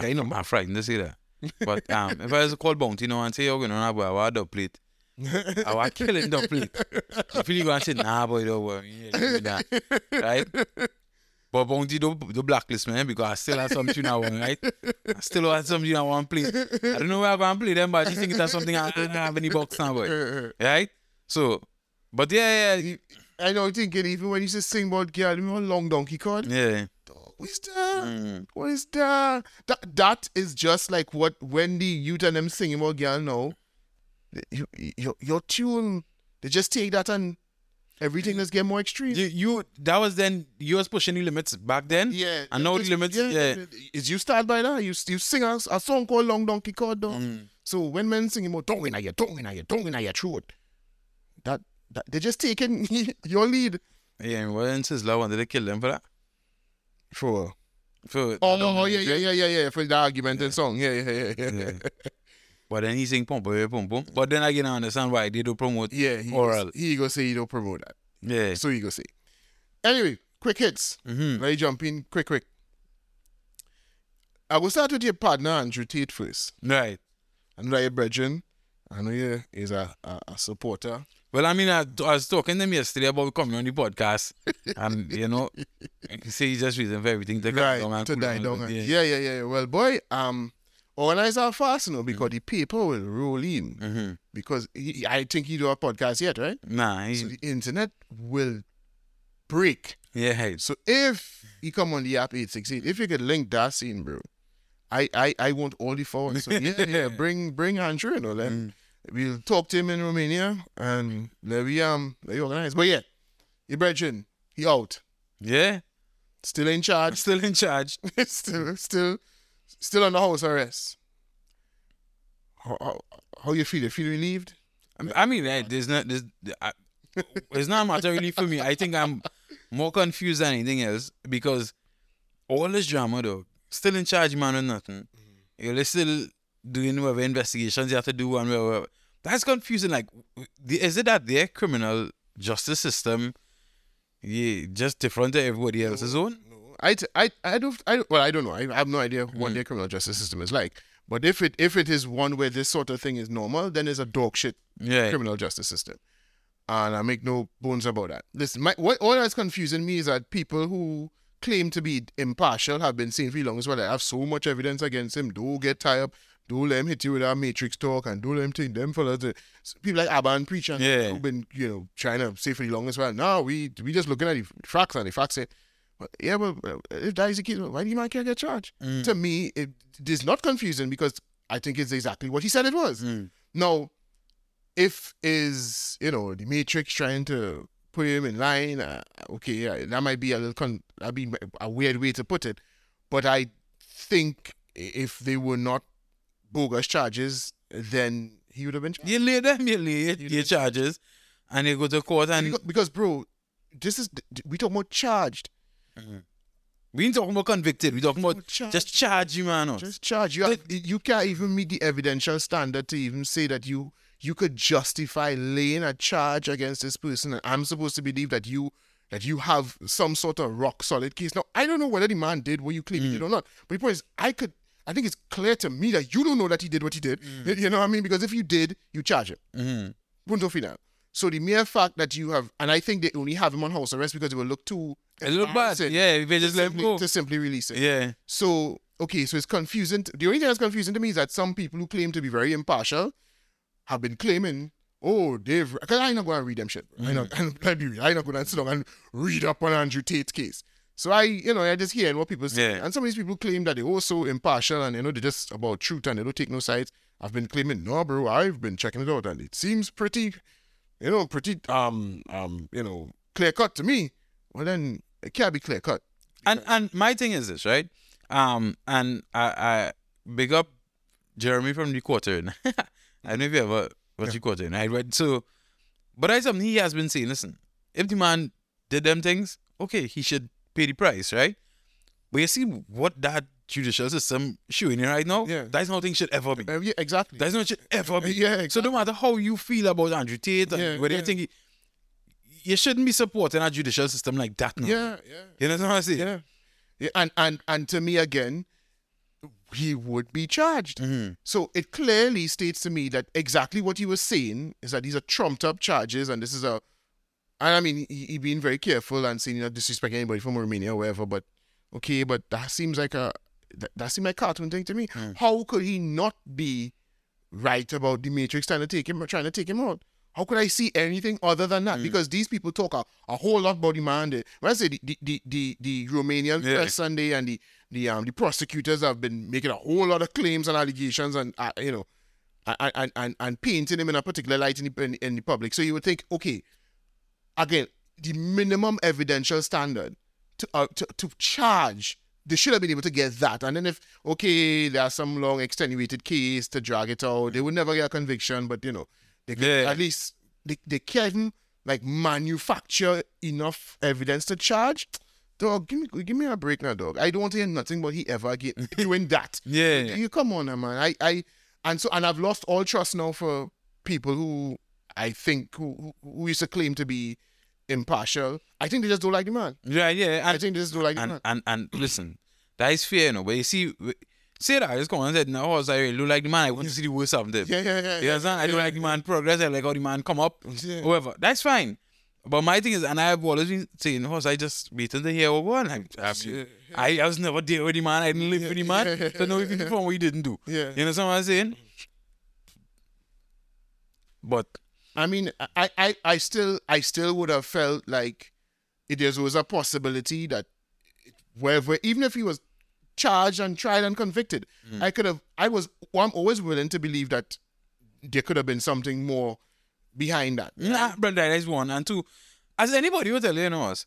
Yeah, you know. I'm frightened to say that. But um, if I was to call bounty no and say you're going to have a dub plate, [LAUGHS] I was killing dub plate. If you go and say nah boy, don't worry, you right? But bounty do do blacklist man because I still have some tune I want, right? I still have some tune I want to play. I don't know where I'm going to play them, but I just think it's something I don't have any box now, boy, [LAUGHS] right? So, but yeah, yeah, I know thinking even when you say sing about girl, you know long donkey cord. yeah. What is that? Mm. What is that? That that is just like what Wendy, you and them singing about girl now. You, your your tune, they just take that and everything just get more extreme. You, you that was then you was pushing the limits back then. Yeah, I know the limits. Yeah. Is you start by that? You you sing a, a song called Long Donkey Cord, though. Mm. So when men sing about tongue in your tongue in your tongue in your throat, that that they just taking [LAUGHS] your lead Yeah, and Sizzla wanted to kill them for that. for. For Oh oh, yeah, yeah, yeah, yeah, yeah, for the argument and song, yeah, yeah, yeah, yeah. yeah. [LAUGHS] But then he sing pum pum. But then again, I understand why they don't promote. Yeah, he Oral. Goes, he go say he don't promote that. Yeah. So he go say. Anyway, quick hits. Mm-hmm. Let me jump in quick, quick. I will start with your partner Andrew Tate first. Right. I know that your brethren. I know you is a, a, a supporter. Well, I mean, I, I was talking to him yesterday about coming on the podcast, and you know, [LAUGHS] he say he just reason for everything to come Right, down to die down. Yeah. yeah, yeah, yeah. Well, boy, um, organize our fast, you know, because the paper will roll in. Mm-hmm. Because he, I think he do a podcast yet, right? Nah, he, So the internet will break. yeah, hey. So if you come on the app 868, if you could link that scene, bro, I I, I want all the forward. So yeah, yeah, [LAUGHS] bring bring Andrew, you know, then we'll talk to him in Romania and let we um let you organize. But yeah, your brethren, he out. yeah, Still in charge. still in charge. [LAUGHS] still still still under house arrest. How, how, how you feel? You feel relieved? I mean, eh, there's not, there's, I, it's not a matter really for me. I think I'm more confused than anything else because all this drama, though, still in charge, man, or nothing. You're still doing whatever investigations you have to do and whatever. That's confusing. Like, is it that their criminal justice system, yeah, just different to everybody else's own? I, t- I, I don't, I, well, I don't know. I, I have no idea what mm. their criminal justice system is like. But if it, if it is one where this sort of thing is normal, then it's a dog shit Yeah, criminal justice system, and I make no bones about that. Listen, my, what that's confusing me is that people who claim to be impartial have been saying for long as well. I have so much evidence against him. Don't get tied up. Don't let him hit you with our matrix talk, and don't let him take them fellas. to- People like Abba and Preacher Yeah. who've been you know trying to say for the as well. Now we we just looking at the facts, and the facts say. "Well, Yeah, but uh, if that is the case, why do you man can't get charged? Mm. To me, it, is not confusing because I think it's exactly what he said it was. Mm. Now, if is you know the Matrix trying to put him in line, uh, okay, yeah, that might be a little con- that be a weird way to put it, but I think if they were not bogus charges, then he would have been charged. You lay them, you lay your charges, and you go to court and Because, because, bro, this is we talk about charged. Mm-hmm. we ain't talking about convicted. We talking about Charged. just charge you, man. Just charge you. Have, you can't even meet the evidential standard to even say that you you could justify laying a charge against this person. And I'm supposed to believe that you that you have some sort of rock solid case. Now I don't know whether the man did what you claim he did mm. or not. But the point is, I could. I think it's clear to me that you don't know that he did what he did. Mm. You know what I mean? Because if you did, you charge him. Mm-hmm. Punto final. So the mere fact that you have, and I think they only have him on house arrest because it will look too. It look bad. Yeah, if they just let him go. to simply release it. Yeah. So okay, so it's confusing. The only thing that's confusing to me is that some people who claim to be very impartial have been claiming oh, they've, because I ain't not going to read them shit. I not, [LAUGHS] I'm bloody, I not going to sit down and read up on Andrew Tate's case. So I, you know, I just hearing what people say. Yeah. And some of these people claim that they're also impartial and, you know, they're just about truth and they don't take no sides. I've been claiming, no, bro, I've been checking it out and it seems pretty, you know, pretty, um, um, you know, clear cut to me. Well, then it can't be clear cut. And and my thing is this, right? Um, and I, I big up Jeremy from the quarter. [LAUGHS] I don't know if you ever watched the quarter. I read so, but I something he has been saying. Listen, if the man did them things, okay, he should pay the price, right? But you see what that judicial system showing you right now? Yeah. That's not thing should ever be. Uh, yeah, exactly. That's not should ever be. Yeah, So no matter how you feel about Andrew Tate, Yeah, whether yeah. you think he, you shouldn't be supporting a judicial system like that. Now. yeah, yeah. You know what I'm saying? Yeah. Yeah. And and and to me again, he would be charged. Mm-hmm. So it clearly states to me that exactly what he was saying is that these are trumped up charges and this is a and I mean he, he being very careful and saying not disrespect anybody from Romania or wherever, but okay, but that seems like a that, that seems like cartoon thing to me. Mm. How could he not be right about the Matrix trying to take him trying to take him out? How could I see anything other than Mm. that? Because these people talk a, a whole lot about the man. When I say the the, the, the, the Romanian Yeah. press Sunday and the the um the prosecutors have been making a whole lot of claims and allegations and uh, you know and, and and and painting him in a particular light in the, in, in the public. So you would think, okay, again, the minimum evidential standard to uh, to, to charge. They should have been able to get that, and then if okay, there's some long extenuated case to drag it out, they would never get a conviction. But you know, they could, Yeah. at least they they can like manufacture enough evidence to charge. Dog, give me give me a break now, dog. I don't want to hear nothing but he ever again [LAUGHS] doing that. Yeah. You come on, now, man. I, I, and so, and I've lost all trust now for people who I think who, who- who used to claim to be impartial. I think they just don't like the man. Yeah, yeah. I think they just don't like the and, man. and, and [CLEARS THROAT] listen, that is fair, you know. But you see, say that, I just come on and said, no, I was like, I look like the man. I want to see the worst of them. Yeah, yeah, yeah. You understand? I don't like the man progress. I like how the man come up. Yeah. Whatever. That's fine. But my thing is, and I've always been saying, oh, was I just waiting to hear what one. I, I, Yeah, I, I was never there with the man. I didn't live with the man. yeah, so no even from what he didn't do. Yeah. You know what I'm saying? But I mean, I, I, I still, I still would have felt like it is was a possibility that wherever, even if he was charged and tried and convicted, mm. I could have, I was, I'm always willing to believe that there could have been something more behind that. Nah, brother, that's one. And two, as anybody will tell you, you know us.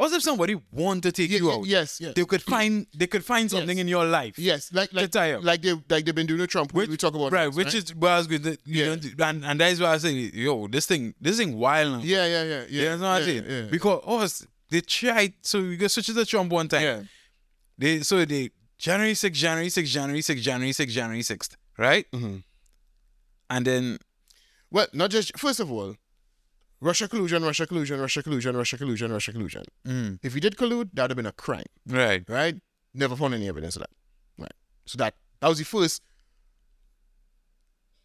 What if somebody want to take Ye- you out? yes, yes. They could find they could find something Yes. in your life. Yes, like like like they like they've been doing with Trump. Which, we talk about right, this, which is what I was going to, you Yeah. know, and, and that is why I say, yo, this thing, this thing wild now. yeah, yeah, yeah, yeah. you know what I'm yeah, saying? yeah. Because us, they tried, so we got switch to Trump one time. yeah. They so they January 6th, January 6th, January 6th, January 6th, January 6th, right? Mhm. And then Well, not just first of all, Russia collusion, Russia collusion, Russia collusion, Russia collusion, Russia collusion. mm, If he did collude, that'd have been a crime, right. right? Never found any evidence of that, right? So that that was the first.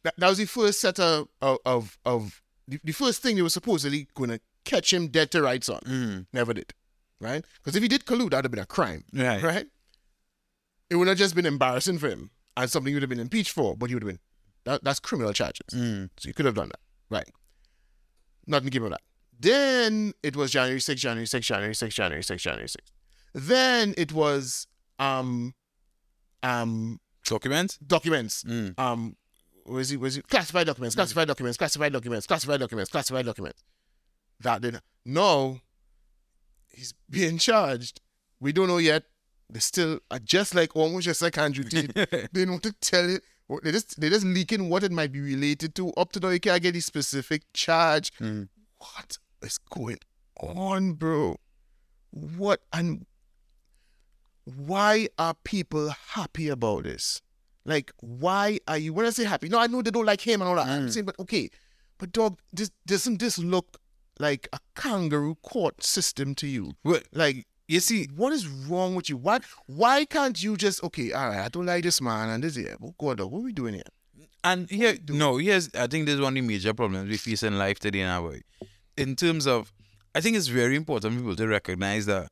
That, that was the first set of of of, of the, the first thing they were supposedly going to catch him dead to rights on. Mm, Never did, right? Because if he did collude, that'd have been a crime. right. right? It would have just been embarrassing for him and something he would have been impeached for, but he would have been that, that's criminal charges. Mm, So you could have done that. Right. Nothing given that. Then it was January 6th, January 6th, January 6th, January 6th, January 6th. Then it was um um documents? documents. Mm, Um was it was it classified documents, classified documents, classified documents, classified documents, classified documents. That did no he's [LAUGHS] being charged. We don't know yet. They still are just like almost just like Andrew Tate. [LAUGHS] they don't want to tell it. They just they just leaking what it might be related to. Up to now, you can't get the specific charge. mm. What is going on, bro? What and why are people happy about this? Like, why are you? When I say happy, no, I know they don't like him and all that. I'm Mm. saying, but okay, but dog, this doesn't this look like a kangaroo court system to you? Well, Like, you see, what is wrong with you? Why why can't you just okay? All right, I don't like this man and this here. Oh God, what are we doing here? And here, no, here's, I think this is one of the major problems we face in life today now. boy. In terms of, I think it's very important for people to recognize that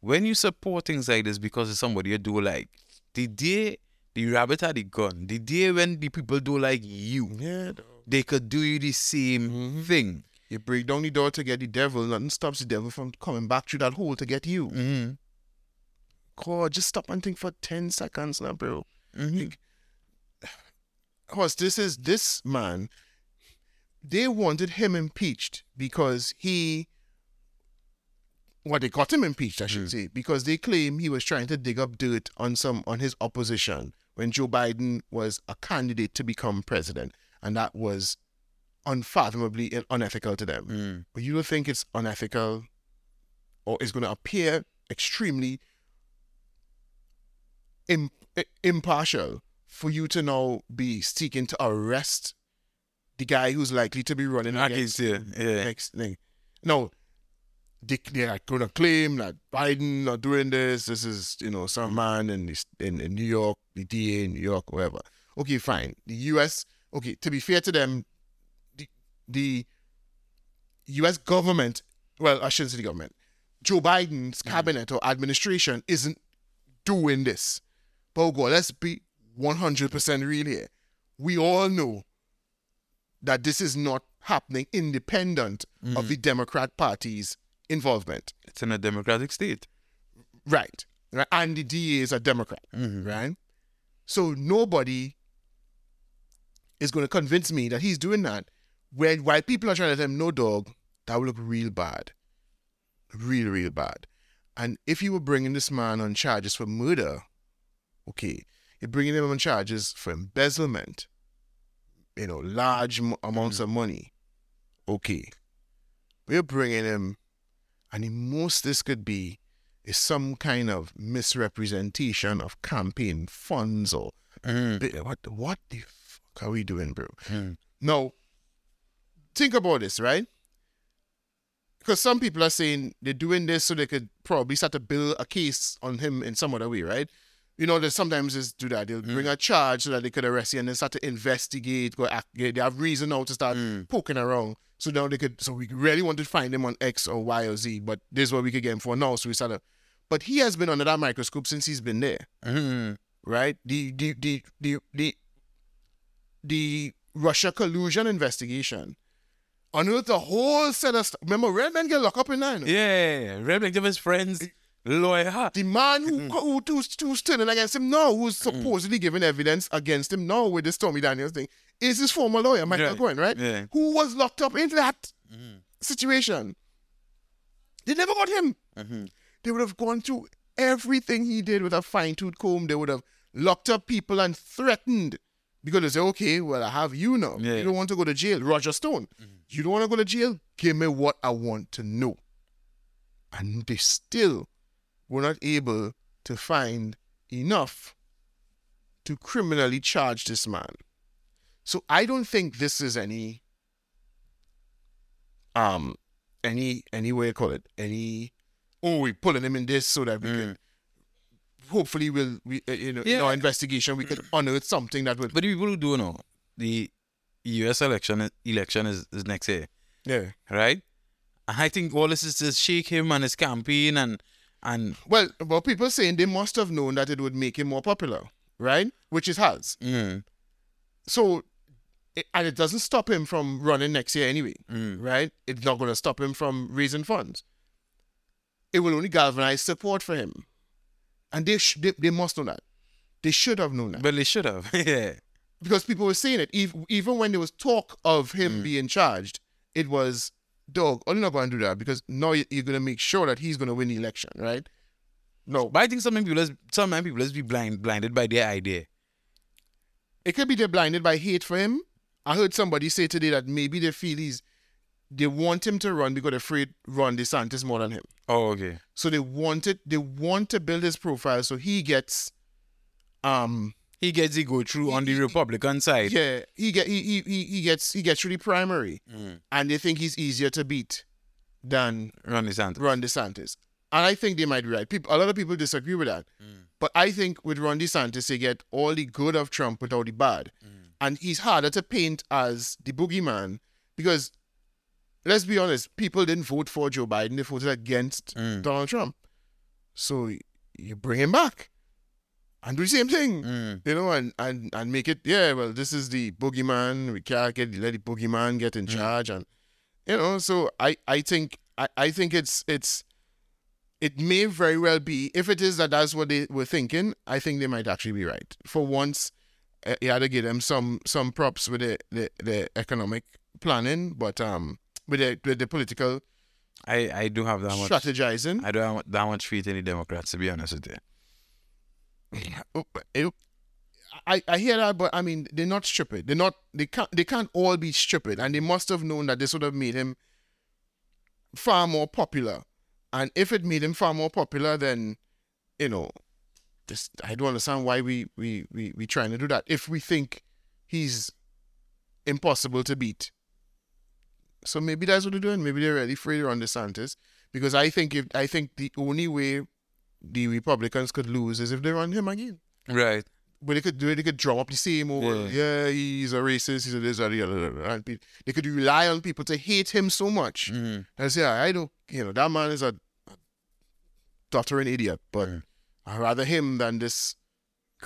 when you support things like this because it's somebody you do like, the day the rabbit had the gun, the day when the people do like you, Yeah, they could do you the same Mm-hmm. thing. You break down the door to get the devil, nothing stops the devil from coming back through that hole to get you. Mm-hmm. God, just stop and think for 10 seconds now, bro. Mm-hmm. Horse, this is this man. They wanted him impeached because he. Well, they got him impeached, I should say, because they claim he was trying to dig up dirt on some on his opposition when Joe Biden was a candidate to become president, and that was unfathomably un- unethical to them. Mm. But you don't think it's unethical, or it's going to appear extremely im- i- impartial for you to now be seeking to arrest the guy who's likely to be running against you, yeah. next thing. No, they, they're going to claim that Biden not doing this. This is, you know, some man in, this, in, in New York, the DA in New York, whatever. Okay, fine. The U.S., okay, to be fair to them, the, U.S. government, well, I shouldn't say the government, Joe Biden's mm. cabinet or administration isn't doing this. But oh God, let's be 100% real here. We all know that this is not happening independent of mm. the Democrat Party's involvement. It's in a democratic state. Right. right. And the DA is a Democrat. Mm-hmm. Right. So nobody is going to convince me that he's doing that when while people are trying to tell him no dog, that would look real bad. Real, real bad. And if you were bringing this man on charges for murder, okay, you're bringing him on charges for embezzlement, you know, large m- amounts of money, okay. We're bringing him, and the most this could be is some kind of misrepresentation of campaign funds or Mm. What what the fuck are we doing, bro? Mm. Now, think about this, right? Because some people are saying they're doing this so they could probably start to build a case on him in some other way, right? You know, they sometimes just do that. They'll bring a charge so that they could arrest you and then start to investigate, go act, they have reason now to start poking around. So now they could, so we really want to find him on X or Y or Z, but this is what we could get him for now. So we started, but he has been under that microscope since he's been there Mm. right? The the the the the, the Russia collusion investigation unearthed a whole set of stuff. Remember, Red Men get locked up in nine. Yeah, Red of his friends, lawyer. The man who, mm. who who's, who's turning against him now, who's mm. supposedly giving evidence against him now with the Stormy Daniels thing, is his former lawyer, Michael Right. Cohen, right? Yeah. Who was locked up in that mm. situation. They never got him. Mm-hmm. They would have gone through everything he did with a fine tooth comb. They would have locked up people and threatened because they say, okay, well, I have you now. Yeah. You don't want to go to jail. Roger Stone, you don't want to go to jail? Give me what I want to know. And they still were not able to find enough to criminally charge this man. So I don't think this is any um any any way you call it any oh we pulling him in this so that we can hopefully we'll we uh, you know in our investigation we could unearth something that would But the people who do know, the U.S. election election is, is next year, yeah. Right? And I think all this is to shake him and his campaign and and well but people saying they must have known that it would make him more popular right? Which it has. Mm, so it, and it doesn't stop him from running next year anyway mm, right? It's not going to stop him from raising funds. It will only galvanize support for him and they, sh- they they must know that. They should have known that. But they should have, [LAUGHS] yeah. because people were saying it ev- even when there was talk of him mm. being charged it was dog you're not going to do that because now you- you're going to make sure that he's going to win the election right? No. But I think some people, some people is be blind blinded by their idea. it could be they're blinded by hate for him. I heard somebody say today that maybe they feel he's they want him to run because they're afraid ron desantis more than him Oh, okay. so they wanted they want to build his profile so he gets um He gets to go through on the Republican side. yeah he get he he, he he gets he gets through the primary Mm. and they think he's easier to beat than Ron DeSantis. Ron DeSantis. And I think they might be right. People, a lot of people disagree with that. But I think with Ron DeSantis, they get all the good of Trump without the bad. And he's harder to paint as the boogeyman because, let's be honest, people didn't vote for Joe Biden, they voted against Mm. Donald Trump. So you bring him back. and do the same thing. Mm. You know, and, and and make it yeah. Well, this is the boogeyman. We can't get let the boogeyman get in charge, and you know. So I I think I, I think it's it's it may very well be if it is that that's what they were thinking. I think they might actually be right. For once, uh, you had to give them some some props with the the, the economic planning, but um with the with the political I, I do have that much. strategizing. I don't have that much faith in the Democrats, to be honest with you. Oh, eh, oh, I, I hear that, but I mean they're not stupid. They're not. They can't. They can't all be stupid, and they must have known that this would have made him far more popular. And if it made him far more popular, then you know, this I don't understand why we we we we trying to do that. If we think he's impossible to beat, so maybe that's what they're doing. Maybe they're really free on DeSantis because I think if I think the only way the Republicans could lose is if they run him again Right. but they could do they could drum up the same over, Yeah. yeah, he's a racist, he's a this, or the other. And they could rely on people to hate him so much. Mm. And say, I don't, you know, that man is a dottering idiot, but Mm. I'd rather him than this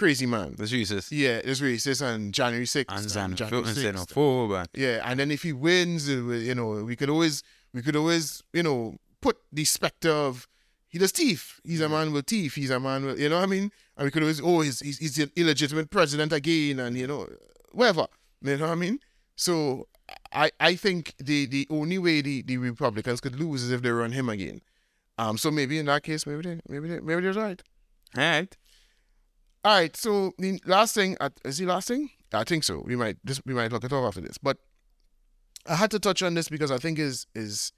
crazy man. The Jesus. Yeah, it's racist and January 6th. And January xenophobe. 6th. xenophobe and- Yeah, and then if he wins, uh, you know, we could always, we could always, you know, put the specter of he does teeth. He's a man with teeth. He's a man with, you know what I mean? And we could always, oh, he's, he's, he's an illegitimate president again, and you know, whatever. You know what I mean? So I, I think the, the only way the, the Republicans could lose is if they run him again. Um, so maybe in that case, maybe they, maybe they, maybe they're right. All right. All right. So the last thing, uh, is the last thing? I think so. We might this we might look it off after this, but I had to touch on this because I think is is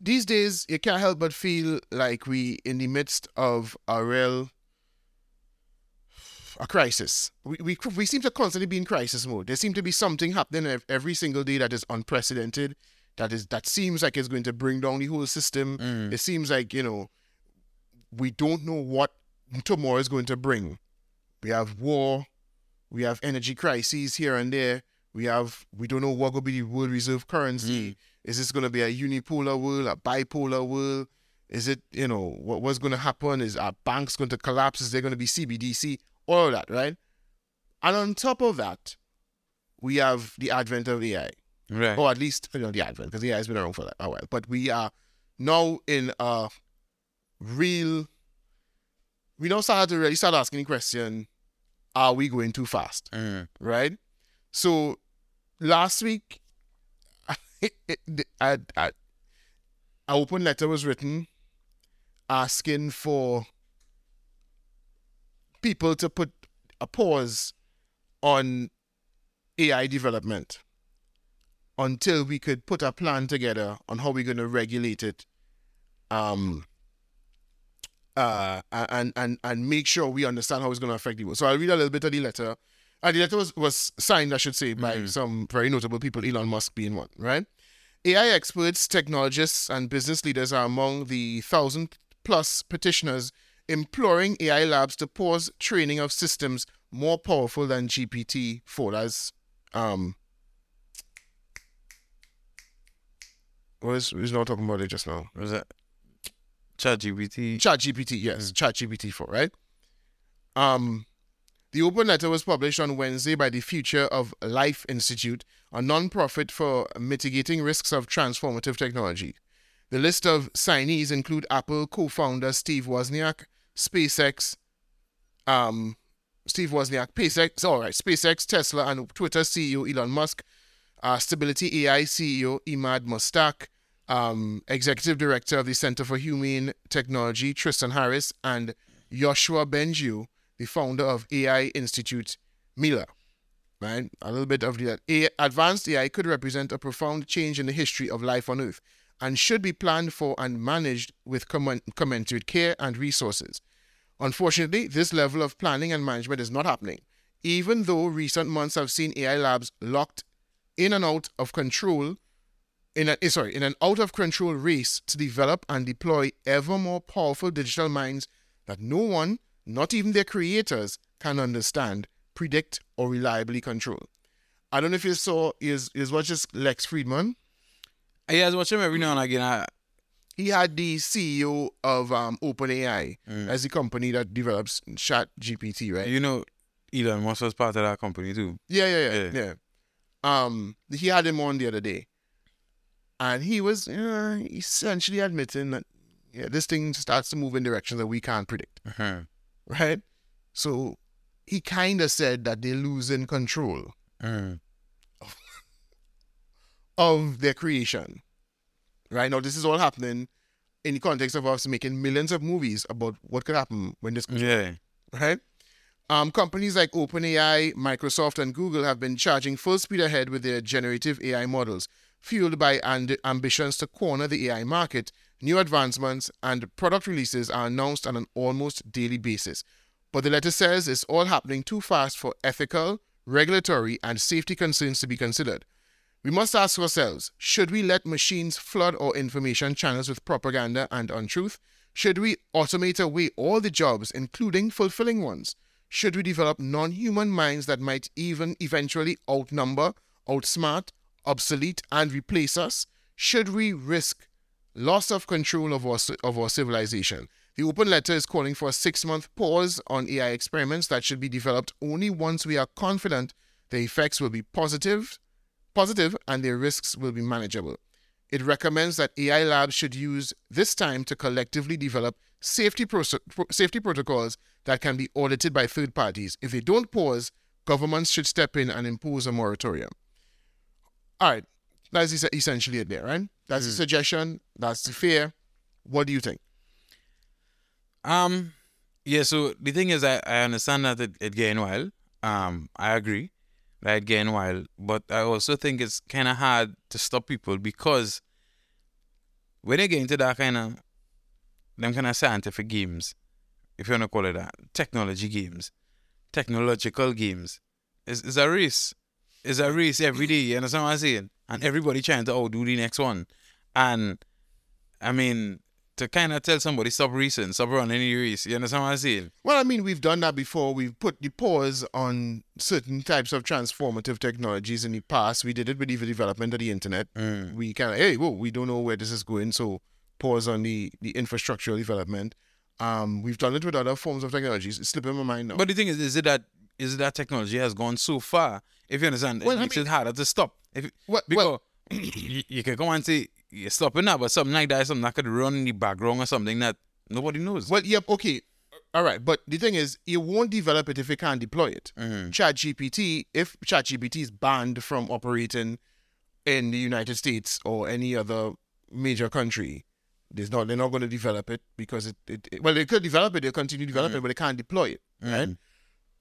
these days you can't help but feel like we in the midst of a real a crisis. We, we we seem to constantly be in crisis mode. There seem to be something happening every single day that is unprecedented. That is that seems like it's going to bring down the whole system. Mm. It seems like you know we don't know what tomorrow is going to bring. We have war, we have energy crises here and there. We have we don't know what will be the world reserve currency. Hmm. Is this going to be a unipolar world, a bipolar world? Is it you know what, what's going to happen? Is our banks going to collapse? Is there going to be CBDC? All of that, right? And on top of that, we have the advent of AI Right. or at least you know the advent because AI has been around for a while. But we are now in a real. We now start to really start asking the question: Are we going too fast? Mm. Right. So last week, [LAUGHS] a, a, a open letter was written asking for people to put a pause on AI development until we could put a plan together on how we're going to regulate it um uh and and and make sure we understand how it's going to affect the world. So I'll read a little bit of the letter. And the letter was, was signed, I should say, by some very notable people, Elon Musk being one, right? AI experts, technologists, and business leaders are among the thousand plus petitioners imploring AI labs to pause training of systems more powerful than GPT 4. That's um what is he's not talking about it just now. Was that ChatGPT? Chat GPT, yes, Chat GPT 4, right? Um the open letter was published on Wednesday by the Future of Life Institute, a non-profit for mitigating risks of transformative technology. The list of signees include Apple co-founder Steve Wozniak, SpaceX, um, Steve Wozniak, SpaceX, all right, SpaceX, Tesla, and Twitter CEO Elon Musk, uh, Stability AI CEO Emad Mostaque, um, Executive Director of the Center for Humane Technology Tristan Harris, and Yoshua Bengio, the founder of AI Institute Mila. Right, a little bit of the A- advanced AI could represent a profound change in the history of life on Earth, and should be planned for and managed with commen- commensurate care and resources. Unfortunately, this level of planning and management is not happening, even though recent months have seen AI labs locked in and out of control in a, eh, sorry, in an out of control race to develop and deploy ever more powerful digital minds that no one, not even their creators, can understand, predict, or reliably control. I don't know if you saw is is watch this Lex Fridman. Yeah, I was watching him every now and again. I, he had the CEO of um, OpenAI Mm. as the company that develops Chat GPT, right? You know, Elon Musk was part of that company too. Yeah, yeah, yeah, Yeah. yeah. Um, he had him on the other day, and he was uh, essentially admitting that yeah, this thing starts to move in directions that we can't predict, Uh-huh. right? So he kind of said that they're losing control Mm. [LAUGHS] of their creation. Right now, this is all happening in the context of us making millions of movies about what could happen when this Yeah. right? Um, companies like OpenAI, Microsoft, and Google have been charging full speed ahead with their generative AI models, fueled by and ambitions to corner the AI market. New advancements and product releases are announced on an almost daily basis. But the letter says it's all happening too fast for ethical, regulatory, and safety concerns to be considered. We must ask ourselves should we let machines flood our information channels with propaganda and untruth? Should we automate away all the jobs, including fulfilling ones? Should we develop non human minds that might even eventually outnumber, outsmart, obsolete, and replace us? Should we risk loss of control of our, of our civilization? The open letter is calling for a six month pause on AI experiments that should be developed only once we are confident the effects will be positive positive and their risks will be manageable. It recommends that AI labs should use this time to collectively develop safety, pro- safety protocols that can be audited by third parties. If they don't pause, governments should step in and impose a moratorium. All right, that's essentially it there, right? That's the suggestion. That's the fear. What do you think? Um, yeah. So the thing is, I, I understand that it, it getting wild. Um, I agree that it getting wild, but I also think it's kind of hard to stop people because when they get into that kind of them kind of scientific games, if you want to call it that, technology games, technological games, it's, it's a race. It's a race every day. You understand what I'm saying? And everybody trying to outdo the next one. And I mean, to kind of tell somebody stop racing, stop running the race. You understand what I'm saying? Well, I mean, we've done that before. We've put the pause on certain types of transformative technologies in the past. We did it with the development of the internet. Mm. We kind of, hey, whoa, we don't know where this is going, so pause on the, the infrastructural development. Um, we've done it with other forms of technologies. It's slipping my mind now. But the thing is, is it that is that technology has gone so far? If you understand, Well, it I makes mean- it harder to stop. If Well- because well- you, you can come and say you're stopping that, but something like that is something that could run in the background or something that nobody knows. well, yep, okay. All right, but the thing is, you won't develop it if you can't deploy it. Mhm. ChatGPT, if ChatGPT is banned from operating in the United States or any other major country, there's not they're not going to develop it because it, it, it- well they could develop it, they'll continue developing it, but they can't deploy it, right?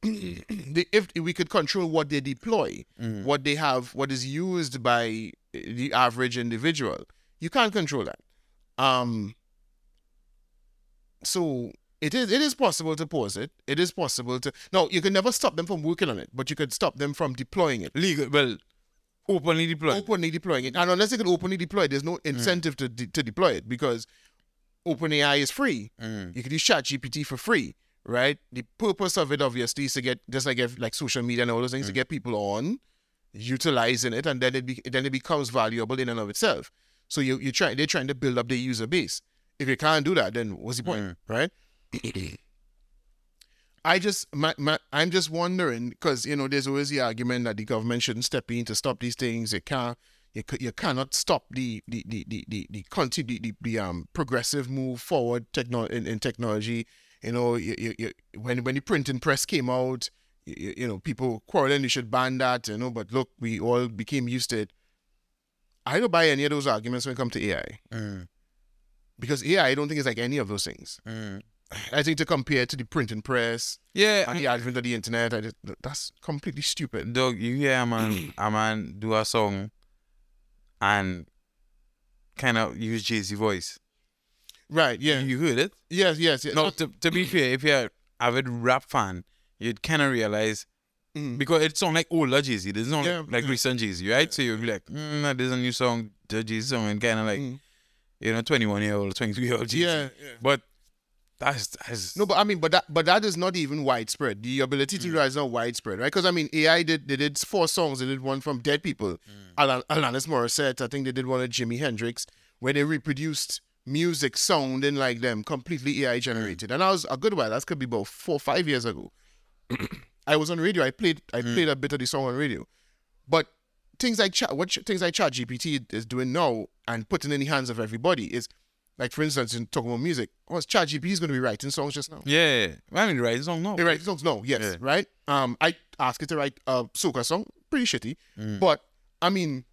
They, if we could control what they deploy, what they have, what is used by the average individual, you can't control that. Um. So it is it is possible to pause it. It is possible to no. You can never stop them from working on it, but you could stop them from deploying it. Legal, well, openly deployed. Openly deploying it, and unless they can openly deploy it, there's no incentive to de- to deploy it because OpenAI is free. Mm. You can use ChatGPT for free, right? The purpose of it obviously is to get just like if, like social media and all those things to get people on, utilizing it, and then it be, then it becomes valuable in and of itself. So you you try they're trying to build up their user base. If you can't do that, then what's the point, right? [CLEARS THROAT] I just my, my I'm just wondering because you know there's always the argument that the government shouldn't step in to stop these things. You can't you, you cannot stop the the the the the, the, the, the, the um progressive move forward techno- in, in technology. You know, you, you, you, when when the printing press came out, you, you know people quarreling you should ban that. You know, but look, we all became used to it. I don't buy any of those arguments when it comes to AI Mm. because AI I don't think it's like any of those things. Mm. I think to compare to the printing press Yeah, and the advent of the internet, I just, that's completely stupid. dog, you hear a man, [CLEARS THROAT] a man do a song and kind of use Jay Z voice. Right? Yeah. You heard it? yes. Yes. yes. No, to, to be fair, if you're avid rap fan, you'd kind of realize Mm. because it's sound like older Jay Z. It's not Yeah, like yeah. recent Jay Z, right? So you'll be like, mm, nah, there's a new song, the Jay Z song, and kind of like, Mm. you know, 21 year old, 23 year old Jay Z. Yeah, yeah. But that's, that's No, but I mean, but that but that is not even widespread. The ability to that is not widespread, right? Because I mean, AI did they did four songs. They did one from dead people, Alan, Alanis Morissette. I think they did one of Jimi Hendrix, where they reproduced music sounding like them, completely AI generated. And that was a good while. That could be about four, five years ago. [COUGHS] I was on radio. I played, I played a bit of the song on radio, but things like chat, what things like Chat GPT is doing now and putting in the hands of everybody is, like for instance, in talking about music, was Chat GPT is going to be writing songs just now. Yeah. I mean, right song no. They write songs now, yes, Yeah. right. Um, I asked it to write a soca song, pretty shitty, Mm. but I mean,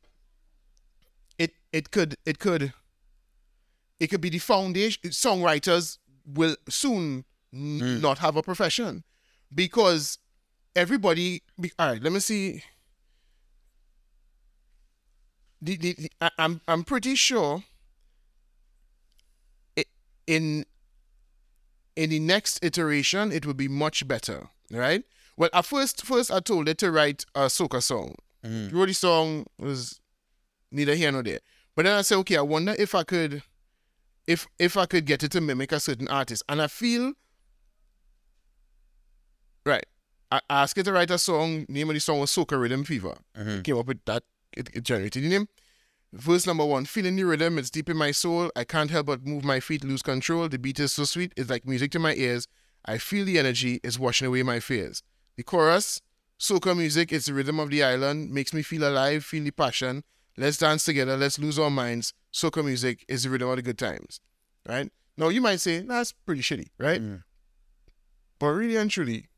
it it could it could it could be the foundation. Songwriters will soon n- Mm. not have a profession because everybody. Be, all right, let me see. The, the, the, I, I'm I'm pretty sure. i- In in the next iteration, it will be much better, right? Well, at first, first I told it to write a soca song. Mm. Wrote the song was neither here nor there. But then I said, okay, I wonder if I could, if if I could get it to mimic a certain artist, and I feel, right. I asked it to write a song. Name of the song was Soca Rhythm Fever. Mhm. Came up with that. It, it generated the name. Verse number one, feeling the rhythm, it's deep in my soul. I can't help but move my feet, lose control. The beat is so sweet, it's like music to my ears. I feel the energy, it's washing away my fears. The chorus, soca music, it's the rhythm of the island, makes me feel alive, feel the passion. Let's dance together, let's lose our minds. Soca music is the rhythm of the good times. Right? Now you might say, that's pretty shitty, right? Mm. But really and truly,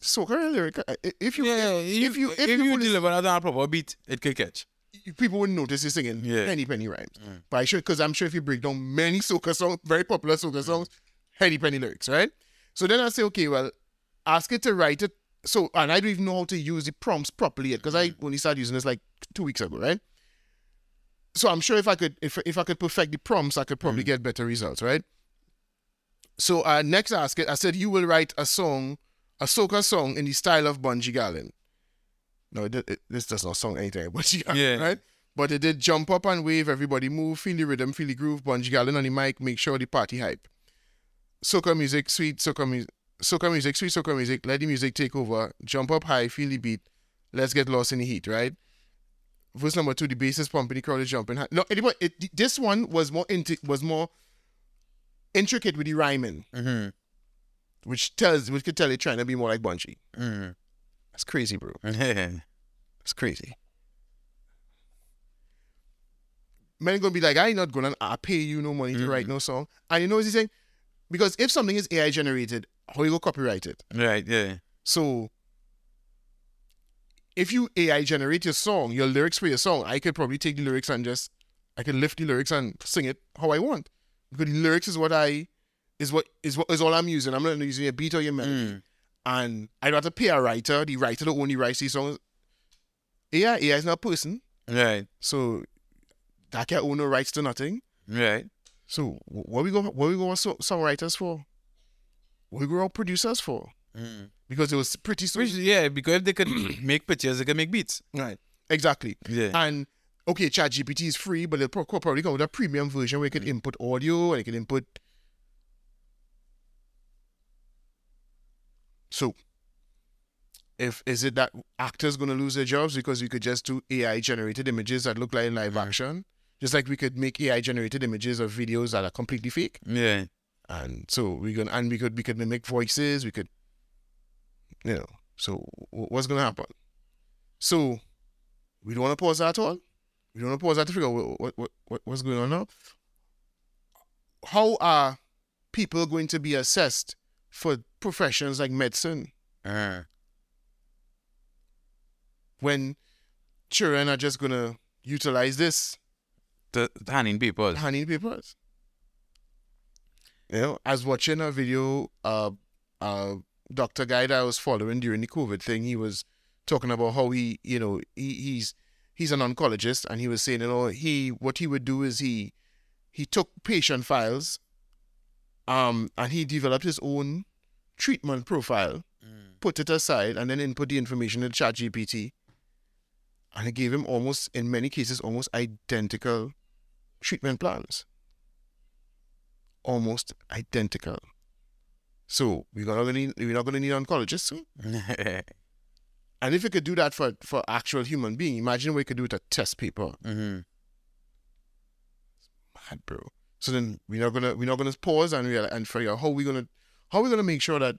soca lyric, uh, if you Yeah, if, if you if, if you, you deliver that on a proper beat, it could catch. people wouldn't notice you singing Yeah. penny penny rhymes. Mm. But I should because I'm sure if you break down many soca songs, very popular soca songs, penny penny lyrics, right? So then I say, okay, well, ask it to write it. So and I don't even know how to use the prompts properly yet because I only started using this like two weeks ago, right? So I'm sure if I could if if I could perfect the prompts, I could probably get better results, right? So uh, next I ask it, I said you will write a song, a soca song in the style of Bunji Garlin. No, it, it, this does not sound anything like Bunji Yeah. right? But it did jump up and wave, everybody move, feel the rhythm, feel the groove, Bunji Garlin on the mic, make sure the party hype. Soca music, sweet soca music, soca music, sweet soca music, let the music take over, jump up high, feel the beat, let's get lost in the heat, right? Verse number two, the bass is pumping, the crowd is jumping. high. No, anyway, it, this one was more inti- was more intricate with the rhyming, Mm-hmm. which tells which could tell you're trying to be more like Bunji. Mm-hmm. That's crazy, bro. Mm-hmm. [LAUGHS] That's crazy. Men gonna be like, I ain't not gonna I pay you no money to write no song. And you know what he's saying? Because if something is AI generated, how you go copyright it? Right, yeah. So if you AI generate your song, your lyrics for your song, I could probably take the lyrics and just I could lift the lyrics and sing it how I want. Because the lyrics is what I is what is what is all I'm using. I'm not using a beat or your melody. Mm. And I'd have to pay a writer. The writer that only writes these songs. AI, AI is not a person. Right, So that can own no rights to nothing. right. So what we go what we go so, songwriters for? We go out producers for? Mm. Because it was pretty. Which, yeah, because if they could [CLEARS THROAT] make pictures, they can make beats. Right. Exactly. Yeah. And okay, ChatGPT is free, but they'll probably come with a premium version where you can input audio and you can input. So, if is it that actors gonna lose their jobs because we could just do AI generated images that look like live action, just like we could make AI generated images of videos that are completely fake, Yeah. And so we can and we could we could mimic voices, we could, you know. So what's gonna happen? So we don't want to pause that at all. We don't want to pause that to figure out what, what, what, what's going on now. How are people going to be assessed for professions like medicine Uh, when children are just going to utilize this the, the handing papers. handing papers? You know, I was watching a video, uh, uh, doctor guy that I was following during the COVID thing. He was talking about how he, you know, he, he's he's an oncologist, and he was saying, you know, he what he would do is he he took patient files, um, and he developed his own treatment profile, put it aside, and then input the information in ChatGPT, and it gave him almost, in many cases, almost identical treatment plans. Almost identical. So we're not gonna need we're not gonna need oncologists soon. [LAUGHS] And if we could do that for for actual human being, imagine we could do it a test paper. mm-hmm. bad, bro. So then we're not gonna we're not gonna pause and realize, and figure out how we gonna how we gonna make sure that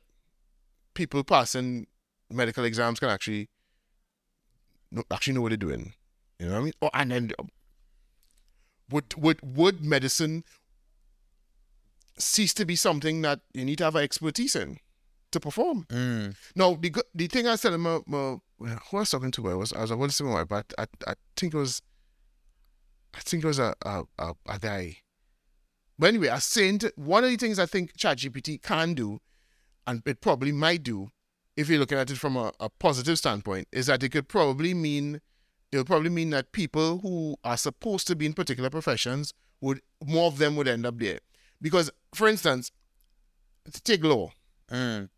people passing medical exams can actually know, actually know what they're doing. You know what I mean? Oh, and then um, would would would medicine cease to be something that you need to have expertise in to perform? Mm. No, the the thing I said, my, my who I was talking to I was I was about to say my but I, I think it was I think it was a a, a, a guy. But anyway, I was saying to, one of the things I think ChatGPT can do, and it probably might do, if you're looking at it from a, a positive standpoint, is that it could probably mean it'll probably mean that people who are supposed to be in particular professions would more of them would end up there. Because, for instance, take law. Mm.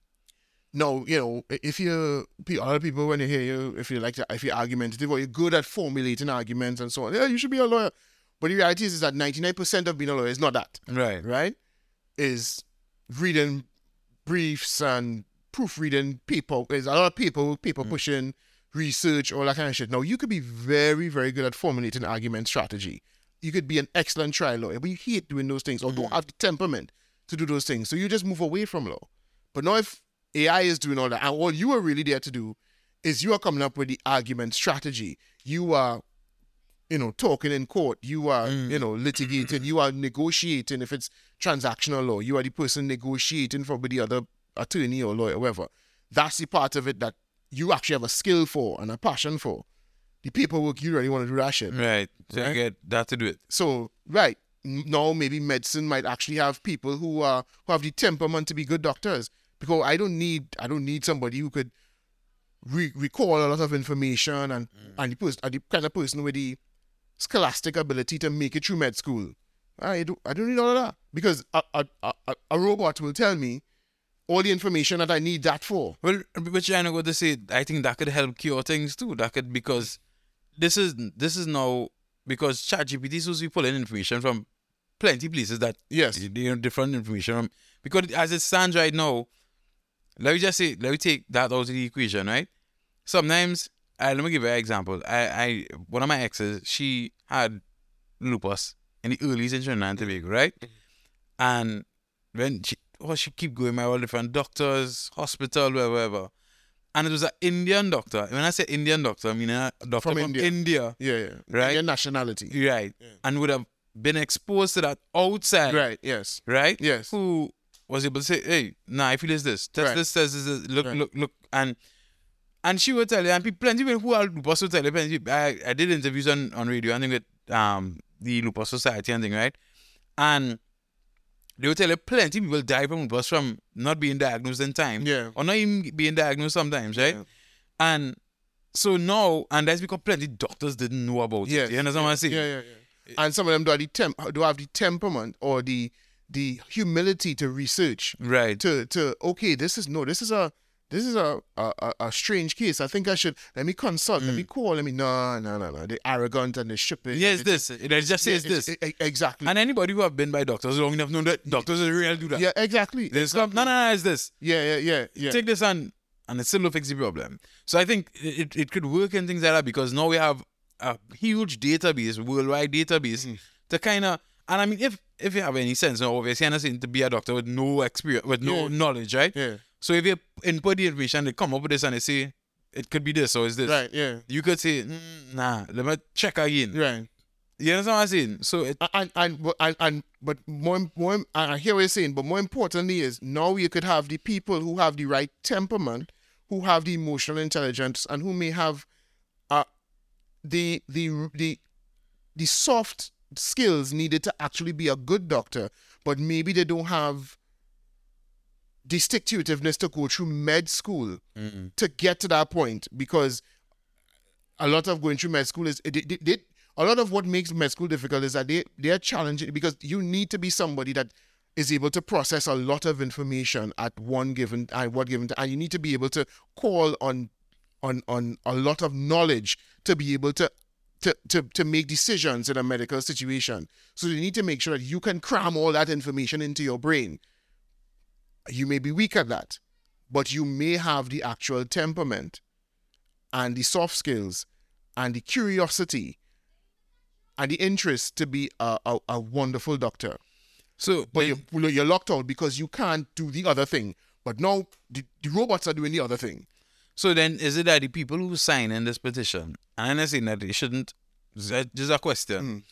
No, you know, if you other people when they hear you, if you like to, if you're argumentative or you're good at formulating arguments and so on, yeah, you should be a lawyer. But the reality is, is that 99% of being a lawyer is not that, Right. right? Is reading briefs and proofreading people. There's a lot of people, people pushing research, all that kind of shit. Now, you could be very, very good at formulating argument strategy. You could be an excellent trial lawyer, but you hate doing those things or don't mm. have the temperament to do those things. So you just move away from law. But now if AI is doing all that, and all you are really there to do is you are coming up with the argument strategy. You are, you know, talking in court. You are, mm. you know, litigating. You are negotiating. If it's transactional law, you are the person negotiating for with the other attorney or lawyer, whatever. That's the part of it that you actually have a skill for and a passion for. The paperwork, you really want to do that shit. Right. So Right. you get that to do it. So right now, maybe medicine might actually have people who are who have the temperament to be good doctors. Because I don't need I don't need somebody who could re- recall a lot of information and mm. and the person and the kind of person with the scholastic ability to make it through med school. I do I don't need all of that because a a, a, a- a robot will tell me all the information that I need that for. Well, which I know what to say. I think that could help cure things too. That could because this is this is now because ChatGPT is supposed to be pulling information from plenty places that Yes. you know different information from because as it stands right now, let me just say let me take that out of the equation, right? Sometimes I let me give you an example. I, I one of my exes, she had lupus in the early in Trinidad and Tobago, right? And when she oh she keep going by all different doctors, hospital, wherever, whatever. And it was an Indian doctor. When I say Indian doctor, I mean a doctor From from, India. India. Yeah, yeah. Right. Your nationality. Right. Yeah. And would have been exposed to that outside. Right. Yes. Right? Yes. Who was able to say, Hey, nah, I feel it's this. Test Right. this, test this, this. look, Right. look, look. And and she would tell you, and people, plenty of people who are lupus would tell you, plenty, I, I did interviews on, on radio, I think with um the Lupus Society and thing, right? And they will tell you plenty of people die from lupus from not being diagnosed in time. Yeah. Or not even being diagnosed sometimes, right? Yeah. And so now, and that's because plenty doctors didn't know about Yes. it. You understand what I'm saying? Yeah, yeah, yeah. And some of them do have the temp- do have the temperament or the the humility to research Right. to to okay, this is no, this is a this is a a, a- strange case. I think I should let me consult, let me call, let me no no no no. They're arrogant and they ship it. Mm. Yes, this. It just says Yeah, this. e- exactly. and anybody who have been by doctors long enough know that doctors are real do that. yeah, exactly. There's come, no, no, no, it's this. Yeah, yeah, yeah, yeah. Take this and and it still will fix the problem. So I think it, it could work in things like that because now we have a huge database, worldwide database, Mm. to kind of. And I mean, if if you have any sense, now obviously, I'm not saying to be a doctor with no experience, with no Yeah. knowledge, right? yeah. So if you input the information, they come up with this and they say it could be this or is this. Right, yeah. You could say, mm, nah, let me check again. Right. You understand what I'm saying? So it, and and but- and, and but more more and I hear what you're saying, but more importantly is now you could have the people who have the right temperament, who have the emotional intelligence, and who may have uh the the the the soft skills needed to actually be a good doctor, but maybe they don't have the stick to itiveness to go through med school to get to that point because a lot of going through med school is they, they, they- a lot of what makes med school difficult is that they they are challenging because you need to be somebody that is able to process a lot of information at one given at what given time, and you need to be able to call on on on a lot of knowledge to be able to to, to, to make decisions in a medical situation. So you need to make sure that you can cram all that information into your brain. You may be weak at that, but you may have the actual temperament and the soft skills and the curiosity and the interest to be a, a, a wonderful doctor. So, But then- you're, you're locked out because you can't do the other thing. But now the, the robots are doing the other thing. so then is it that the people who sign in this petition, and I'm not saying that they shouldn't, just just a question, Mm.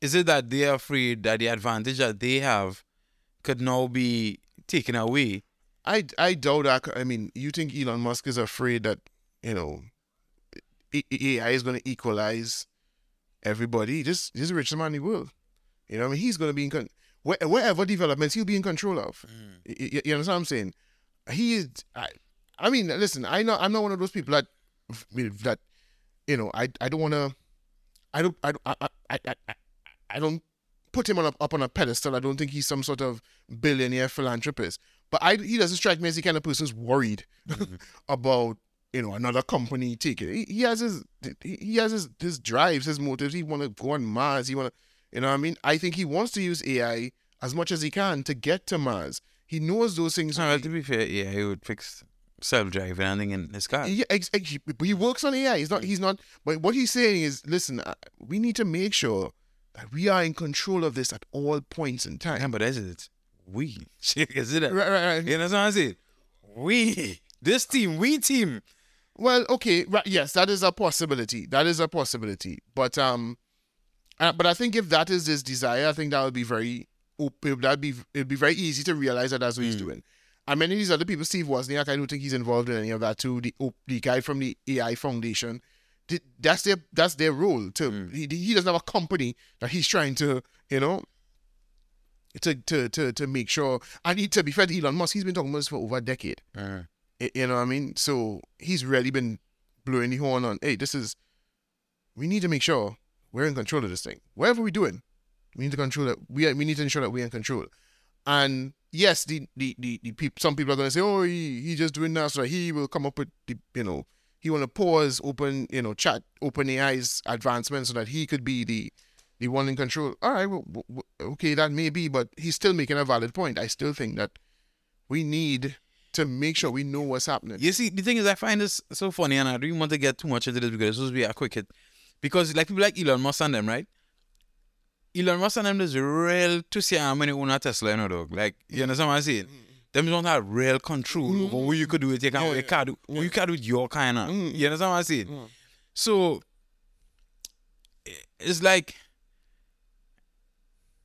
is it that they're afraid that the advantage that they have could now be taken away? I, I doubt that. I mean, you think Elon Musk is afraid that, you know, AI is going to equalize everybody? Just he's the richest man in the world. You know, what I mean, he's going to be in con- where, wherever developments he'll be in control of. Mm. Y- y- You, understand what I'm saying? He is. I, I mean, listen. I know I'm not one of those people that that you know. I I don't want to. I don't. I, don't- I, I, I, I, I don't put him on a, up on a pedestal. I don't think he's some sort of billionaire philanthropist. But I, he doesn't strike me as the kind of person who's worried [LAUGHS] about you know another company taking. He, he has his he has his, his drives, his motives. He want to go on Mars. He want to, you know, what I mean, I think he wants to use AI as much as he can to get to Mars. He knows those things. So, to be fair, yeah, he would fix self-driving and in his car. Yeah, ex- ex- he- but he works on AI. He's not. He's not. But what he's saying is, listen, uh, we need to make sure that we are in control of this at all points in time. Yeah, but that's it. We. [LAUGHS] is it? Right, right, right. You know what I'm saying? We. This team, we team. Well, okay, right, yes, that is a possibility. That is a possibility. But um, uh, but I think if that is his desire, I think that would be very. That'd be it'd be very easy to realize that that's what he's doing. And many of these other people, Steve Wozniak, I don't think he's involved in any of that too. The the guy from the AI Foundation, that's their that's their role. To he, he doesn't have a company that he's trying to you know. To, to to to make sure, and he, to be fair to Elon Musk, he's been talking about this for over a decade. Uh, You know what I mean? So he's really been blowing the horn on, hey, this is, we need to make sure we're in control of this thing. Whatever we're doing, we need to control it. We, we need to ensure that we're in control. And yes, the, the, the, the peop, some people are going to say, oh, he, he just doing that so he will come up with, the, you know, he want to pause open, you know, chat, open AI's advancement so that he could be the, the one in control. All right, well, okay, that may be, but he's still making a valid point. I still think that we need to make sure we know what's happening. You see, the thing is, I find this so funny, and I don't even want to get too much into this because it's supposed to be a quick hit. Because, like, people like Elon Musk and them, right? Elon Musk and them is real to see how many own a Tesla, you know, dog. Like, you understand what I'm saying? Mm-hmm. Them don't have real control mm. over what you could do with your car, what you can't do, what you can do with your kind of. Mm. You understand what I'm saying? Mm. So, it's like,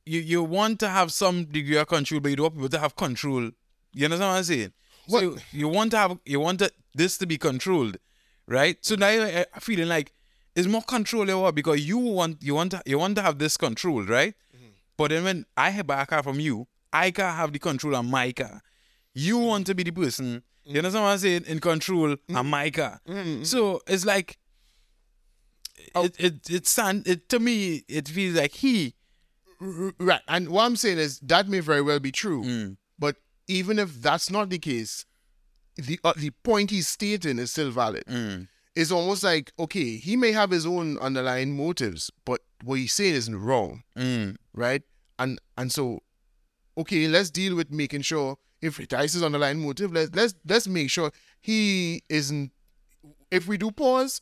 you, you want to have some degree of control, but you don't want people to have control. You understand what I'm saying? So What- you, you want to have you want to, this to be controlled, right? So now you're uh, feeling like it's more control over because you want you want to, you want to have this control, right? But then when I have buy a car from you, I can't have the control on my car. You want to be the person, you understand what I'm saying, in control on my car. So it's like it it it stand it to me it feels like he Right. And what I'm saying is that may very well be true. Mm. But even if that's not the case, the uh, the point he's stating is still valid. Mm. It's almost like okay, he may have his own underlying motives, but what he's saying isn't wrong, mm, right? And and so, okay, let's deal with making sure if his underlying motive, let's let's let's make sure he isn't. If we do pause,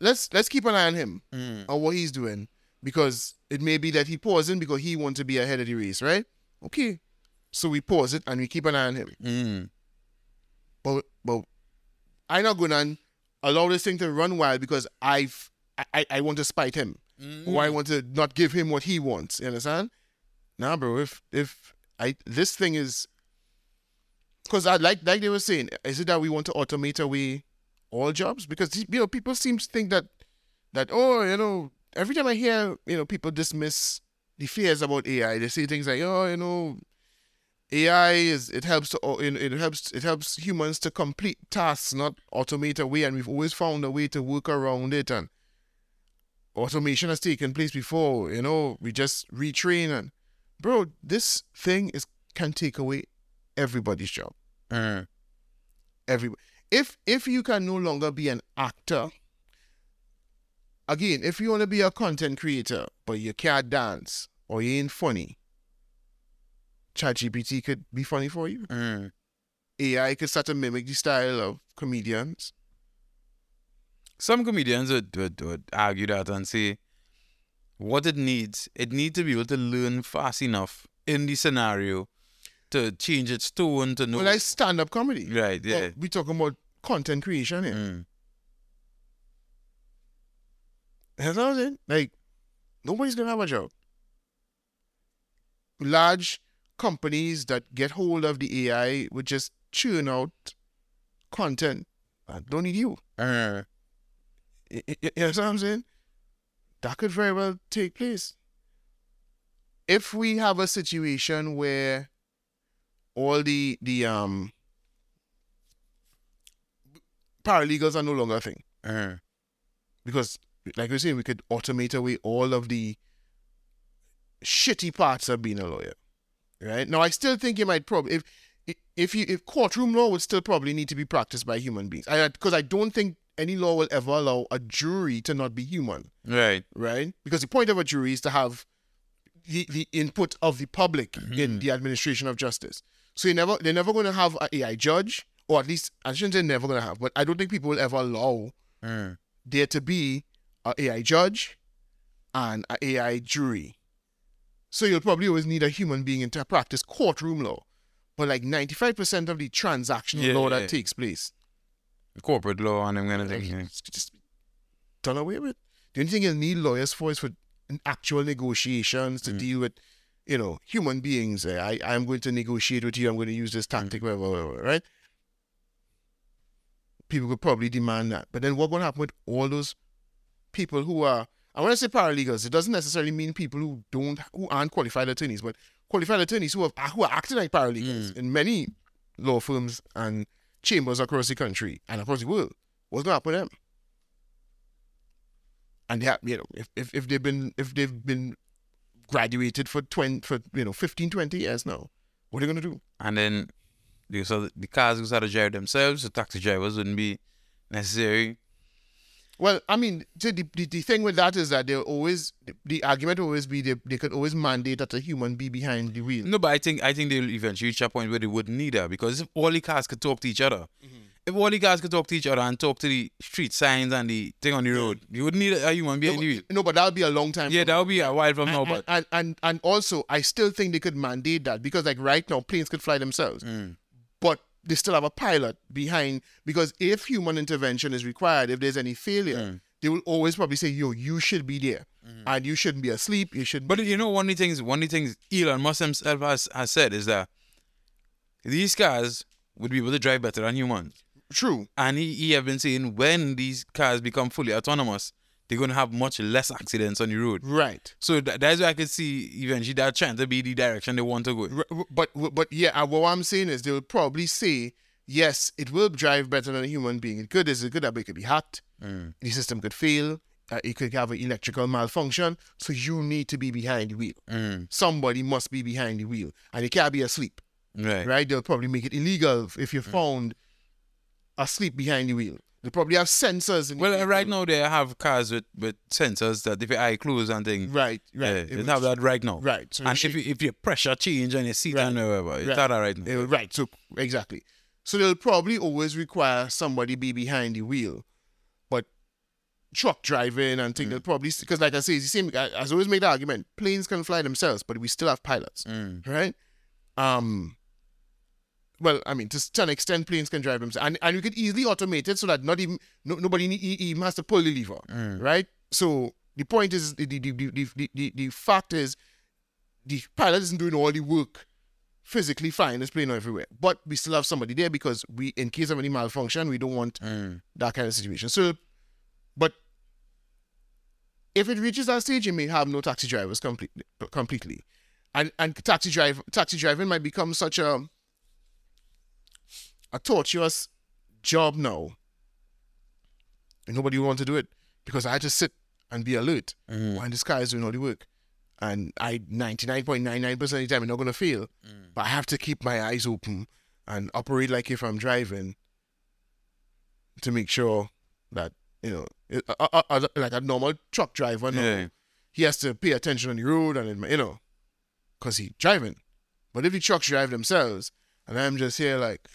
let's let's keep an eye on him mm. on what he's doing because it may be that he pausing because he wants to be ahead of the race, right? Okay, so we pause it and we keep an eye on him. Mm. But but I'm not gonna allow this thing to run wild because I've I, I, I want to spite him or I want to not give him what he wants. You understand? Nah, bro. If if I this thing is because I like like they were saying, is it that we want to automate away all jobs? Because you know people seem to think that that oh you know every time I hear you know people dismiss the fears about AI, they say things like oh you know AI is it helps to it, it helps it helps humans to complete tasks, not automate away, and we've always found a way to work around it. And automation has taken place before, you know. We just retrain and, bro, this thing is can take away everybody's job. Mm. Every if if you can no longer be an actor. Again, if you want to be a content creator but you can't dance or you ain't funny, ChatGPT could be funny for you. Mm. AI could start to mimic the style of comedians. Some comedians would, would, would argue that and say, what it needs, it needs to be able to learn fast enough in the scenario to change its tone to know. Well, like stand up comedy. right, yeah. But we talking about content creation here. Mm. That's what I'm saying. Like, nobody's gonna have a job. Large companies that get hold of the AI would just churn out content. I don't need you. Uh, Y- y- y- You know what I'm saying? That could very well take place. If we have a situation where all the the um paralegals are no longer a thing, uh, because like we say, we could automate away all of the shitty parts of being a lawyer. Right now, I still think you might probably if if you if courtroom law would still probably need to be practiced by human beings. I because I don't think any law will ever allow a jury to not be human. right. Right, because the point of a jury is to have the, the input of the public in the administration of justice. So you never they're never going to have an AI judge, or at least I shouldn't say never going to have, but I don't think people will ever allow Uh, there to be an AI judge and an AI jury. So you'll probably always need a human being in to practice courtroom law. But like 95% of the transactional Yeah, law yeah. that takes place, corporate law and kind of thing. yeah. just done away with. The only thing you'll need lawyers for is for actual negotiations to deal with, you know, human beings. Eh, I, I'm going to negotiate with you. I'm going to use this tactic, whatever, whatever, right? People could probably demand that. But then what's going to happen with all those people who are, I want to say paralegals, it doesn't necessarily mean people who don't, who aren't qualified attorneys, but qualified attorneys who, have, who are acting like paralegals in many law firms and chambers across the country and across the world. What's going to happen with them? and they have, you know, if, if, if they've been if they've been graduated for 20 for you know 15 20 years now. What are you going to do? And then the, so the cars out to drive themselves, so taxi drivers wouldn't be necessary. well i mean the, the, the- thing with that is that they'll always the argument will always be they, they could always mandate that a human be behind the wheel. No, but I think I think they'll eventually reach a point where they wouldn't need her because if all the cars could talk to each other, mm-hmm. If all the guys could talk to each other and talk to the street signs and the thing on the road, you wouldn't need a human being. no, but, no but that'll be a long time Yeah, that would be a while from now, and, but and, and and also I still think they could mandate that because like right now planes could fly themselves, Mm. but they still have a pilot behind because if human intervention is required, if there's any failure, Mm. they will always probably say, "Yo, you should be there, and you shouldn't be asleep. You should." But you know, one of the things, one of the things Elon Musk himself has, has said is that these cars would be able to drive better than humans. True, And he, he have been saying when these cars become fully autonomous, they're going to have much less accidents on the road. right? So that, that's why I could see eventually that trying to be the direction they want to go. But but yeah, uh, what I'm saying is they will probably say, yes, it will drive better than a human being. It could is it could that it could be hot. Mm. The system could fail. Uh, it could have an electrical malfunction. So you need to be behind the wheel. Mm. Somebody must be behind the wheel, and it can't be asleep. Right. right? They'll probably make it illegal if you're found asleep behind the wheel. They probably have sensors. In Well, vehicle. right now they have cars with, with sensors that if your eye closed and things, right, right, yeah, they have that right now. right. So And if you, if your pressure change and your seat and whatever, it's Right. that right now. Will- right. So exactly. So they'll probably always require somebody be behind the wheel, but truck driving and Mm. things they'll probably because like I say, it's the same. I, I always make the argument: planes can fly themselves, but we still have pilots, Mm. right? Um. Well, I mean, to, to an extent, planes can drive themselves, and and you could easily automate it so that not even no, nobody even has to pull the lever, Mm. right? So the point is, the the, the, the, the, the the fact is, the pilot isn't doing all the work physically flying this plane everywhere, but we still have somebody there because we, in case of any malfunction, we don't want Mm. that kind of situation. So, but if it reaches that stage, you may have no taxi drivers completely, completely, and and taxi drive taxi driving might become such a a tortuous job now. And nobody will want to do it because I had to sit and be alert Mm. when this car is doing all the work. And I 99.99% of the time I'm not gonna fail. But I have to keep my eyes open and operate like if I'm driving to make sure that you know, it, uh, uh, uh, like a normal truck driver, no, Yeah. he has to pay attention on the road and you know, cause he driving. But if the trucks drive themselves, and I'm just here like,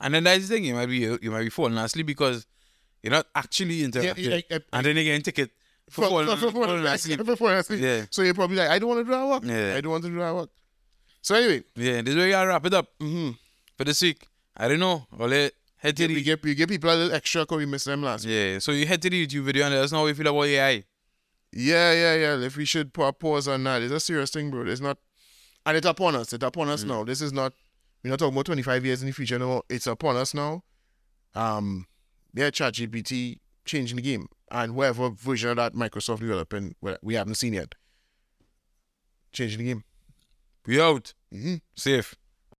And then that's the thing, you might be you might be falling asleep because you're not actually interacting. yeah, yeah, yeah, and then you get a ticket For For, falling- for, for, falling asleep. for falling asleep. Yeah. So you're probably like, I don't want to do that work. Yeah. I don't want to do that work. So anyway, Yeah, this is where you gotta wrap it up mm-hmm. for this week. I don't know. Well, head to we the get we give people a little extra because we missed them last. week. yeah. So you head to the YouTube video and let us know how you feel about AI. Yeah, yeah, yeah. If we should put a pause on that, it's a serious thing, bro. It's not, and it's upon us. It's upon us now. This is not. We're not talking about 25 years in the future. No, it's upon us now. Um, yeah, ChatGPT changing the game, and whatever version of that Microsoft developing, well, we haven't seen yet. Changing the game. We out. Mm-hmm. Safe.